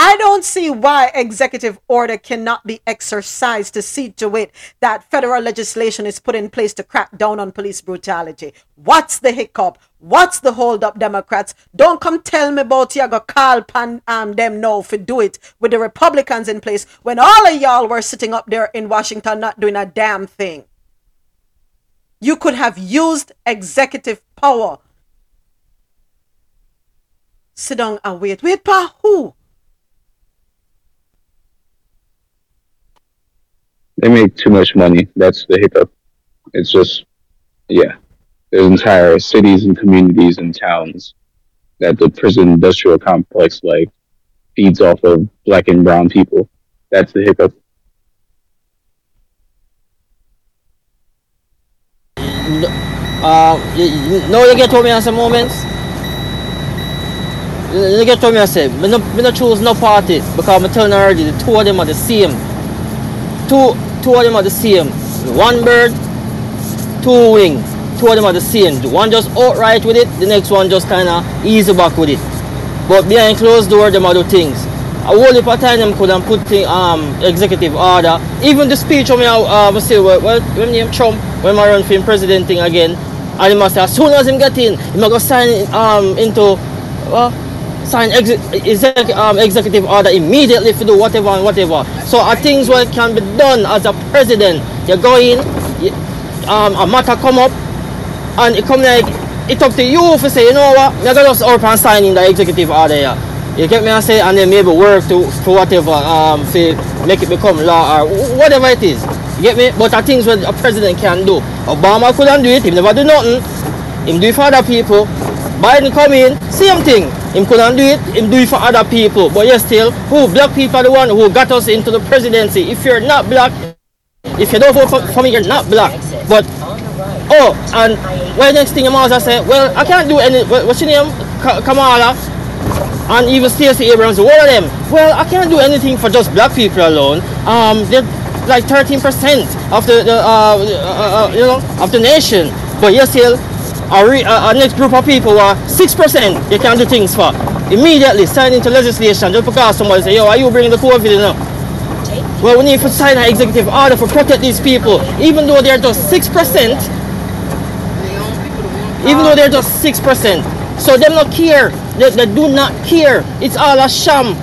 I don't see why executive order cannot be exercised to see to it that federal legislation is put in place to crack down on police brutality. What's the hiccup? What's the hold up, Democrats? Don't come tell me about you go call pan um, them no for do it with the Republicans in place when all of y'all were sitting up there in Washington not doing a damn thing. You could have used executive power. Sit down and wait. Wait, pa who? They make too much money. That's the hiccup. It's just, yeah. There's entire cities and communities and towns that the prison industrial complex like feeds off of black and brown people. That's the hiccup. Uh, you, get to me on some moments. You get what me I say? Me no, me no choose no party because I'm you already the two of them are the same. Two two of them are the same. One bird, two wing. Two of them are the same. The one just outright with it, the next one just kinda easy back with it. But behind closed door, them other things. A whole heap of time them could have put thing, um executive order. Even the speech of me uh, uh say well, well when name Trump when I run for president thing again, and he must say as soon as him get in, he must go sign um into uh, sign exe- exec, um, executive order immediately to do whatever and whatever. So are things what can be done as a president. You go in, you, um, a matter come up, and it come like it up to you to say, you know what, me gonna just up and sign in the executive order here. You get me I say, and then maybe work to for whatever, um, say make it become law or whatever it is. You get me? But are things what a president can do. Obama couldn't do it. He never do nothing. Him do it for other people. Biden come in, same thing. Him couldn't do it, him do it for other people. But yes, still, who black people are the one who got us into the presidency. If you're not black, if you don't vote for, for me, you're not black. But oh, and well, next thing I'm also say, well, I can't do any. what- What's your name? Ka- Kamala. And even Stacey Abrams, what of them? Well, I can't do anything for just black people alone. Um, they're like 13% of the, the uh, uh, uh, you know, of the nation. But yes, still, our, uh, our next group of people are 6% you can do things for. Immediately sign into legislation just because somebody say, yo, are you bringing the COVID in now? Well, we need to sign an executive order to protect these people, even though they're just 6%, even though they're just 6%. So them not care. They, they do not care. It's all a sham.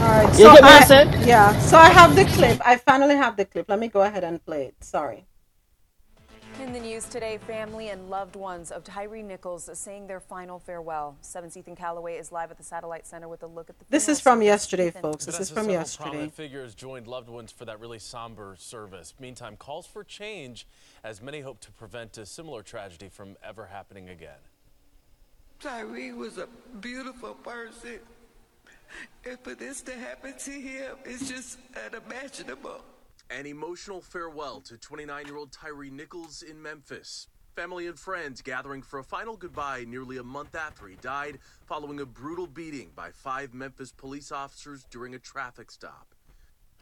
All right. You so get what I I- said? Yeah. So I have the clip. I finally have the clip. Let me go ahead and play it. Sorry. In the news today, family and loved ones of Tyre Nichols saying their final farewell. 7's Ethan Calloway is live at the Satellite Center with a look at the This is from yesterday, Ethan. folks. This is from yesterday. Prominent figures joined loved ones for that really somber service. Meantime, calls for change as many hope to prevent a similar tragedy from ever happening again. Tyre was a beautiful person. And for this to happen to him is just unimaginable. An emotional farewell to 29 year old Tyre Nichols in Memphis. Family and friends gathering for a final goodbye nearly a month after he died following a brutal beating by five Memphis police officers during a traffic stop.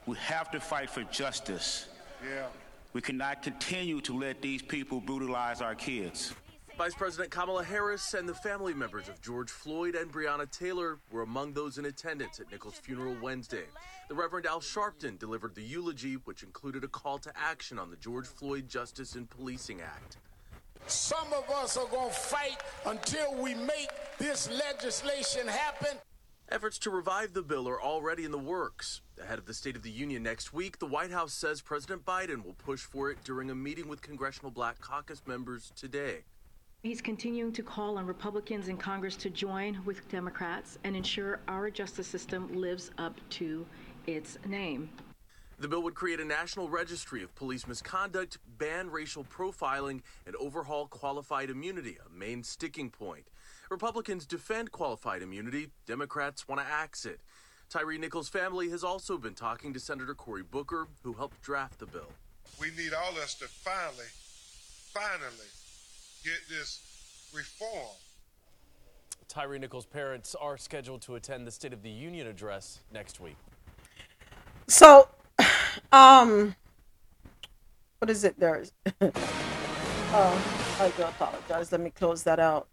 We have to fight for justice. Yeah. We cannot continue to let these people brutalize our kids. Vice President Kamala Harris and the family members of George Floyd and Breonna Taylor were among those in attendance at Nichols' funeral Wednesday. The Reverend Al Sharpton delivered the eulogy, which included a call to action on the George Floyd Justice and Policing Act. Some of us are going to fight until we make this legislation happen. Efforts to revive the bill are already in the works. Ahead of the State of the Union next week, the White House says President Biden will push for it during a meeting with Congressional Black Caucus members today. He's continuing to call on Republicans in Congress to join with Democrats and ensure our justice system lives up to its name. The bill would create a national registry of police misconduct, ban racial profiling, and overhaul qualified immunity, a main sticking point. Republicans defend qualified immunity, Democrats want to axe it. Tyre Nichols' family has also been talking to Senator Cory Booker, who helped draft the bill. We need all of us to finally, finally get this reform. Tyre Nichols' parents are scheduled to attend the State of the Union address next week. So, um, what is it? There's. oh, I do apologize. Let me close that out.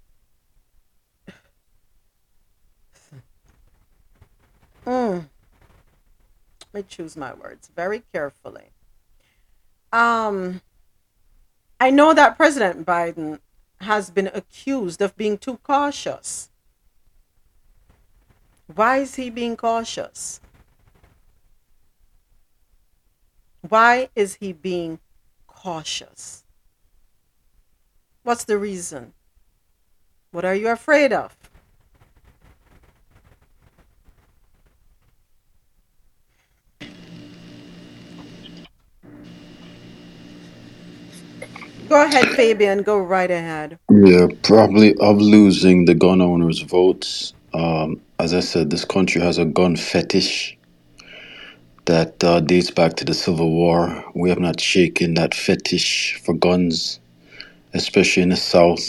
Mm. Let me choose my words very carefully. Um, I know that President Biden has been accused of being too cautious. Why is he being cautious? Why is he being cautious? What's the reason? What are you afraid of? Go ahead, Fabian. Go right ahead. Yeah, probably of losing the gun owners' votes. Um, as I said, this country has a gun fetish that uh, dates back to the Civil War. We have not shaken that fetish for guns, especially in the South.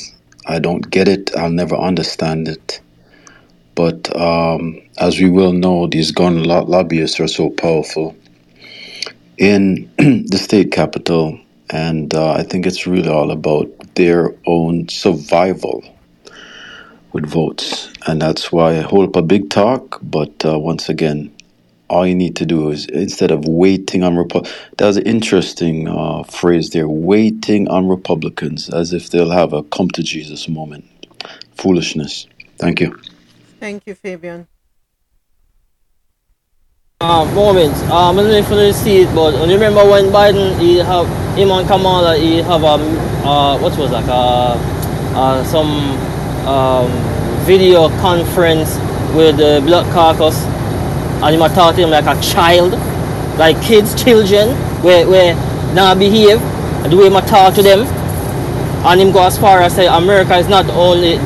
I don't get it. I'll never understand it. But um, as we well know, these gun lo- lobbyists are so powerful in the state capital, and uh, I think it's really all about their own survival with votes, and that's why I hold up a big talk. But uh, once again, all you need to do is instead of waiting on Repu- that's an interesting uh, phrase there waiting on republicans as if they'll have a come to jesus moment foolishness thank you Thank you, Fabian. Uh, moments. Um, I don't know if you see it, but you remember when Biden he have him and Kamala he have a uh, what was that uh, uh, some um, video conference with the Black Caucus, and talk to him like a child, like kids, children, where where now behave, and the way a talk to them, and him go as far as say America is not only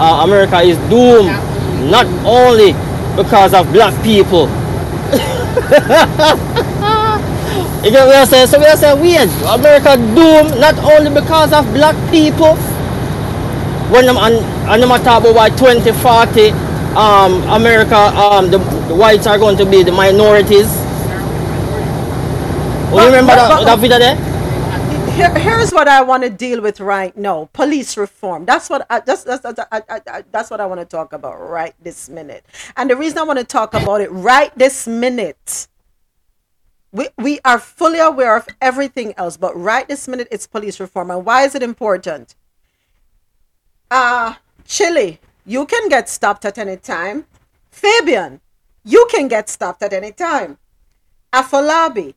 uh, America is doomed not only because of black people. you get what I'm saying? So we are saying weird. America doomed not only because of black people. When them and, and them talk about by 2040, um, America, um, the, the whites are going to be the minorities. Oh, you remember but- that, but- that video there? Here, here's what I want to deal with right now: police reform. That's what I, that's that's that's, I, I, that's what I want to talk about right this minute. And the reason I want to talk about it right this minute, we we are fully aware of everything else, but right this minute, it's police reform. And why is it important? Uh Chile, you can get stopped at any time. Fabian, you can get stopped at any time. Afolabi,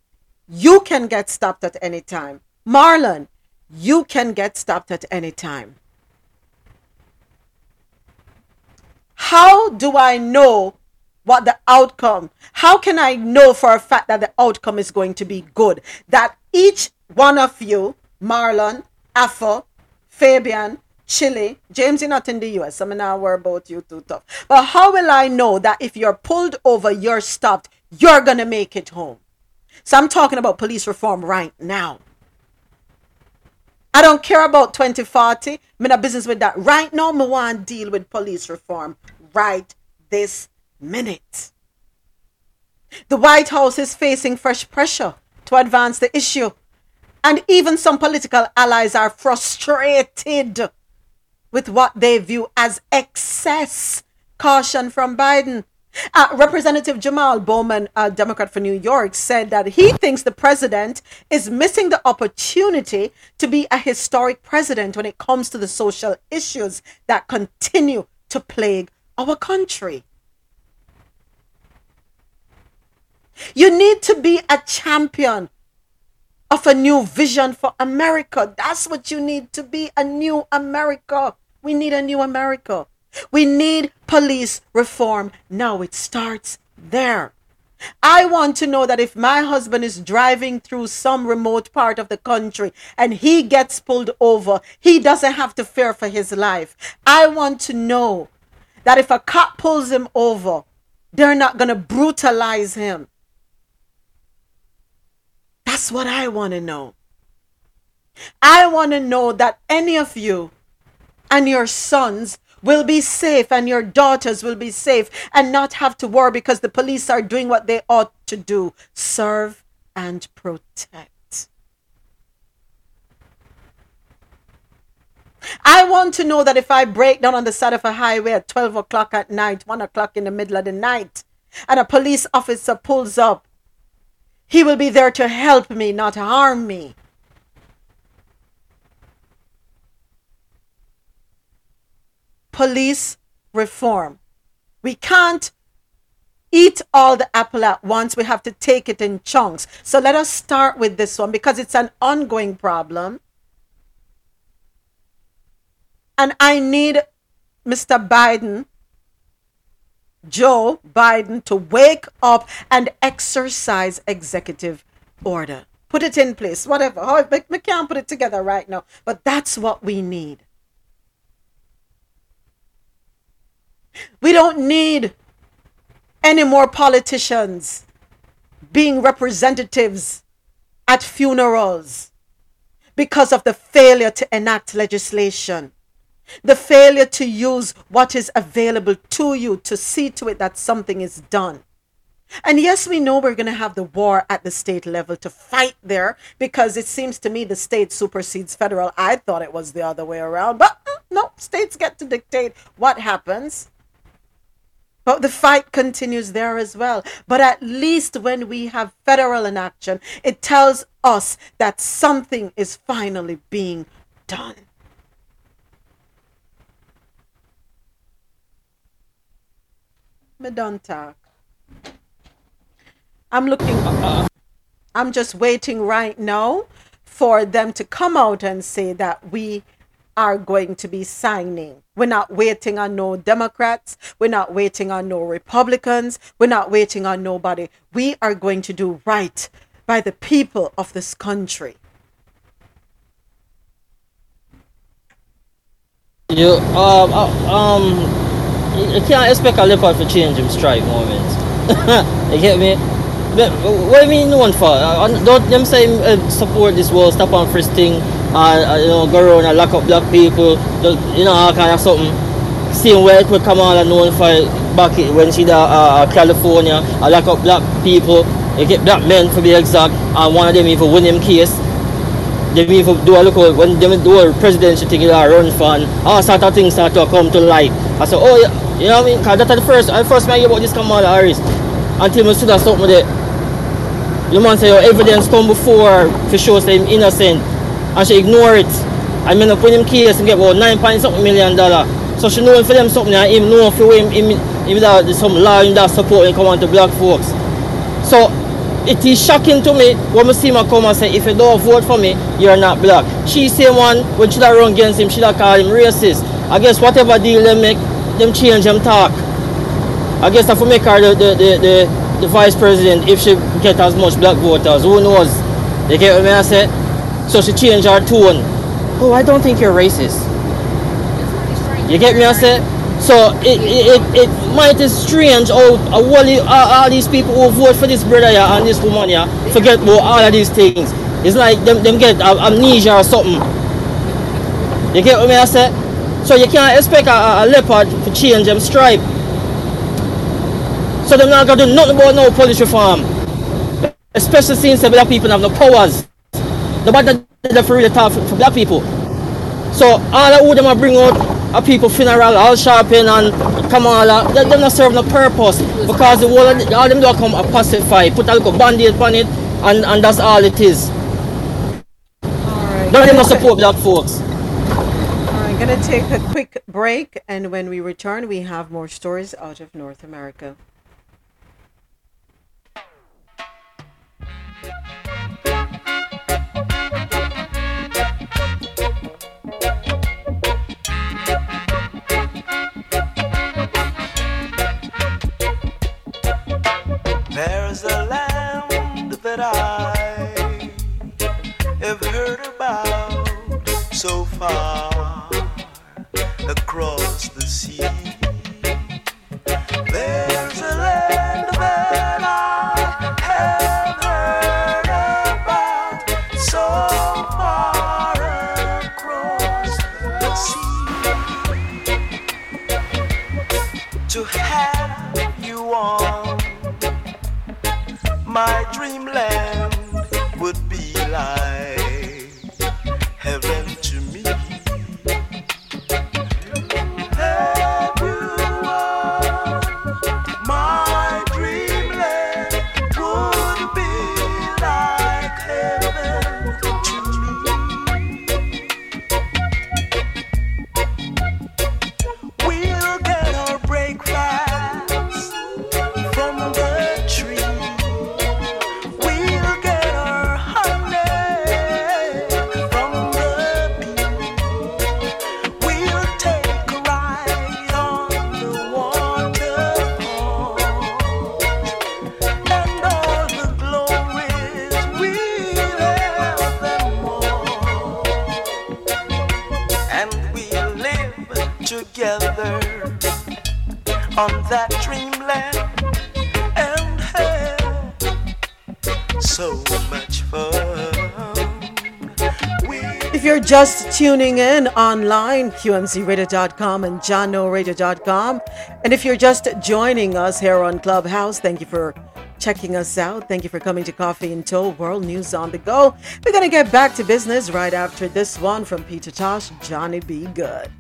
you can get stopped at any time. Marlon, you can get stopped at any time. How do I know what the outcome? How can I know for a fact that the outcome is going to be good? That each one of you, Marlon, Afo, Fabian, Chile, James, you're not in the US. I'm not worry about you too tough. But how will I know that if you're pulled over, you're stopped, you're gonna make it home? So I'm talking about police reform right now. I don't care about 2040. I'm in a business with that. Right now, I want to deal with police reform right this minute. The White House is facing fresh pressure to advance the issue. And even some political allies are frustrated with what they view as excess caution from Biden. Uh, Representative Jamal Bowman, a Democrat for New York, said that he thinks the president is missing the opportunity to be a historic president when it comes to the social issues that continue to plague our country. You need to be a champion of a new vision for America. That's what you need to be a new America. We need a new America. We need police reform. Now it starts there. I want to know that if my husband is driving through some remote part of the country and he gets pulled over, he doesn't have to fear for his life. I want to know that if a cop pulls him over, they're not going to brutalize him. That's what I want to know. I want to know that any of you and your sons will be safe and your daughters will be safe and not have to worry because the police are doing what they ought to do serve and protect. I want to know that if I break down on the side of a highway at 12 o'clock at night, 1 o'clock in the middle of the night, and a police officer pulls up, he will be there to help me, not harm me. Police reform. We can't eat all the apple at once. We have to take it in chunks. So let us start with this one because it's an ongoing problem. And I need Mr. Biden, Joe Biden, to wake up and exercise executive order. Put it in place, whatever. We, we can't put it together right now, but that's what we need. We don't need any more politicians being representatives at funerals because of the failure to enact legislation. The failure to use what is available to you to see to it that something is done. And yes, we know we're going to have the war at the state level to fight there because it seems to me the state supersedes federal. I thought it was the other way around, but mm, no, states get to dictate what happens. But the fight continues there as well. But at least when we have federal inaction, it tells us that something is finally being done. Me don't talk. I'm looking. I'm just waiting right now for them to come out and say that we are going to be signing. We're not waiting on no Democrats. We're not waiting on no Republicans. We're not waiting on nobody. We are going to do right by the people of this country. You um uh, um you can't expect a leopard to change him strike moments. you get me? What you mean one for? Uh, don't them say uh, support this world stop on first thing and uh, you know go around and lock up black people, you know all kind of something. Same way it would come on and known for back when she da uh, California, I lock up black people, they get black men to be exact, and one of them even win him case. They even do a look at when they do a presidential thing, they run for and all sort of things start to come to light. I said, oh yeah, you know what I mean? Because that's the first, I first hear about this Kamala Harris until I see that something that the man say your evidence come before to show say him innocent and she ignore it. I mean up with him case and get about nine point something million dollar. So she know for them something and him know for him him, him that some law in that support and come on to black folks. So it is shocking to me when I see him come and say if you don't vote for me, you're not black. She say one when she da run against him, she da call him racist. I guess whatever deal they make, them change them talk. I guess if for make her the, the, the, the, the vice president, if she get as much black voters, who knows? You get what I said? So she change her tone. Oh, I don't think you're racist. You get me I said. So it, it, it, it might is strange how, all, all, all these people who vote for this brother here and this woman here forget about all of these things. It's like them, them get amnesia or something. You get what I said? So you can't expect a, a leopard to change them stripe. So they're not gonna do nothing about no police reform. Especially since the black people have no powers. Nobody did for really talk for, for black people. So all of who them bring out a people funeral, Al Sharpton and Kamala, they, they not serve no purpose because the whole all them do come a pacify, put a little band-aid on it and, and that's all it is. Don't even support black folks. I'm going to take a quick break, and when we return, we have more stories out of North America. Across the sea. There's my dreamland just tuning in online, QMZRadio.com and JohnNoRadio.com. And if you're just joining us here on Clubhouse, thank you for checking us out. Thank you for coming to Coffee In Toe World News on the Go. We're going to get back to business right after this one from Peter Tosh, Johnny B. Goode.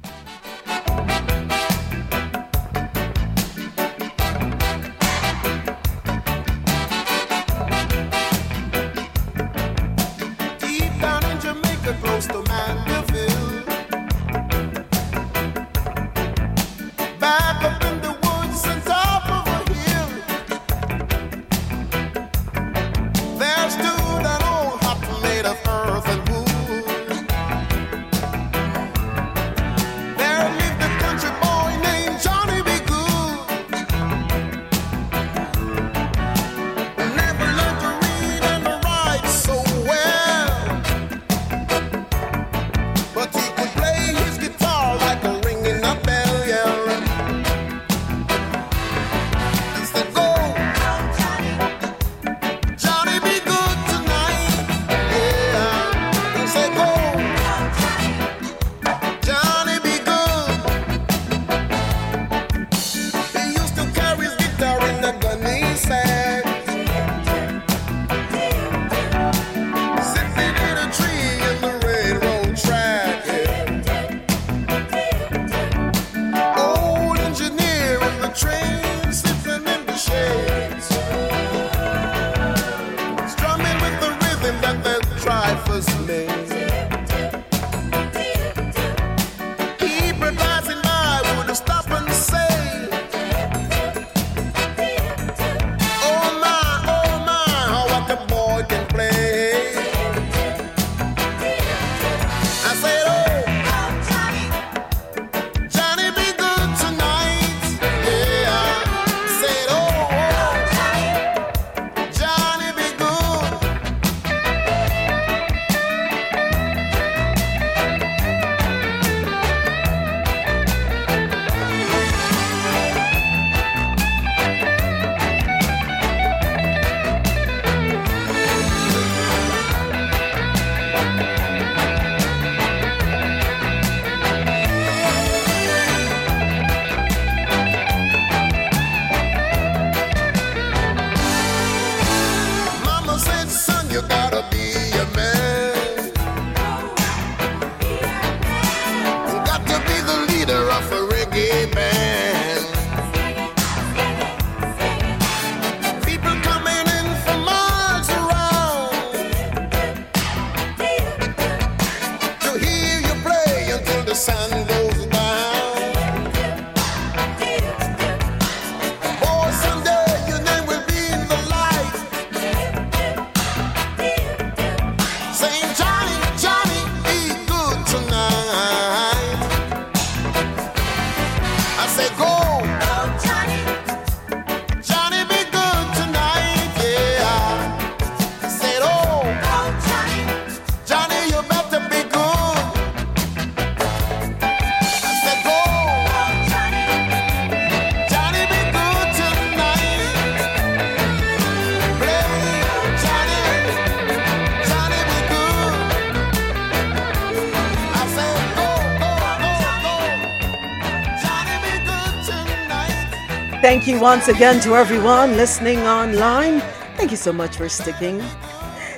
Thank you once again to everyone listening online. Thank you so much for sticking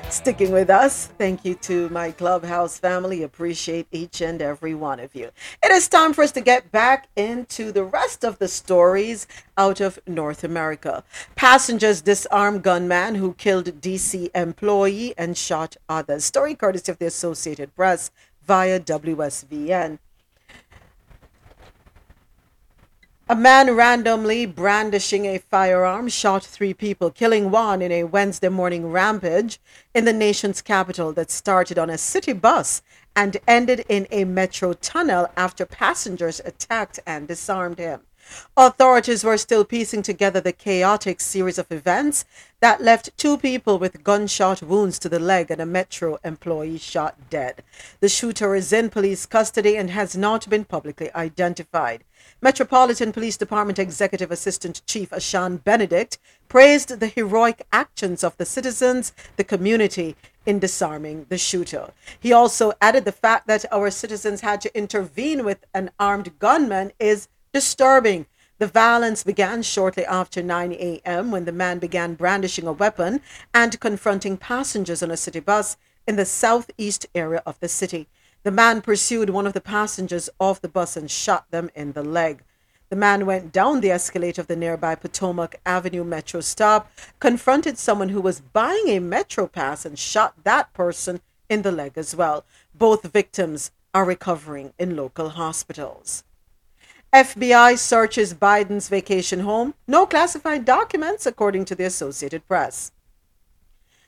sticking with us. Thank you to my Clubhouse family. Appreciate each and every one of you. It is time for us to get back into the rest of the stories out of North America. Passengers disarm gunman who killed DC employee and shot others. Story courtesy of the Associated Press via WSVN. A man randomly brandishing a firearm shot three people, killing one in a Wednesday morning rampage in the nation's capital that started on a city bus and ended in a metro tunnel after passengers attacked and disarmed him. Authorities were still piecing together the chaotic series of events that left two people with gunshot wounds to the leg and a Metro employee shot dead. The shooter is in police custody and has not been publicly identified. Metropolitan Police Department Executive Assistant Chief Ashan Benedict praised the heroic actions of the citizens, the community, in disarming the shooter. He also added the fact that our citizens had to intervene with an armed gunman is disturbing. The violence began shortly after 9 a.m. when the man began brandishing a weapon and confronting passengers on a city bus in the southeast area of the city. The man pursued one of the passengers off the bus and shot them in the leg. The man went down the escalator of the nearby Potomac Avenue Metro stop, confronted someone who was buying a Metro pass, and shot that person in the leg as well. Both victims are recovering in local hospitals. FBI searches Biden's vacation home. No classified documents, according to the Associated Press.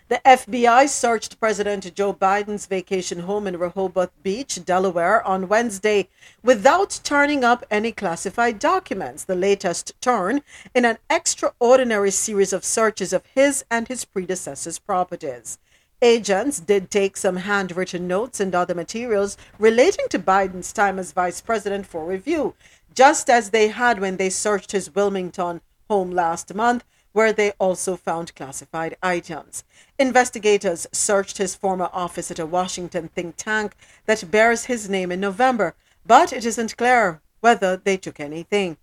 The FBI searched President Joe Biden's vacation home in Rehoboth Beach, Delaware, on Wednesday without turning up any classified documents, the latest turn in an extraordinary series of searches of his and his predecessor's properties. Agents did take some handwritten notes and other materials relating to Biden's time as vice president for review, just as they had when they searched his Wilmington home last month where they also found classified items. Investigators searched his former office at a Washington think tank that bears his name in November, but it isn't clear whether they took anything.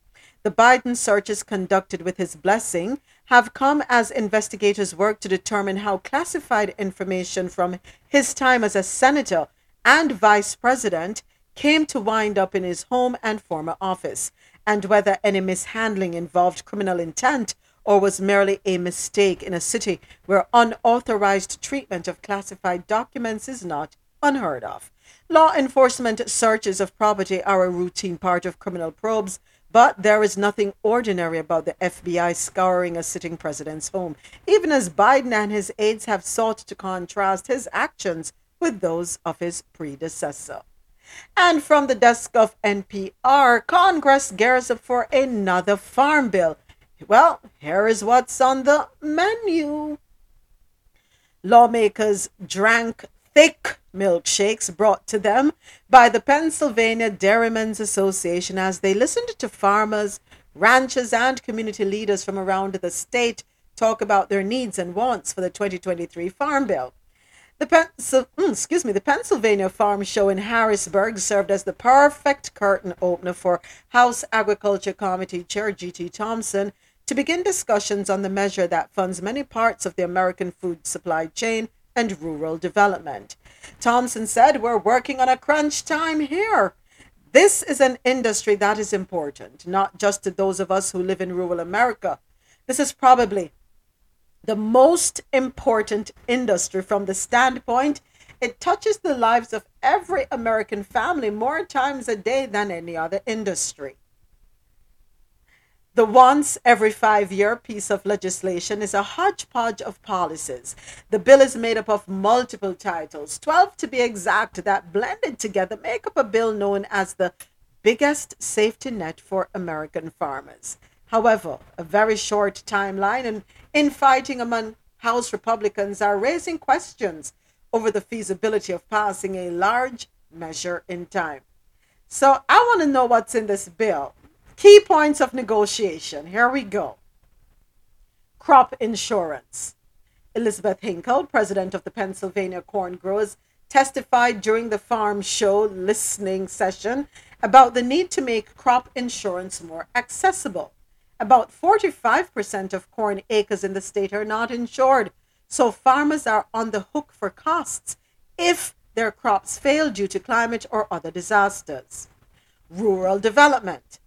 The Biden searches conducted with his blessing have come as investigators work to determine how classified information from his time as a senator and vice president came to wind up in his home and former office, and whether any mishandling involved criminal intent or was merely a mistake in a city where unauthorized treatment of classified documents is not unheard of. Law enforcement searches of property are a routine part of criminal probes, but there is nothing ordinary about the FBI scouring a sitting president's home, even as Biden and his aides have sought to contrast his actions with those of his predecessor. And from the desk of NPR, Congress gears up for another farm bill. Well, here is what's on the menu. Lawmakers drank thick milkshakes brought to them by the Pennsylvania Dairymen's Association as they listened to farmers, ranchers, and community leaders from around the state talk about their needs and wants for the 2023 Farm Bill. The Pensil- mm, excuse me, the Pennsylvania Farm Show in Harrisburg served as the perfect curtain opener for House Agriculture Committee Chair G.T. Thompson to begin discussions on the measure that funds many parts of the American food supply chain and rural development. Thompson said, We're working on a crunch time here. This is an industry that is important, not just to those of us who live in rural America. This is probably the most important industry from the standpoint it touches the lives of every American family more times a day than any other industry. The once every five year piece of legislation is a hodgepodge of policies. The bill is made up of multiple titles, 12 to be exact, that blended together make up a bill known as the biggest safety net for American farmers. However, a very short timeline and infighting among House Republicans are raising questions over the feasibility of passing a large measure in time. So I want to know what's in this bill. Key points of negotiation. Here we go. Crop insurance. Elizabeth Hinkle, president of the Pennsylvania Corn Growers, testified during the farm show listening session about the need to make crop insurance more accessible. About 45% of corn acres in the state are not insured, so farmers are on the hook for costs if their crops fail due to climate or other disasters. Rural development.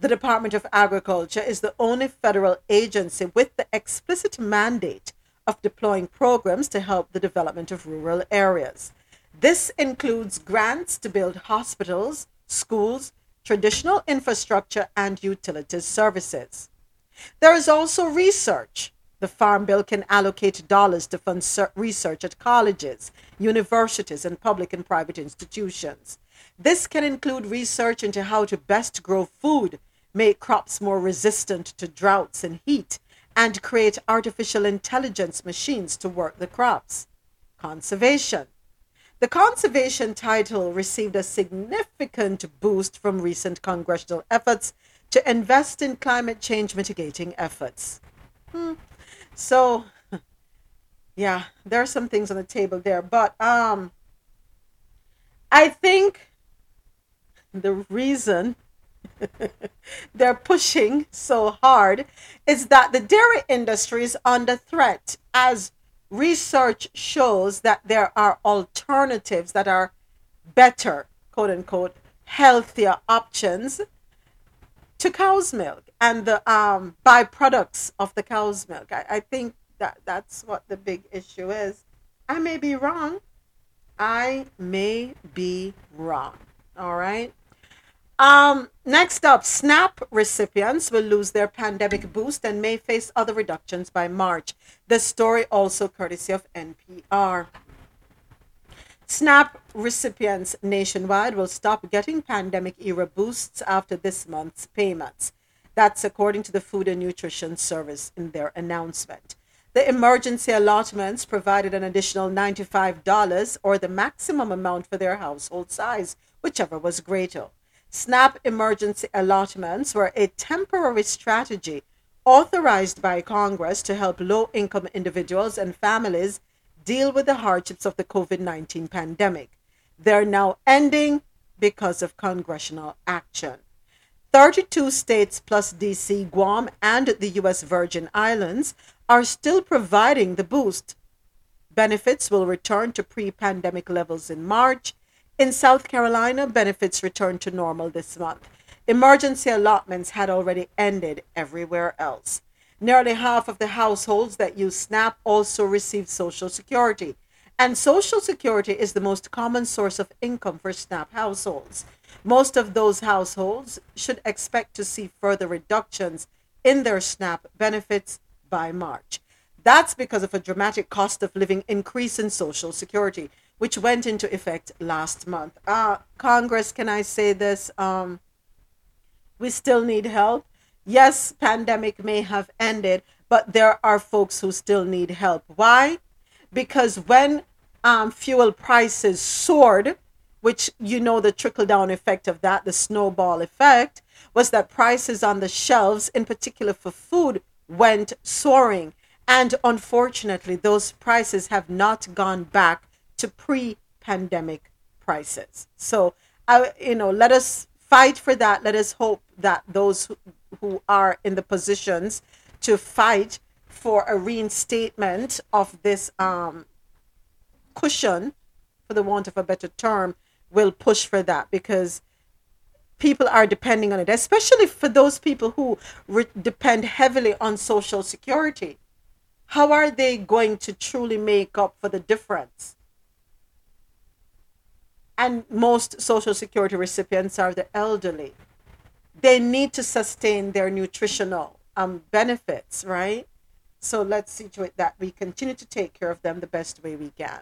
The Department of Agriculture is the only federal agency with the explicit mandate of deploying programs to help the development of rural areas. This includes grants to build hospitals, schools, traditional infrastructure, and utilities services. There is also research. The Farm Bill can allocate dollars to fund research at colleges, universities, and public and private institutions. This can include research into how to best grow food, make crops more resistant to droughts and heat, and create artificial intelligence machines to work the crops. Conservation. The conservation title received a significant boost from recent congressional efforts to invest in climate change mitigating efforts. Hmm. So, yeah, there are some things on the table there, but um, I think the reason they're pushing so hard is that the dairy industry is under threat as research shows that there are alternatives that are better, quote unquote, healthier options to cow's milk and the um, byproducts of the cow's milk. I, I think that that's what the big issue is. I may be wrong. I may be wrong. All right. Um, next up, SNAP recipients will lose their pandemic boost and may face other reductions by March. The story also courtesy of NPR. SNAP recipients nationwide will stop getting pandemic era boosts after this month's payments. That's according to the Food and Nutrition Service in their announcement. The emergency allotments provided an additional $95 or the maximum amount for their household size, whichever was greater. SNAP emergency allotments were a temporary strategy authorized by Congress to help low income individuals and families deal with the hardships of the COVID 19 pandemic. They're now ending because of congressional action. 32 states plus DC, Guam, and the U.S. Virgin Islands are still providing the boost. Benefits will return to pre pandemic levels in March in South Carolina, benefits returned to normal this month. Emergency allotments had already ended everywhere else. Nearly half of the households that use SNAP also receive Social Security. And Social Security is the most common source of income for SNAP households. Most of those households should expect to see further reductions in their SNAP benefits by March. That's because of a dramatic cost of living increase in Social Security which went into effect last month. Uh, Congress, can I say this? Um, we still need help. Yes, pandemic may have ended, but there are folks who still need help. Why? Because when um, fuel prices soared, which you know the trickle down effect of that, the snowball effect, was that prices on the shelves, in particular for food, went soaring. And unfortunately, those prices have not gone back to pre-pandemic prices. So, I, you know, let us fight for that. Let us hope that those who, who are in the positions to fight for a reinstatement of this um, cushion, for the want of a better term, will push for that because people are depending on it, especially for those people who re- depend heavily on Social Security. How are they going to truly make up for the difference? And most social security recipients are the elderly. They need to sustain their nutritional um, benefits right? So let's see to it that we continue to take care of them the best way we can.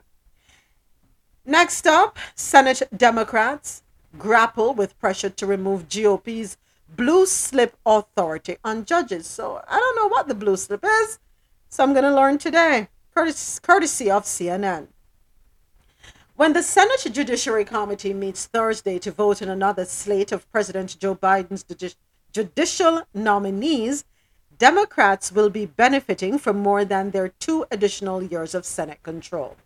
Next up senate democrats grapple with pressure to remove gop's blue slip authority on judges. So i don't know what the blue slip is. So i'm going to learn today courtesy of cnn when the Senate Judiciary Committee meets Thursday to vote on another slate of President Joe Biden's judicial nominees, Democrats will be benefiting from more than their two additional years of Senate control.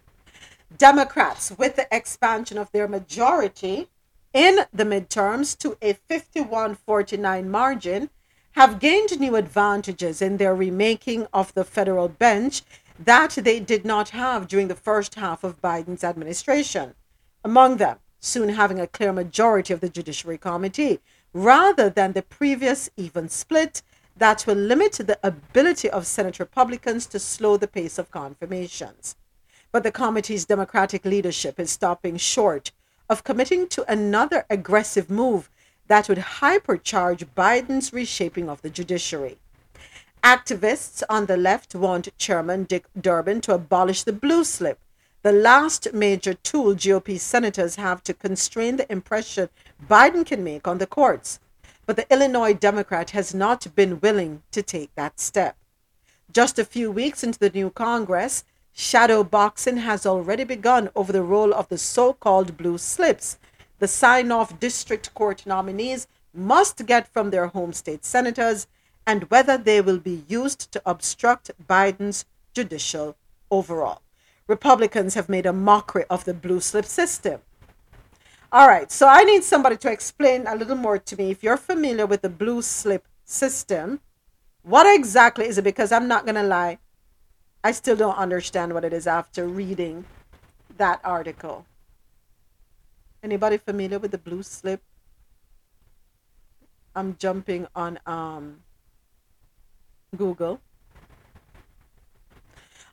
Democrats, with the expansion of their majority in the midterms to a 51 49 margin, have gained new advantages in their remaking of the federal bench that they did not have during the first half of Biden's administration. Among them, soon having a clear majority of the Judiciary Committee, rather than the previous even split that will limit the ability of Senate Republicans to slow the pace of confirmations. But the committee's Democratic leadership is stopping short of committing to another aggressive move that would hypercharge Biden's reshaping of the judiciary. Activists on the left want Chairman Dick Durbin to abolish the blue slip, the last major tool GOP senators have to constrain the impression Biden can make on the courts. but the Illinois Democrat has not been willing to take that step. Just a few weeks into the new Congress, shadow boxing has already begun over the role of the so called blue slips. The sign off district court nominees must get from their home state senators and whether they will be used to obstruct Biden's judicial overall. Republicans have made a mockery of the blue slip system. All right, so I need somebody to explain a little more to me. If you're familiar with the blue slip system, what exactly is it? Because I'm not going to lie, I still don't understand what it is after reading that article. Anybody familiar with the blue slip? I'm jumping on um, Google.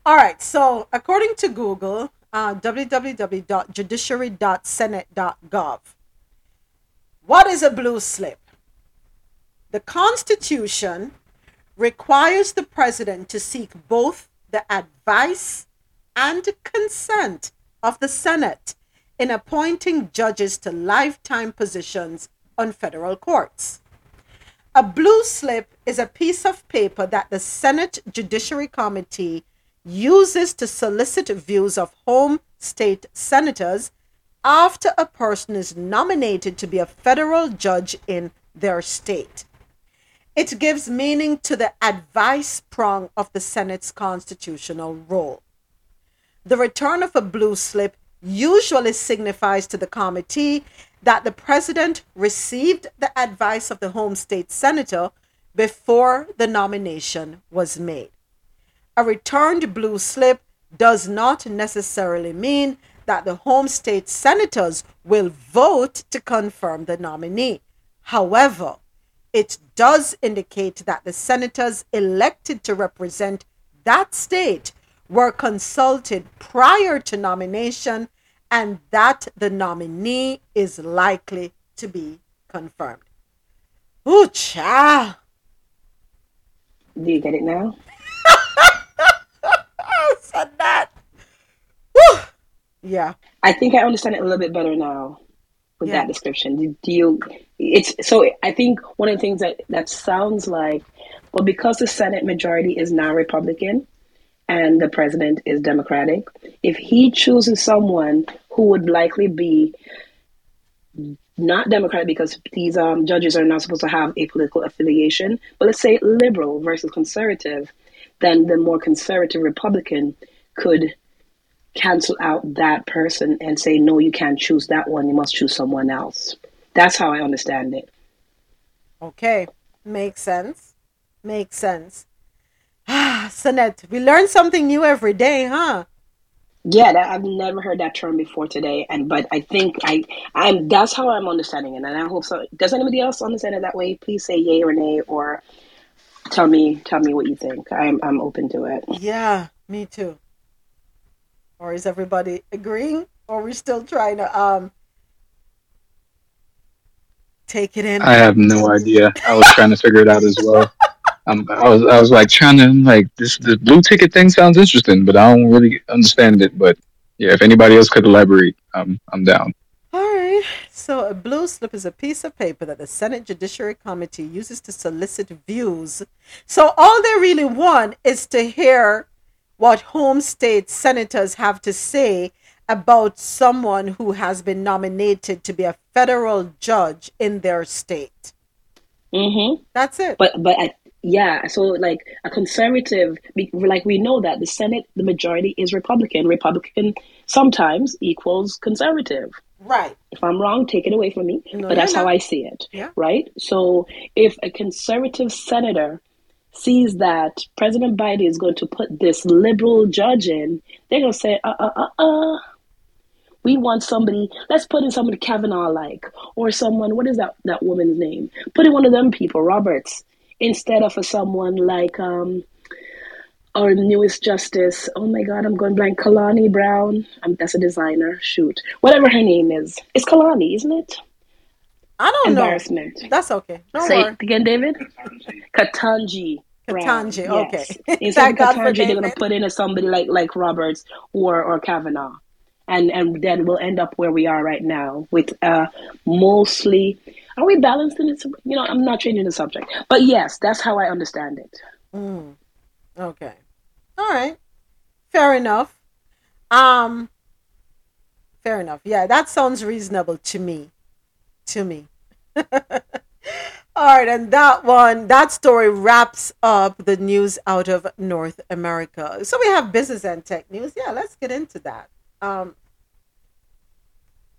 All right, so according to Google, uh, www.judiciary.senate.gov, what is a blue slip? The Constitution requires the president to seek both the advice and consent of the Senate in appointing judges to lifetime positions on federal courts. A blue slip is a piece of paper that the Senate Judiciary Committee uses to solicit views of home state senators after a person is nominated to be a federal judge in their state. It gives meaning to the advice prong of the Senate's constitutional role. The return of a blue slip usually signifies to the committee that the president received the advice of the home state senator before the nomination was made. A returned blue slip does not necessarily mean that the home state senators will vote to confirm the nominee. However, it does indicate that the senators elected to represent that state were consulted prior to nomination and that the nominee is likely to be confirmed. Ooh, child. Do you get it now? said that. Woo! Yeah. I think I understand it a little bit better now with Yeah. that description. Do, do you? It's so. I think one of the things that that sounds like, well, because the Senate majority is now Republican and the president is Democratic, if he chooses someone who would likely be not Democratic because these um, judges are not supposed to have a political affiliation, but let's say liberal versus conservative, then the more conservative Republican could cancel out that person and say, no, you can't choose that one, you must choose someone else. That's how I understand it. Okay. Makes sense. Makes sense. Ah, Sonette, we learn something new every day, huh? Yeah, that, I've never heard that term before today, and but I think I, I'm that's how I'm understanding it, and I hope so. Does anybody else understand it that way? Please say yay or nay, or tell me tell me what you think. I'm I'm open to it. Yeah, me too. Or is everybody agreeing? Or we're we still trying to um take it in? I have no idea. I was trying to figure it out as well. Um, I was I was like trying to like this the blue ticket thing sounds interesting, but I don't really understand it. But yeah, if anybody else could elaborate, um, I'm down. All right. So, a blue slip is a piece of paper that the Senate Judiciary Committee uses to solicit views. So, all they really want is to hear what home state senators have to say about someone who has been nominated to be a federal judge in their state. Mm-hmm. That's it. But but I, yeah, so like a conservative, like we know that the Senate, the majority is Republican. Republican sometimes equals conservative. Right. If I'm wrong, take it away from me. No, but that's you're how. I see it. Yeah. Right? So if a conservative senator sees that President Biden is going to put this liberal judge in, they're going to say, uh uh uh uh. We want somebody, let's put in somebody Kavanaugh like, or someone, what is that, that woman's name? Put in one of them people, Roberts, instead of a someone like um, our newest justice. Oh my God, I'm going blank. Kalani Brown. Um, that's a designer. Shoot. Whatever her name is. It's Kalani, isn't it? I don't know. Embarrassment. That's okay. Don't Say worry. it again, David. Ketanji. Brown. Ketanji, Yes. okay. Instead of Ketanji, they're going to put in a somebody like like Roberts or or Kavanaugh, and and then we'll end up where we are right now with uh, mostly. Are we balanced in it? You know, I'm not changing the subject, but yes, that's how I understand it. Mm. Okay. All right. Fair enough. Um. Fair enough. Yeah, that sounds reasonable to me. To me. All right, and that one, that story wraps up the news out of North America. So we have business and tech news. Yeah, let's get into that. Um,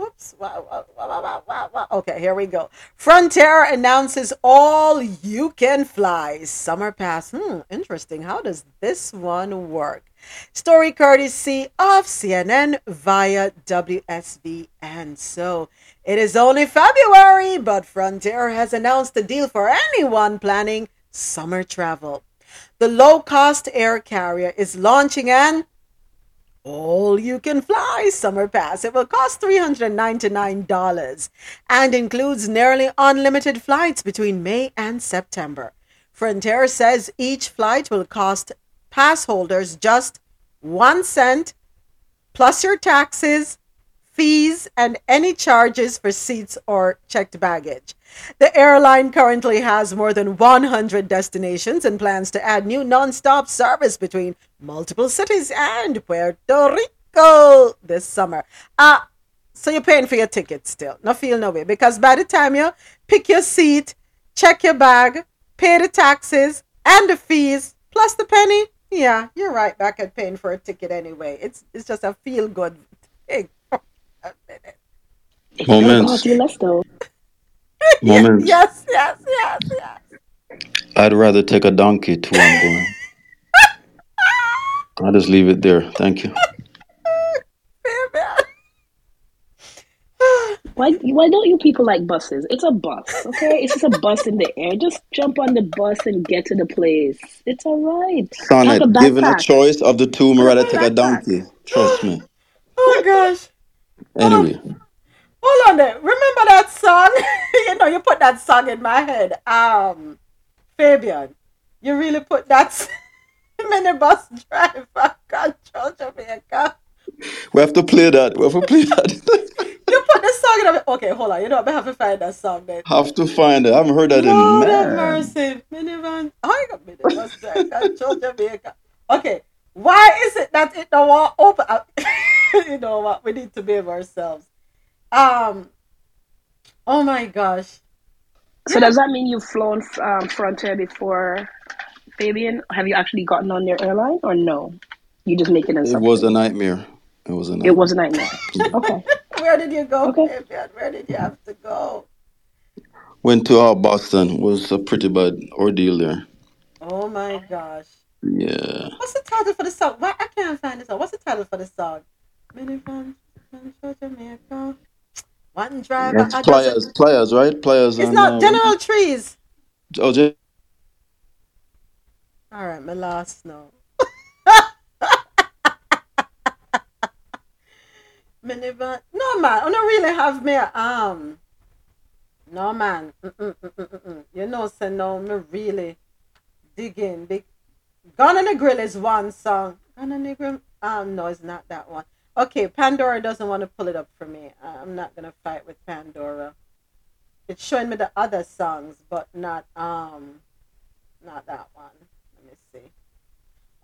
Oops. Wow, wow, wow. Okay, here we go. Frontier announces all you can fly summer pass. Hmm, interesting. How does this one work? Story courtesy of CNN via WSVN. So it is only February, but Frontier has announced a deal for anyone planning summer travel. The low cost air carrier is launching an all you can fly summer pass. It will cost $399 and includes nearly unlimited flights between May and September. Frontier says each flight will cost pass holders just one cent plus your taxes, fees, and any charges for seats or checked baggage. The airline currently has more than 100 destinations and plans to add new non-stop service between multiple cities and Puerto Rico this summer. Uh, so you're paying for your ticket still. No feel no way. Because by the time you pick your seat, check your bag, pay the taxes and the fees, plus the penny, yeah, you're right back at paying for a ticket anyway. It's it's just a feel good thing. Moments. Oh, Let's go. Moments. Yes, yes, yes, yes. I'd rather take a donkey to where I'm going. I'll just leave it there. Thank you. Why why don't you people like buses? It's a bus, okay? It's just a bus in the air. Just jump on the bus and get to the place. It's all right. Sonnet, given a choice of the two, I'd rather take a donkey. Trust me. Oh my gosh. Anyway, Hold on there. Remember that song? you know, you put that song in my head. Um, Fabian, you really put that minibus driver control Jamaica. we have to play that. We have to play that. You put the song in. Okay, hold on. You know, I have to find that song then. have to find it. I haven't heard that in Lord have man. mercy. Minivan. I got minibus driver control Jamaica. Okay, why is it that it don't want open? Up? you know what? We need to behave ourselves. Um. Oh my gosh. So does that mean you've flown um, Frontier before, Fabian? Have you actually gotten on their airline or no? You just making an It was a nightmare. It was a nightmare. It was a nightmare. okay. Where did you go, Okay. Fabian? Where did you have to go? Went to uh, Boston. Was a pretty bad ordeal there. Oh my gosh. Yeah. What's the title for the song? Why I can't find the song. What's the title for the song? Minivan, Control Jamaica. One driver. That's I pliers. doesn't- Pliers, right? Pliers. It's and, not uh, General Trees. Oh, Gen- All right, my last no. Minivan. No man, I don't really have me a um. No man. Mm-mm, mm-mm, mm-mm. You know, so no, me really dig in. Big Gun on the Grill is one song. Gun on the Grill. Um, no, it's not that one. Okay, Pandora doesn't want to pull it up for me. I'm not gonna fight with Pandora. It's showing me the other songs, but not um, not that one. Let me see.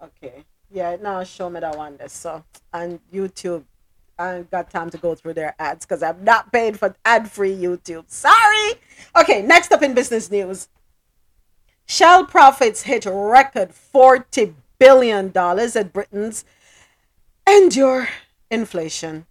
Okay, yeah, now show me that one. There. So on YouTube, I ain't got time to go through their ads because I'm not paying for ad-free YouTube. Sorry. Okay, next up in business news. Shell profits hit record $40 billion at Britons endure inflation.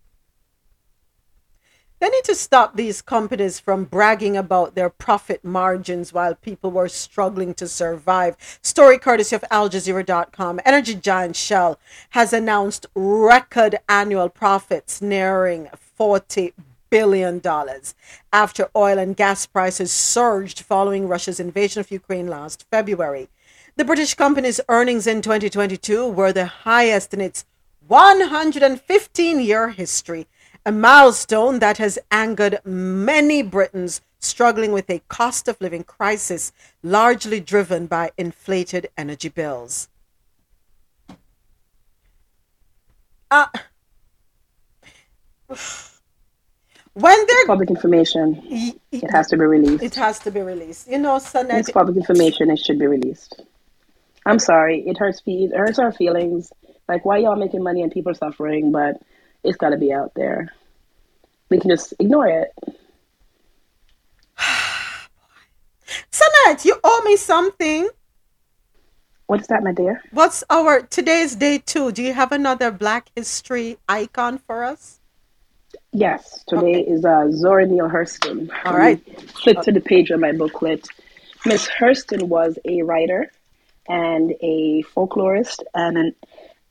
They need to stop these companies from bragging about their profit margins while people were struggling to survive. Story courtesy of AlJazeera.com. Energy giant Shell has announced record annual profits nearing $40 billion after oil and gas prices surged following Russia's invasion of Ukraine last February. The British company's earnings in 2022 were the highest in its 115 year history, a milestone that has angered many Britons struggling with a cost of living crisis largely driven by inflated energy bills. Uh, When they're public information, it has to be released. It has to be released. You know. It's public information. It should be released. I'm sorry. It hurts. It hurts our feelings. Like, why y'all making money and people suffering? But it's got to be out there. We can just ignore it. Sunette, you owe me something. What is that, my dear? What's our today's day two? Do you have another Black History icon for us? Yes. Today is uh, Zora Neale Hurston. All right. Flip to the page of my booklet. Miss Hurston was a writer and a folklorist and an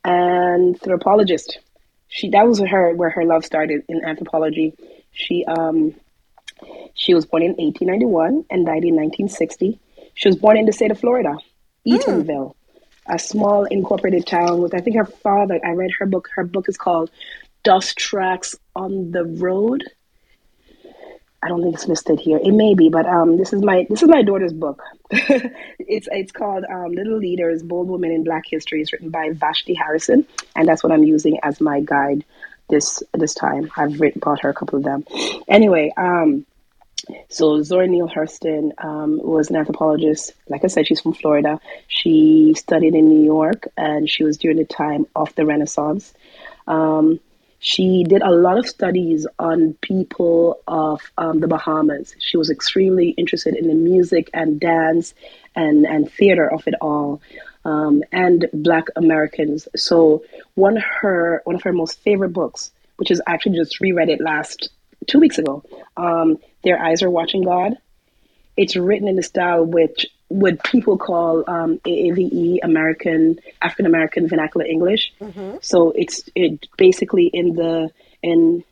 anthropologist. She that was her where her love started in anthropology. She um she was born in 1891 and died in 1960. She was born in the state of Florida, Eatonville, a small incorporated town with I think her father. I read her book. Her book is called Dust Tracks on the Road. I don't think it's listed here. It may be, but um, this is my this is my daughter's book. it's it's called um, Little Leaders: Bold Women in Black History. It's written by Vashti Harrison, and that's what I'm using as my guide this this time. I've written, bought her a couple of them. Anyway, um, so Zora Neale Hurston um, was an anthropologist. Like I said, she's from Florida. She studied in New York, and she was during the time of the Renaissance. Um, she did a lot of studies on people of um, the Bahamas. She was extremely interested in the music and dance and, and theater of it all, um, and Black Americans. So one of her one of her most favorite books, which is actually just reread it last two weeks ago, um, "Their Eyes Are Watching God." It's written in the style which what people call um, AAVE, American African American Vernacular English. Mm-hmm. So it's it basically in the in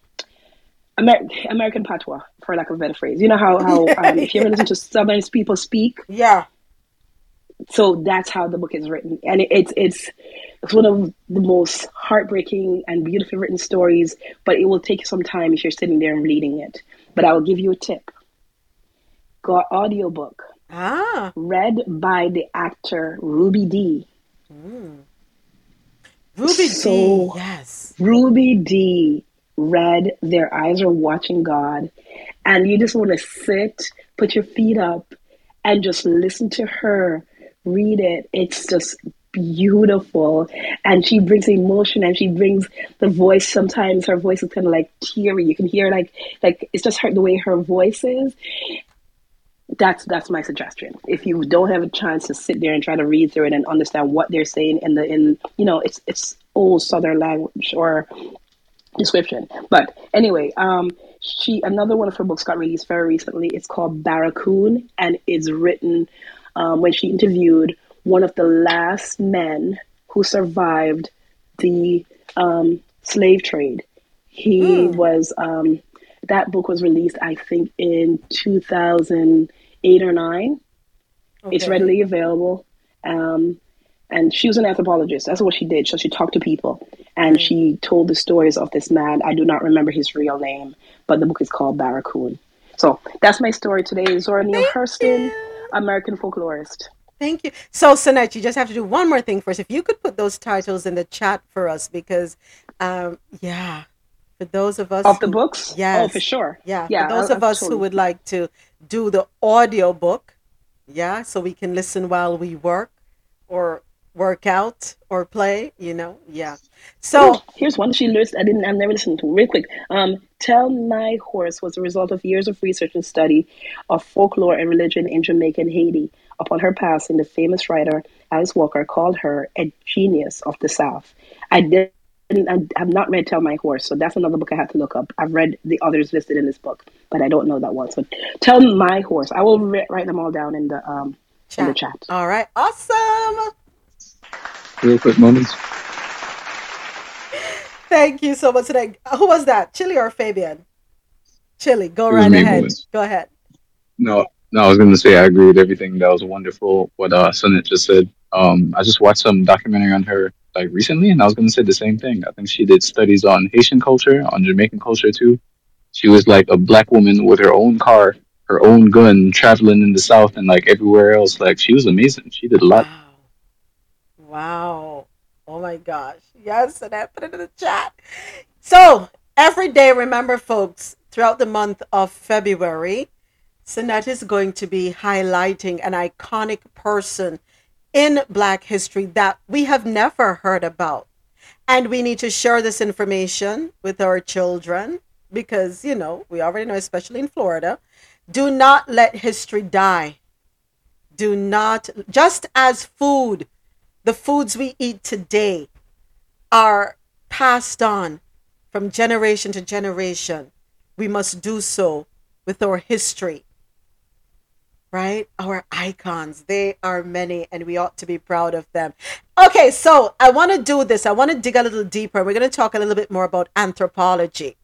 Amer- American patois, for lack of a better phrase. You know how how um, if you ever listen to Southern people speak, yeah. So that's how the book is written, and it, it's it's it's one of the most heartbreaking and beautifully written stories. But it will take you some time if you're sitting there and reading it. But I will give you a tip. Got audiobook Ah. read by the actor Ruby Dee. Ruby So- Dee. Yes. Ruby Dee read Their Eyes Are Watching God. And you just want to sit, put your feet up, and just listen to her read it. It's just beautiful. And she brings emotion and she brings the voice. Sometimes her voice is kind of like teary. You can hear like like it's just her the way her voice is. That's that's my suggestion. If you don't have a chance to sit there and try to read through it and understand what they're saying in the in you know it's it's old southern language or description. But anyway, um, she another one of her books got released very recently. It's called Barracoon, and it's written um, when she interviewed one of the last men who survived the um, slave trade. He was um, that book was released, I think, in two thousand eight or nine. It's readily available. Um, and she was an anthropologist. That's what she did. So she talked to people and she told the stories of this man. I do not remember his real name, but the book is called Barracoon. So that's my story today. Zora Neale Hurston, American folklorist. Thank you. So, Sanette, you just have to do one more thing first. If you could put those titles in the chat for us, because, um, yeah, for those of us Of the books? yes, Oh, for sure. yeah, Yeah, for those I'll- of I'll us who would like to do the audio book, yeah, so we can listen while we work or work out or play, you know, yeah. So, Oh, here's one she lists. I didn't. I've never listened to. Real quick. Um, "Tell My Horse" was the result of years of research and study of folklore and religion in Jamaica and Haiti. Upon her passing, the famous writer Alice Walker called her a genius of the South. I didn't. I have not read "Tell My Horse," so that's another book I have to look up. I've read the others listed in this book, but I don't know that one. So, "Tell My Horse." I will ri- write them all down in the um in the chat. all right, awesome. Real quick moments. Thank you so much. Today. Who was that? Chili or Fabian? Chili, go right me, ahead. Louis. Go ahead. No, no, I was gonna say I agree with everything. That was wonderful. What uh, Sunit just said. Um, I just watched some documentary on her like recently, and I was gonna say the same thing. I think she did studies on Haitian culture, on Jamaican culture too. She was like a black woman with her own car, her own gun, traveling in the South and like everywhere else. Like she was amazing. She did a lot. Wow. Oh my gosh. Yes, and I put it in the chat. So, every day, remember, folks, throughout the month of February, Sinette is going to be highlighting an iconic person in Black history that we have never heard about. And we need to share this information with our children because, you know, we already know, especially in Florida, do not let history die. Do not, just as food, the foods we eat today are passed on from generation to generation, we must do so with our history right? Our icons. They are many and we ought to be proud of them. Okay, so I want to do this. I want to dig a little deeper. We're going to talk a little bit more about anthropology.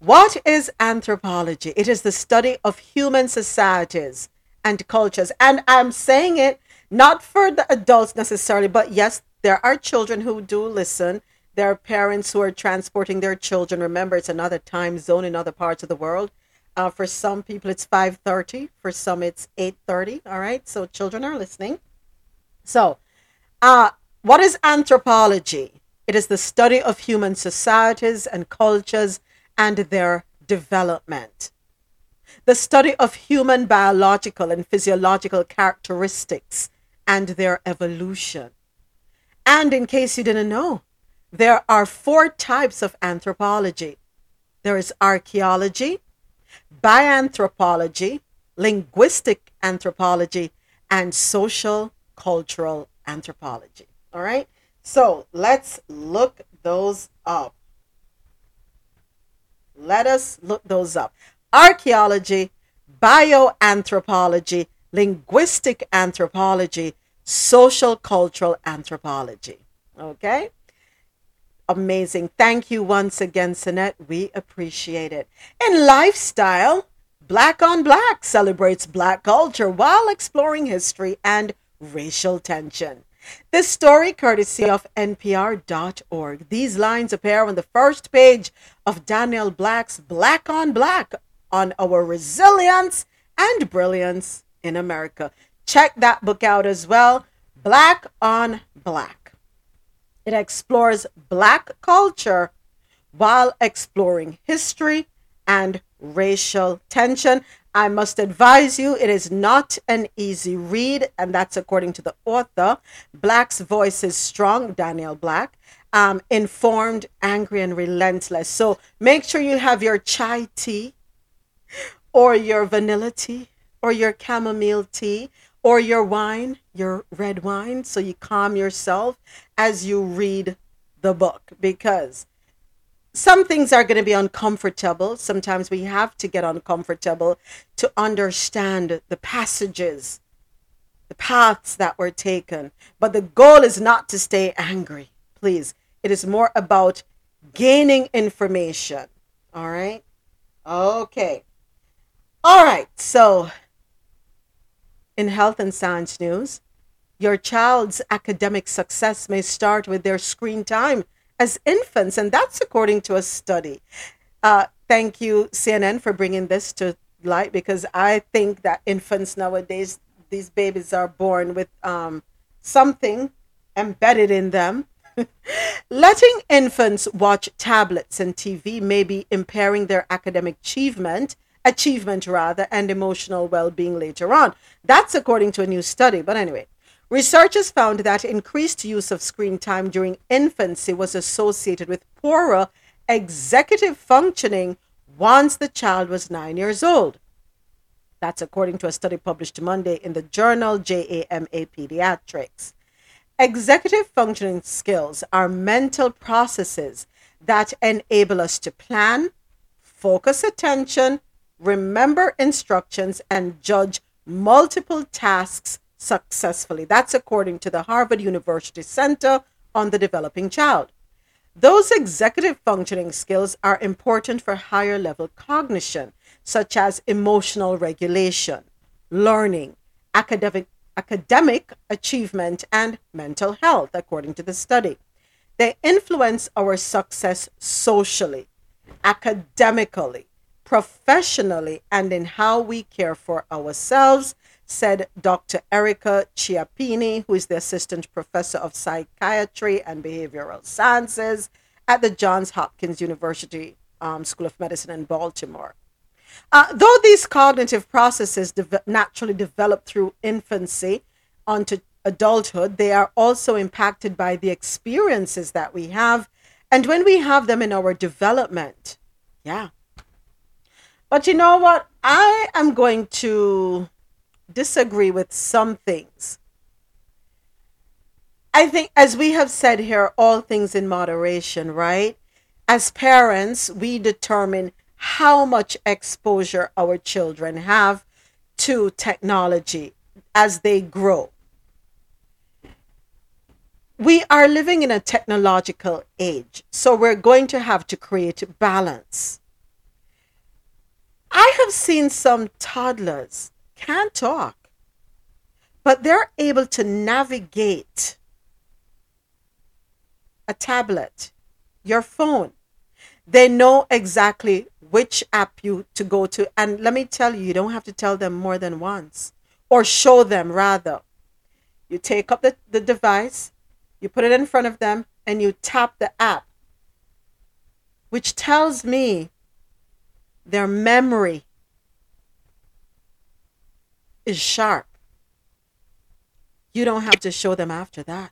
What is anthropology? It is the study of human societies and cultures. And I'm saying it not for the adults necessarily, but yes, there are children who do listen. There are parents who are transporting their children. Remember, it's another time zone in other parts of the world. Uh, for some people, it's 5.30. For some, it's 8.30. All right. So children are listening. So uh, what is anthropology? It is the study of human societies and cultures and their development. The study of human biological and physiological characteristics and their evolution. And in case you didn't know, there are four types of anthropology there is archaeology, bioanthropology, linguistic anthropology, and social cultural anthropology. All right. So let's look those up. Let us look those up. Archaeology, bioanthropology, linguistic anthropology, social cultural anthropology. Okay? Amazing. Thank you once again, Sinette. We appreciate it. In lifestyle, Black on Black celebrates Black culture while exploring history and racial tension. This story, courtesy of NPR.org. These lines appear on the first page of Daniel Black's Black on Black on our resilience and brilliance in America. Check that book out as well. Black on Black. It explores Black culture while exploring history and racial tension. I must advise you, it is not an easy read, and that's according to the author. Black's voice is strong, Daniel Black, um, informed, angry, and relentless. So make sure you have your chai tea, or your vanilla tea, or your chamomile tea, or your wine, your red wine, so you calm yourself as you read the book because some things are going to be uncomfortable. Sometimes we have to get uncomfortable to understand the passages, the paths that were taken. But the goal is not to stay angry, please. It is more about gaining information. All right? Okay. All right. So in health and science news, your child's academic success may start with their screen time as infants, and that's according to a study. Uh, thank you, CNN, for bringing this to light because I think that infants nowadays, these babies are born with um, something embedded in them. Letting infants watch tablets and TV may be impairing their academic achievement achievement rather, and emotional well being later on. That's according to a new study. But anyway, researchers found that increased use of screen time during infancy was associated with poorer executive functioning once the child was nine years old. That's according to a study published Monday in the journal JAMA Pediatrics. Executive functioning skills are mental processes that enable us to plan, focus attention, remember instructions, and judge multiple tasks successfully. That's according to the Harvard University Center on the Developing Child. Those executive functioning skills are important for higher level cognition, such as emotional regulation, learning, academic, academic achievement, and mental health, according to the study. They influence our success socially, academically, professionally and in how we care for ourselves, said Dr. Erica Chiappini, who is the assistant professor of psychiatry and behavioral sciences at the Johns Hopkins University um, School of Medicine in Baltimore. Uh, though these cognitive processes de- naturally develop through infancy onto adulthood, they are also impacted by the experiences that we have and when we have them in our development. Yeah. But you know what? I am going to disagree with some things. I think, as we have said here, all things in moderation, right? As parents, we determine how much exposure our children have to technology as they grow. We are living in a technological age, so we're going to have to create balance. I have seen some toddlers can't talk, but they're able to navigate a tablet, your phone. They know exactly which app you to go to. And let me tell you, you don't have to tell them more than once or show them rather. You take up the, the device, you put it in front of them, and you tap the app, which tells me their memory is sharp. You don't have to show them after that.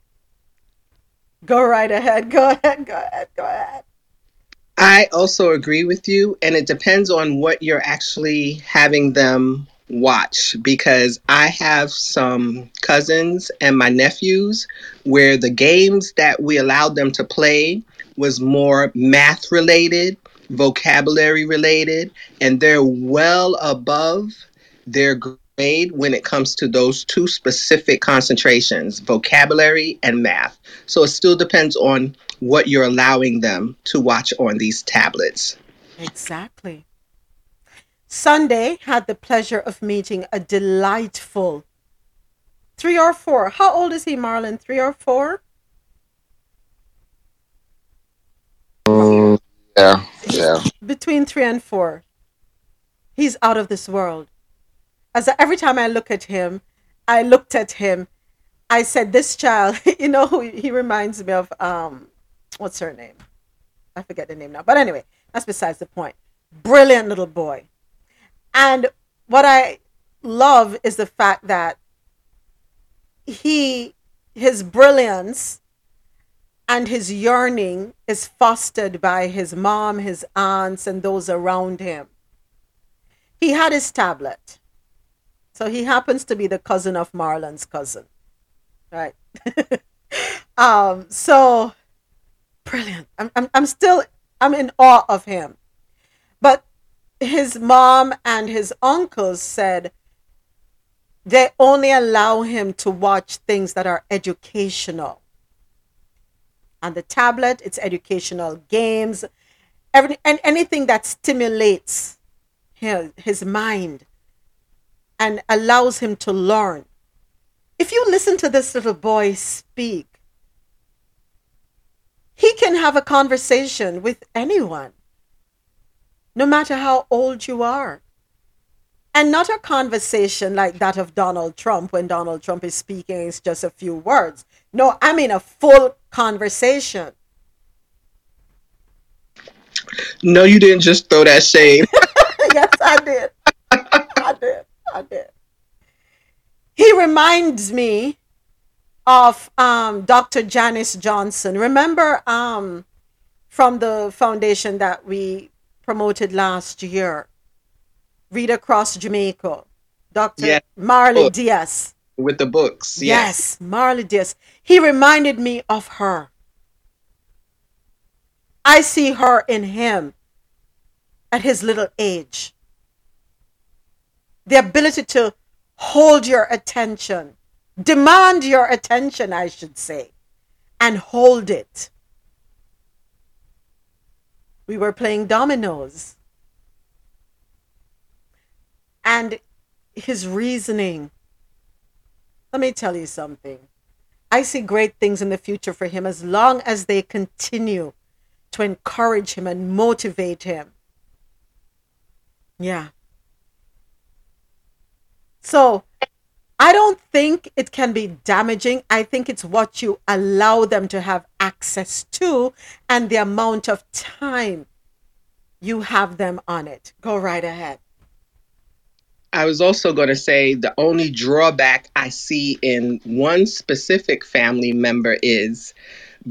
Go right ahead. Go ahead. Go ahead. Go ahead. I also agree with you, and it depends on what you're actually having them watch because I have some cousins and my nephews where the games that we allowed them to play was more math related, vocabulary related, and they're well above their grade when it comes to those two specific concentrations, vocabulary and math. So it still depends on what you're allowing them to watch on these tablets. Exactly. Sunday had the pleasure of meeting a delightful three or four. How old is he, Marlon? Three or four? Mm, yeah, yeah. Between three and four. He's out of this world. As every time I look at him, I looked at him. I said, "This child, you know, he reminds me of. Um, what's her name? I forget the name now. But anyway, that's besides the point. Brilliant little boy. And what I love is the fact that he, his brilliance and his yearning is fostered by his mom, his aunts, and those around him. He had his tablet. So he happens to be the cousin of Marlon's cousin. Right. um, so brilliant. I'm, I'm, I'm still, I'm in awe of him. But his mom and his uncles said they only allow him to watch things that are educational. On the tablet, it's educational games, every, and anything that stimulates his, his mind and allows him to learn. If you listen to this little boy speak, he can have a conversation with anyone, no matter how old you are. And not a conversation like that of Donald Trump when Donald Trump is speaking, it's just a few words. No, I mean a full conversation. No, you didn't just throw that shade. yes, I did. I did. I did. He reminds me of um, Dr. Janice Johnson. Remember um, from the foundation that we promoted last year, Read Across Jamaica, Dr. Yeah. Marley Book. Dias. With the books. Yes, Marley Dias. He reminded me of her. I see her in him at his little age. The ability to hold your attention, demand your attention, I should say, and hold it. We were playing dominoes. And his reasoning. Let me tell you something. I see great things in the future for him as long as they continue to encourage him and motivate him. Yeah. So I don't think it can be damaging. I think it's what you allow them to have access to and the amount of time you have them on it. Go right ahead. I was also going to say the only drawback I see in one specific family member is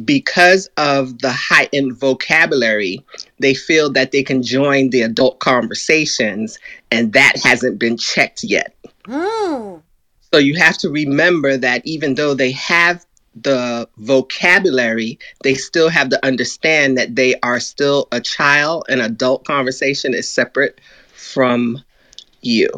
because of the heightened vocabulary, they feel that they can join the adult conversations, and that hasn't been checked yet. Hmm. So you have to remember that even though they have the vocabulary, they still have to understand that they are still a child. An adult conversation is separate from you.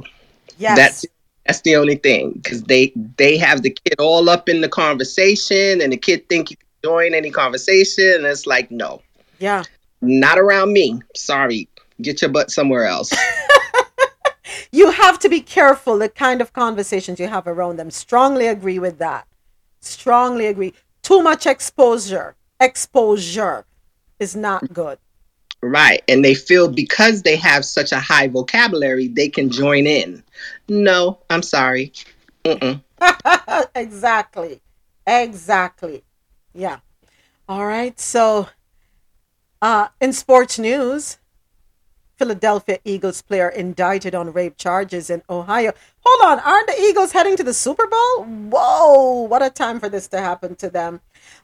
Yes. That's that's the only thing because they they have the kid all up in the conversation, and the kid think you can join any conversation, and it's like no, Yeah. not around me. Sorry, get your butt somewhere else. You have to be careful the kind of conversations you have around them. Strongly agree with that. Strongly agree. Too much exposure. Exposure is not good. Right. And they feel because they have such a high vocabulary, they can join in. No, I'm sorry. Exactly. Exactly. Yeah. All right. So, uh, in sports news, Philadelphia Eagles player indicted on rape charges in Ohio. Hold on, aren't the Eagles heading to the Super Bowl? Whoa, what a time for this to happen to them.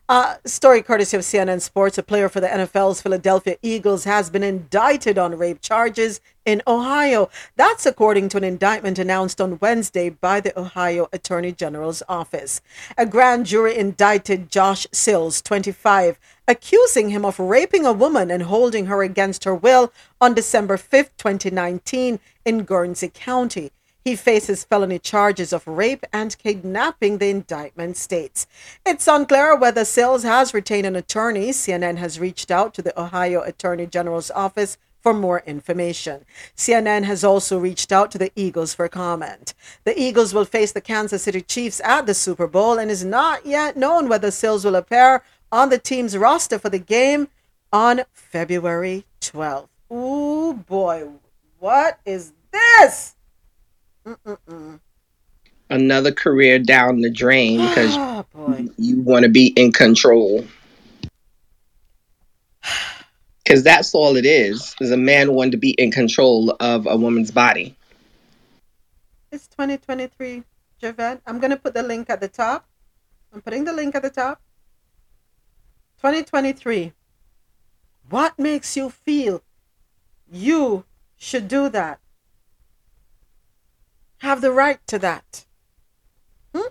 Uh, story courtesy of CNN Sports. A player for the NFL's Philadelphia Eagles has been indicted on rape charges in Ohio. That's according to an indictment announced on Wednesday by the Ohio Attorney General's office. A grand jury indicted Josh Sills, 25, accusing him of raping a woman and holding her against her will on December 5, 2019, in Guernsey County. He faces felony charges of rape and kidnapping, the indictment states. It's unclear whether Sills has retained an attorney. CNN has reached out to the Ohio Attorney General's office for more information. CNN has also reached out to the Eagles for comment. The Eagles will face the Kansas City Chiefs at the Super Bowl and is not yet known whether Sills will appear on the team's roster for the game on February 12th. Ooh boy, what is this? Mm-mm-mm. Another career down the drain because Oh you want to be in control. Because that's all it is, is a man wanting to be in control of a woman's body. It's 2023, Javette. I'm going to put the link at the top. I'm putting the link at the top. 2023. What makes you feel you should do that? Have the right to that. Hmm?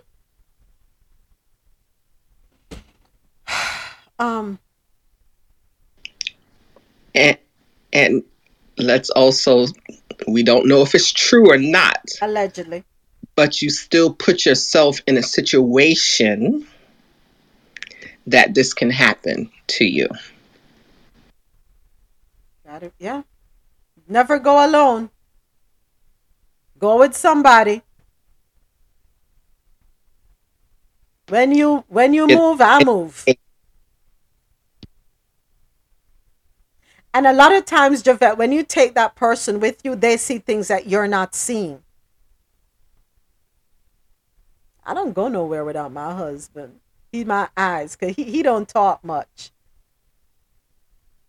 Um, And and let's also we don't know if it's true or not, allegedly. but you still put yourself in a situation that this can happen to you. Got it. Yeah. Never go alone. Go with somebody. When you when you move, I move. And a lot of times, Javette, when you take that person with you, they see things that you're not seeing. I don't go nowhere without my husband. He my eyes, cause he, he don't talk much.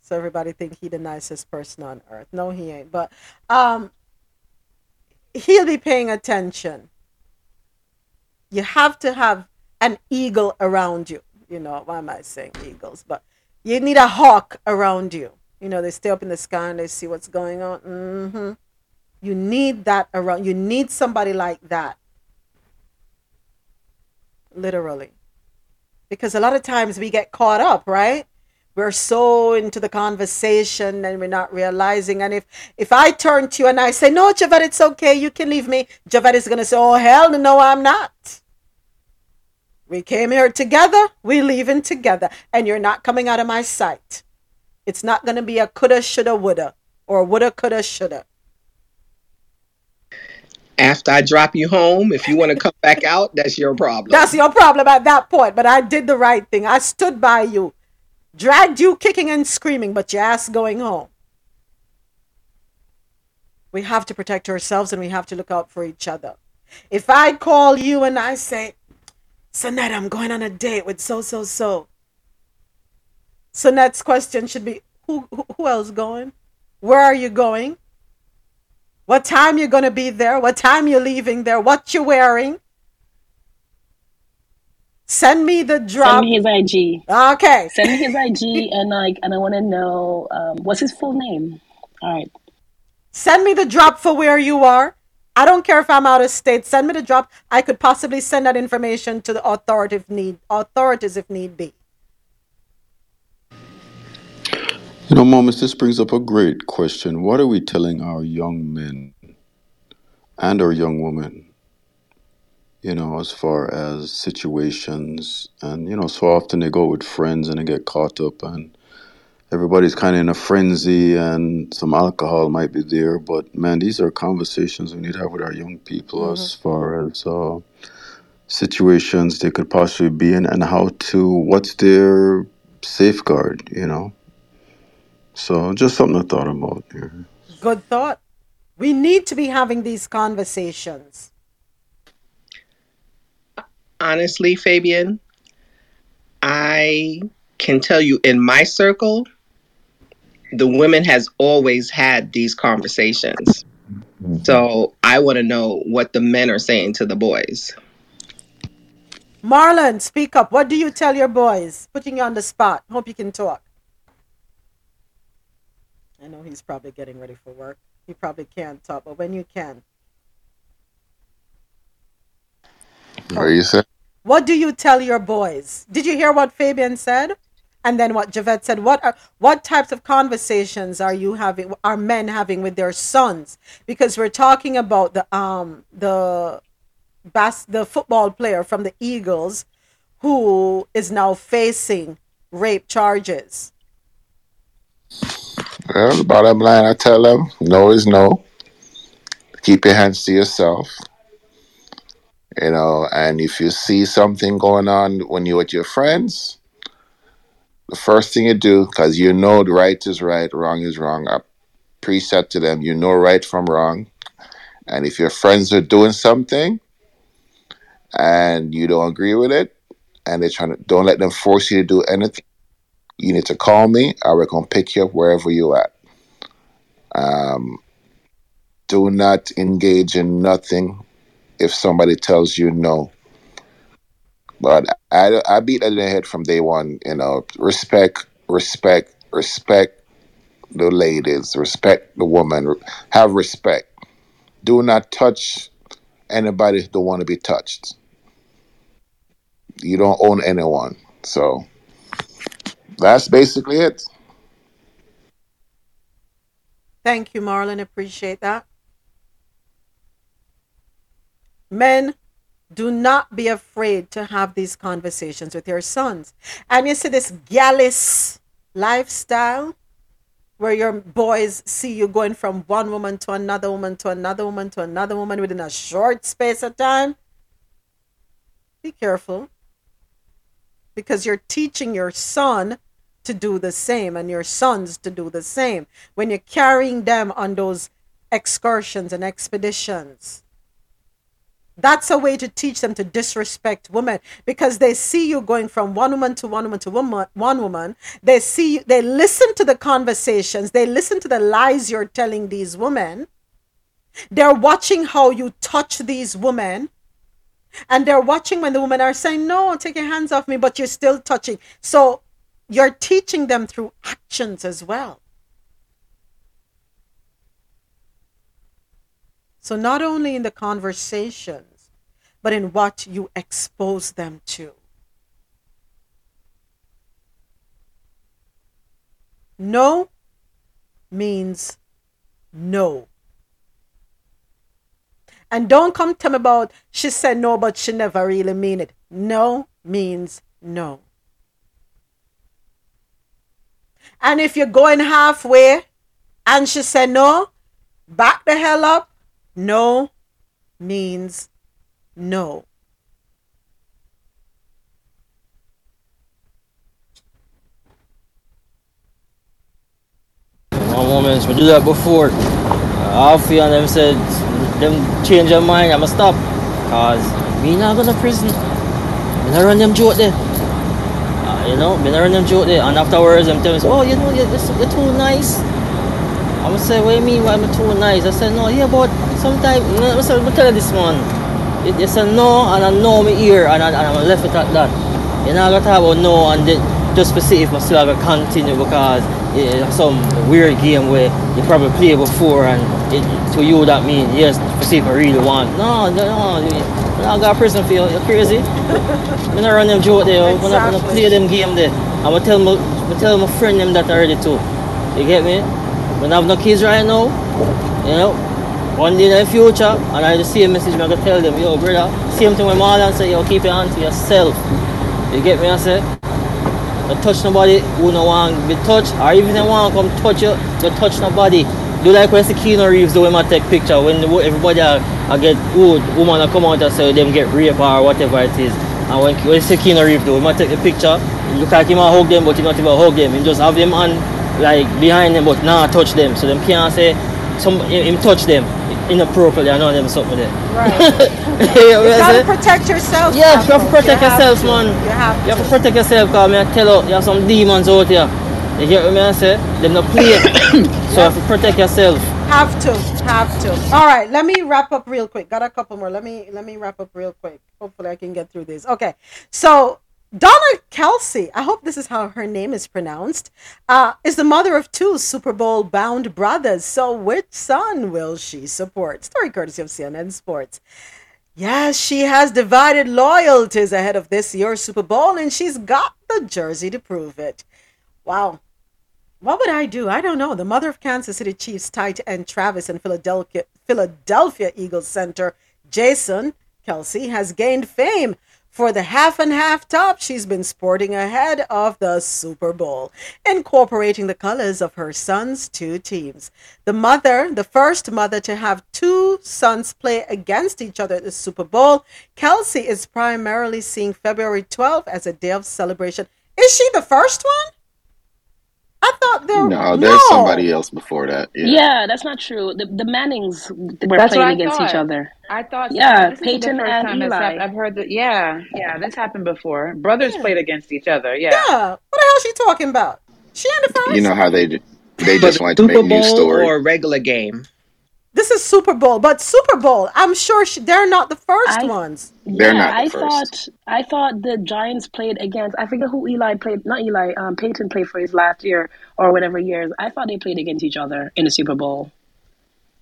So everybody think he the nicest person on earth. No, he ain't. But um he'll be paying attention. You have to have an eagle around you. You know, why am I saying eagles? But you need a hawk around you. You know, they stay up in the sky and they see what's going on. hmm You need that around. You need somebody like that. Literally. Because a lot of times we get caught up, right? We're so into the conversation and we're not realizing. And if if I turn to you and I say, No, Javette, it's okay, you can leave me, Javette is gonna say, Oh hell no, I'm not. We came here together, we leaving together, and you're not coming out of my sight. It's not gonna be a coulda, shoulda, woulda, or woulda, coulda, shoulda. After I drop you home, if you want to come back out, that's your problem. That's your problem at that point. But I did the right thing. I stood by you, dragged you kicking and screaming, but your ass going home. We have to protect ourselves and we have to look out for each other. If I call you and I say, Sonette, I'm going on a date with so, so, so. So next question should be, who, who, else going? Where are you going? What time you going to be there? What time you leaving there? What you wearing? Send me the drop. Send me his IG. Okay. Send me his IG and like and I want to know um, what's his full name. All right. Send me the drop for where you are. I don't care if I'm out of state. Send me the drop. I could possibly send that information to the authority if need authorities if need be. You know, Mamas, this brings up a great question. What are we telling our young men and our young women, you know, as far as situations? And, you know, so often they go with friends and they get caught up, and everybody's kind of in a frenzy, and some alcohol might be there. But, man, these are conversations we need to have with our young people as far as uh, situations they could possibly be in and how to, what's their safeguard, you know? So, just something I thought about here. Good thought. We need to be having these conversations. Honestly, Fabian, I can tell you in my circle, the women has always had these conversations. Mm-hmm. So I want to know what the men are saying to the boys. Marlon, speak up. What do you tell your boys? Putting you on the spot. Hope you can talk. I know he's probably getting ready for work. He probably can't talk, but when you can, What you say? What do you tell your boys? Did you hear what Fabian said? And then what Javette said. What are what types of conversations are you having? Are men having with their sons? Because we're talking about the um the bas- the football player from the Eagles who is now facing rape charges. Well, bottom line, I tell them, no is no. Keep your hands to yourself. You know, and if you see something going on when you're with your friends, the first thing you do, because you know the right is right, wrong is wrong, I preset to them, you know right from wrong. And if your friends are doing something and you don't agree with it, and they're trying to, don't let them force you to do anything. You need to call me. I will come pick you up wherever you're at. Um, do not engage in nothing if somebody tells you no. But I, I beat that in the head from day one. You know, respect, respect, respect the ladies, respect the woman, have respect. Do not touch anybody who don't want to be touched. You don't own anyone. So that's basically it. Thank you, Marlon. Appreciate that. Men, do not be afraid to have these conversations with your sons. And you see this gallus lifestyle where your boys see you going from one woman to another woman to another woman to another woman within a short space of time. Be careful because you're teaching your son to do the same and your sons to do the same when you're carrying them on those excursions and expeditions. That's a way to teach them to disrespect women because they see you going from one woman to one woman to woman, one woman. They see you, they listen to the conversations, they listen to the lies you're telling these women. They're watching how you touch these women. And they're watching when the women are saying, No, take your hands off me, but you're still touching. So you're teaching them through actions as well. So, not only in the conversations, but in what you expose them to. No means no. And don't come to me about she said no, but she never really mean it. No means no. And if you're going halfway and she said no, back the hell up. No means no. One moment, we do that before. Alfie and them said them change their mind, I'ma stop. Cause me not go to prison. Me not run them joke there. Uh, you know, me not run them joke there. And afterwards, them tell me, oh, you know, you're, you're too nice. I'm say, what do you mean why I'm too nice? I said, no, yeah, but sometimes, you know, I said, tell you this one. It, it's a no and I know me here and, I, and I'm left it at that. You're not gonna talk about no and then just to see if I still gonna continue because it's some weird game where you probably played before and it, to you that means yes to see if I really want. No, no, no. You, I got prison for you. You're crazy. I'm not going to run them joke there. I'm gonna play them game there. I'm gonna tell my, I'm tell my friend them that already too. You get me? I have no kids right now, you know, one day in the future, and I just see a message, I'm gonna tell them, yo, brother, same thing with Marlon say, yo, keep your hand to yourself. You get me? I say, don't touch nobody who no want be touched, or even they want to come touch you, don't touch nobody. Do like when Keanu Reeves do when I take picture, when everybody I, I get wood, woman I come out and say them get raped or whatever it is. And when, when Keanu Reeves do, when I take the picture, look like him a hug them, but he not even hug them. He just have them on like behind them, but nah touch them. So them can't say some him touch them inappropriately. I know them something there. Right. you you gotta protect yourself. Yeah, you have to protect You yourself, to. man. You have You have to protect yourself, cause me I tell you, you have some demons out here. You get what me I say? Them no play. so you have to protect yourself. Have to, have to. All right, let me wrap up real quick. Got a couple more. Let me let me wrap up real quick. Hopefully, I can get through this. Okay, so Donna Kelce, I hope this is how her name is pronounced, uh, is the mother of two Super Bowl bound brothers. So, which son will she support? Story courtesy of CNN Sports. Yes, she has divided loyalties ahead of this year's Super Bowl, and she's got the jersey to prove it. Wow. What would I do? I don't know. The mother of Kansas City Chiefs tight end Travis and Philadelphia, Philadelphia Eagles center Jason Kelce has gained fame for the half and half top she's been sporting ahead of the Super Bowl, incorporating the colors of her son's two teams. The mother, the first mother to have two sons play against each other at the Super Bowl, Kelce is primarily seeing February 12th as a day of celebration. Is she the first one? I thought there No, there's somebody else before that. Yeah. Yeah, that's not true. The, the Mannings were That's playing against each other. I thought, Yeah, this isn't Peyton the and time this Eli. I've heard that. Yeah, yeah, this happened before. Brothers played against each other. Yeah. Yeah. What the hell is she talking about? She in the first. You know how they they just the like to make news new story or a regular game? This is Super Bowl, but Super Bowl, I'm sure she, they're not the first I- ones. They're yeah, I thought I thought the Giants played against. I forget who Eli played. Not Eli. Um, Peyton played for his last year or whatever years. I thought they played against each other in the Super Bowl.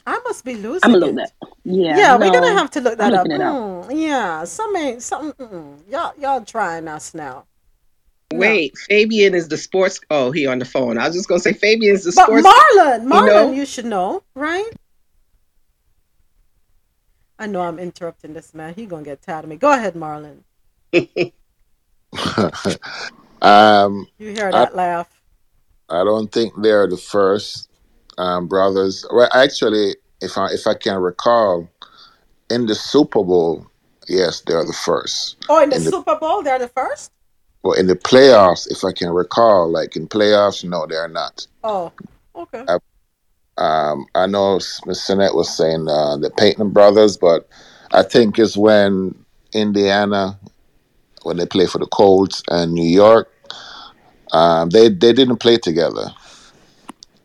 I must be losing. I'm gonna look it. that. Yeah, Yeah, we're gonna have to look I'm that up. looking it up. Mm, yeah, some ain't some. Mm, y'all, y'all trying us now. Wait, Fabian is the sports. Oh, he on the phone. I was just gonna say Fabian is the But sports. Marlon, You Marlon, know? you should know, right? I know I'm interrupting this man. He gonna get tired of me. Go ahead, Marlon. um, You hear I, that laugh? I don't think they're the first um, brothers. Well, actually, if I if I can recall, in the Super Bowl, yes, they're the first. Oh, in the In the- Super Bowl, they're the first. Well, in the playoffs, if I can recall, like in playoffs, no, they're not. Oh, okay. I, um, I know Miss Sinet was saying uh, the Peyton brothers, but I think it's when Indiana, when they play for the Colts and New York, um, they they didn't play together.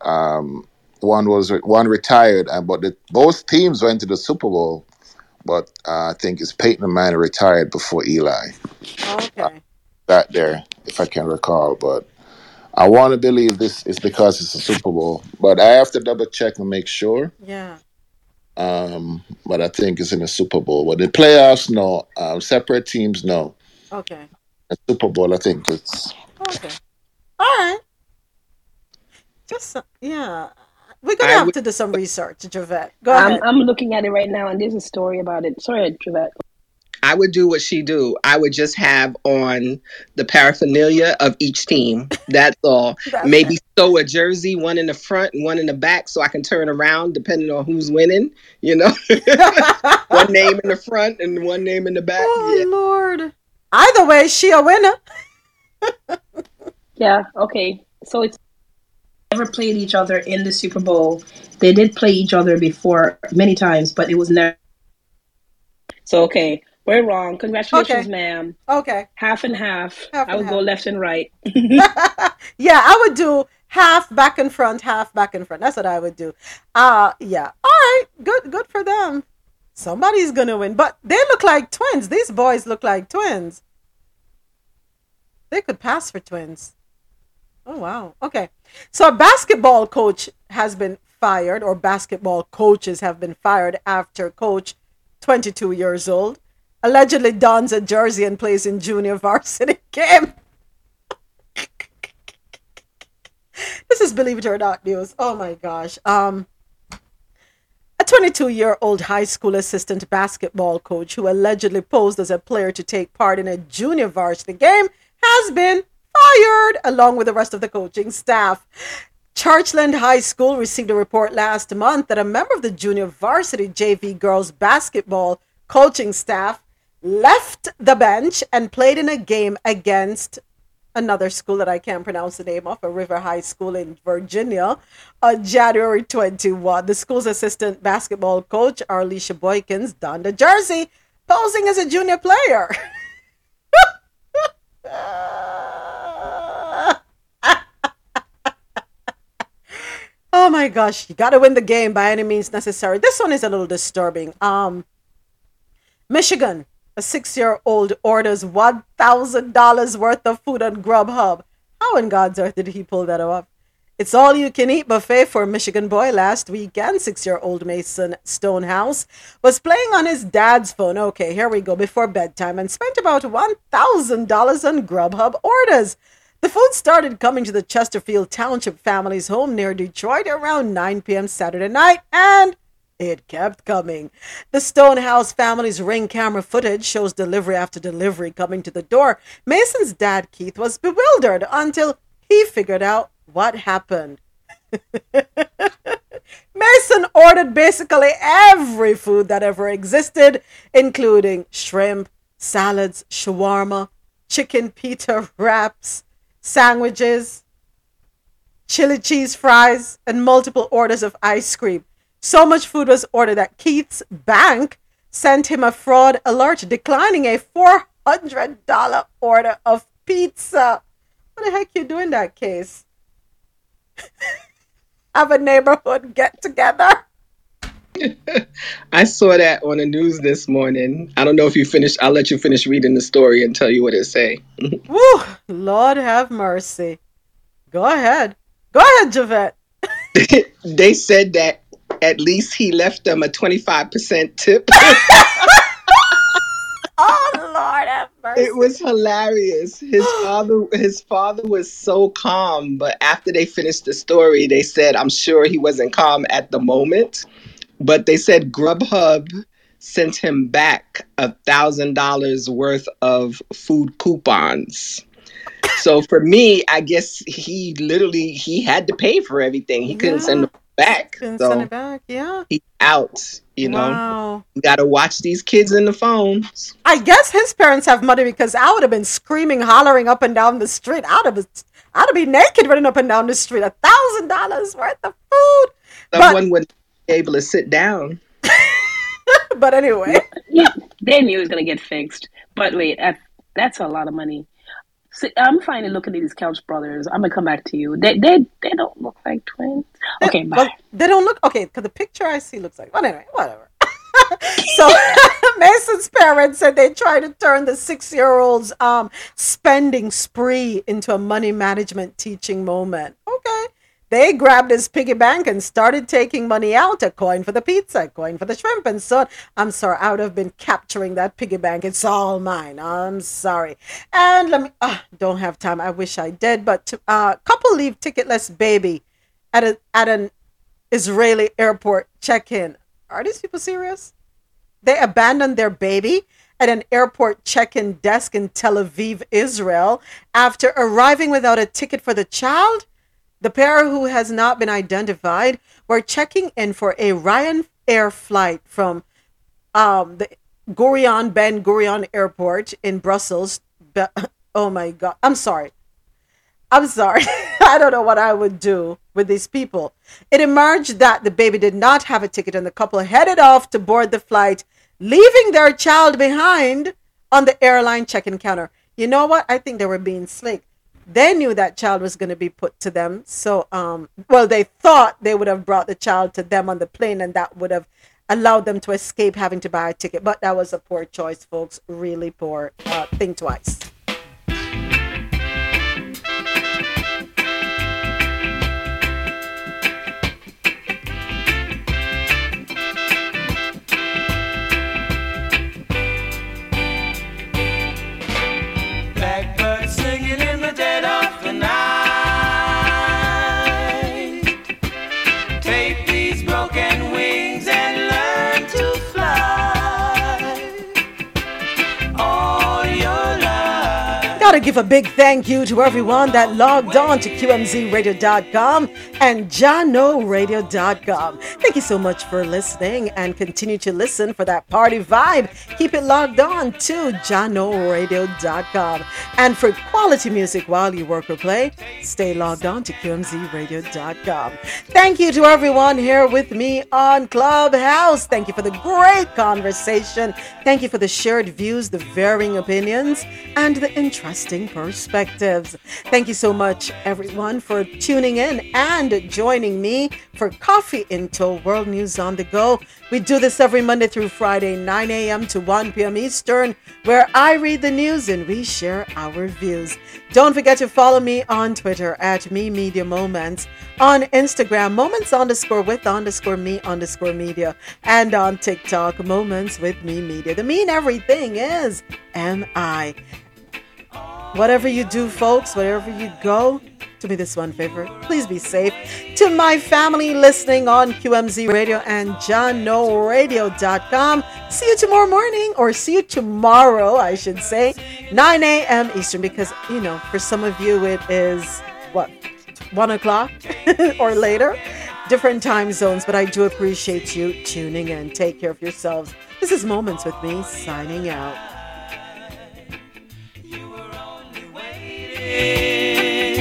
Um, one was one retired, and but the, both teams went to the Super Bowl. But uh, I think it's Peyton Manning retired before Eli. Okay. That there, if I can recall, but I want to believe this is because it's a Super Bowl, but I have to double check and make sure. Yeah. Um, but I think it's in the Super Bowl. But the playoffs, no. Um, separate teams, no. Okay. The Super Bowl, I think it's. Okay. All right. Just uh, yeah. We're gonna I have would- to do some research, Javette. Go I'm, ahead. I'm looking at it right now, and there's a story about it. Sorry, Trevette. I would do what she do. I would just have on the paraphernalia of each team. That's all. That's Maybe sew a jersey, one in the front and one in the back, so I can turn around depending on who's winning. You know, one name in the front and one name in the back. Oh yeah. Lord. Either way, she a winner. Yeah. Okay. So it's never played each other in the Super Bowl. They did play each other before many times, but it was never. So okay, we're wrong. Congratulations, Okay. ma'am. Okay. Half and half. Half and I would go left and right. Yeah, I would do half back and front, half back and front. That's what I would do. Uh yeah. All right. Good good for them. Somebody's gonna win. But they look like twins. These boys look like twins. They could pass for twins. Oh wow. Okay. So a basketball coach has been fired, or basketball coaches have been fired after coach, 22 years old, allegedly dons a jersey and plays in junior varsity game. this is believe it or not news. Oh my gosh. Um a 22 year old high school assistant basketball coach who allegedly posed as a player to take part in a junior varsity game has been fired along with the rest of the coaching staff. Churchland High School received a report last month that a member of the junior varsity JV girls basketball coaching staff left the bench and played in a game against another school that I can't pronounce the name of, a River High School in Virginia, on January 21. The school's assistant basketball coach, Arlisha Boykins, donned a jersey, posing as a junior player. oh my gosh, you got to win the game by any means necessary. This one is a little disturbing. Um, Michigan, a six year old orders $1,000 worth of food on Grubhub. How in God's earth did he pull that off? It's all you can eat buffet for Michigan boy last weekend. Six year old Mason Stonehouse was playing on his dad's phone. Okay, here we go before bedtime and spent about $1,000 on Grubhub orders. The food started coming to the Chesterfield Township family's home near Detroit around 9 p.m. Saturday night, and it kept coming. The Stonehouse family's ring camera footage shows delivery after delivery coming to the door. Mason's dad, Keith, was bewildered until he figured out what happened. Mason ordered basically every food that ever existed, including shrimp, salads, shawarma, chicken pita wraps, sandwiches, chili cheese fries, and multiple orders of ice cream. So much food was ordered that Keith's bank sent him a fraud alert declining a $400 order of pizza. What the heck you do in that case? Have a neighborhood get together? I saw that on the news this morning. I don't know if you finished. I'll let you finish reading the story and tell you what it say. Woo! Lord have mercy. Go ahead. Go ahead, Javette. they said that at least he left them a 25% tip. Oh Lord have mercy. It was hilarious. His father his father was so calm, but after they finished the story, they said I'm sure he wasn't calm at the moment, but they said Grubhub sent him back a thousand dollars worth of food coupons. So for me, I guess he literally he had to pay for everything. He couldn't send them back. Couldn't so send it back. Yeah. he out. You know, Wow. you got to watch these kids in the phones. I guess his parents have money because I would have been screaming, hollering up and down the street. I'd have, I'd have been naked running up and down the street. A thousand dollars worth of food. Someone would be able to sit down. But anyway, yeah, they knew it was gonna get fixed. But wait, that's a lot of money. See, I'm finally looking at these Couch Brothers. I'm gonna come back to you. They they they don't look like twins. Okay, bye. well, they don't look okay because the picture I see looks like. Well, anyway, whatever. so Mason's parents said they tried to turn the six-year-old's um spending spree into a money management teaching moment. Okay. They grabbed his piggy bank and started taking money out, a coin for the pizza, a coin for the shrimp, and so on. I'm sorry, I would have been capturing that piggy bank. It's all mine. I'm sorry. And let me, uh, don't have time. I wish I did. But uh, couple leave ticketless baby at a at an Israeli airport check-in. Are these people serious? They abandoned their baby at an airport check-in desk in Tel Aviv, Israel, after arriving without a ticket for the child. The pair, who has not been identified, were checking in for a Ryan Air flight from um, the Gurion Ben Gurion Airport in Brussels. Be- oh my God! I'm sorry. I'm sorry. I don't know what I would do with these people. It emerged that the baby did not have a ticket and the couple headed off to board the flight leaving their child behind on the airline check-in counter. You know what? I think they were being slick. They knew that child was going to be put to them. So, um, well, they thought they would have brought the child to them on the plane and that would have allowed them to escape having to buy a ticket. But that was a poor choice, folks. Really poor. Uh, think twice. Gotta give a big thank you to everyone that logged on to QMZRadio.com and JahknoRadio.com. Thank you so much for listening and continue to listen for that party vibe. Keep it logged on to JahknoRadio.com. And for quality music while you work or play, stay logged on to QMZRadio.com. Thank you to everyone here with me on Clubhouse. Thank you for the great conversation. Thank you for the shared views, the varying opinions, and the interesting perspectives. Thank you so much, everyone, for tuning in and joining me for Coffee In Toe World News on the Go. We do this every Monday through Friday, 9 a.m. to 1 p.m. Eastern, where I read the news and we share our views. Don't forget to follow me on Twitter at Me Media Moments, on Instagram, Moments underscore with underscore me underscore media, and on TikTok, Moments with Me Media. The mean everything is M I. Whatever you do, folks, wherever you go, do me this one favor. Please be safe. To my family listening on QMZ Radio and JahknoRadio.com, see you tomorrow morning, or see you tomorrow, I should say, 9 a.m. Eastern, because, you know, for some of you, it is what, 1 o'clock or later? Different time zones, but I do appreciate you tuning in. Take care of yourselves. This is Moments with me signing out. você.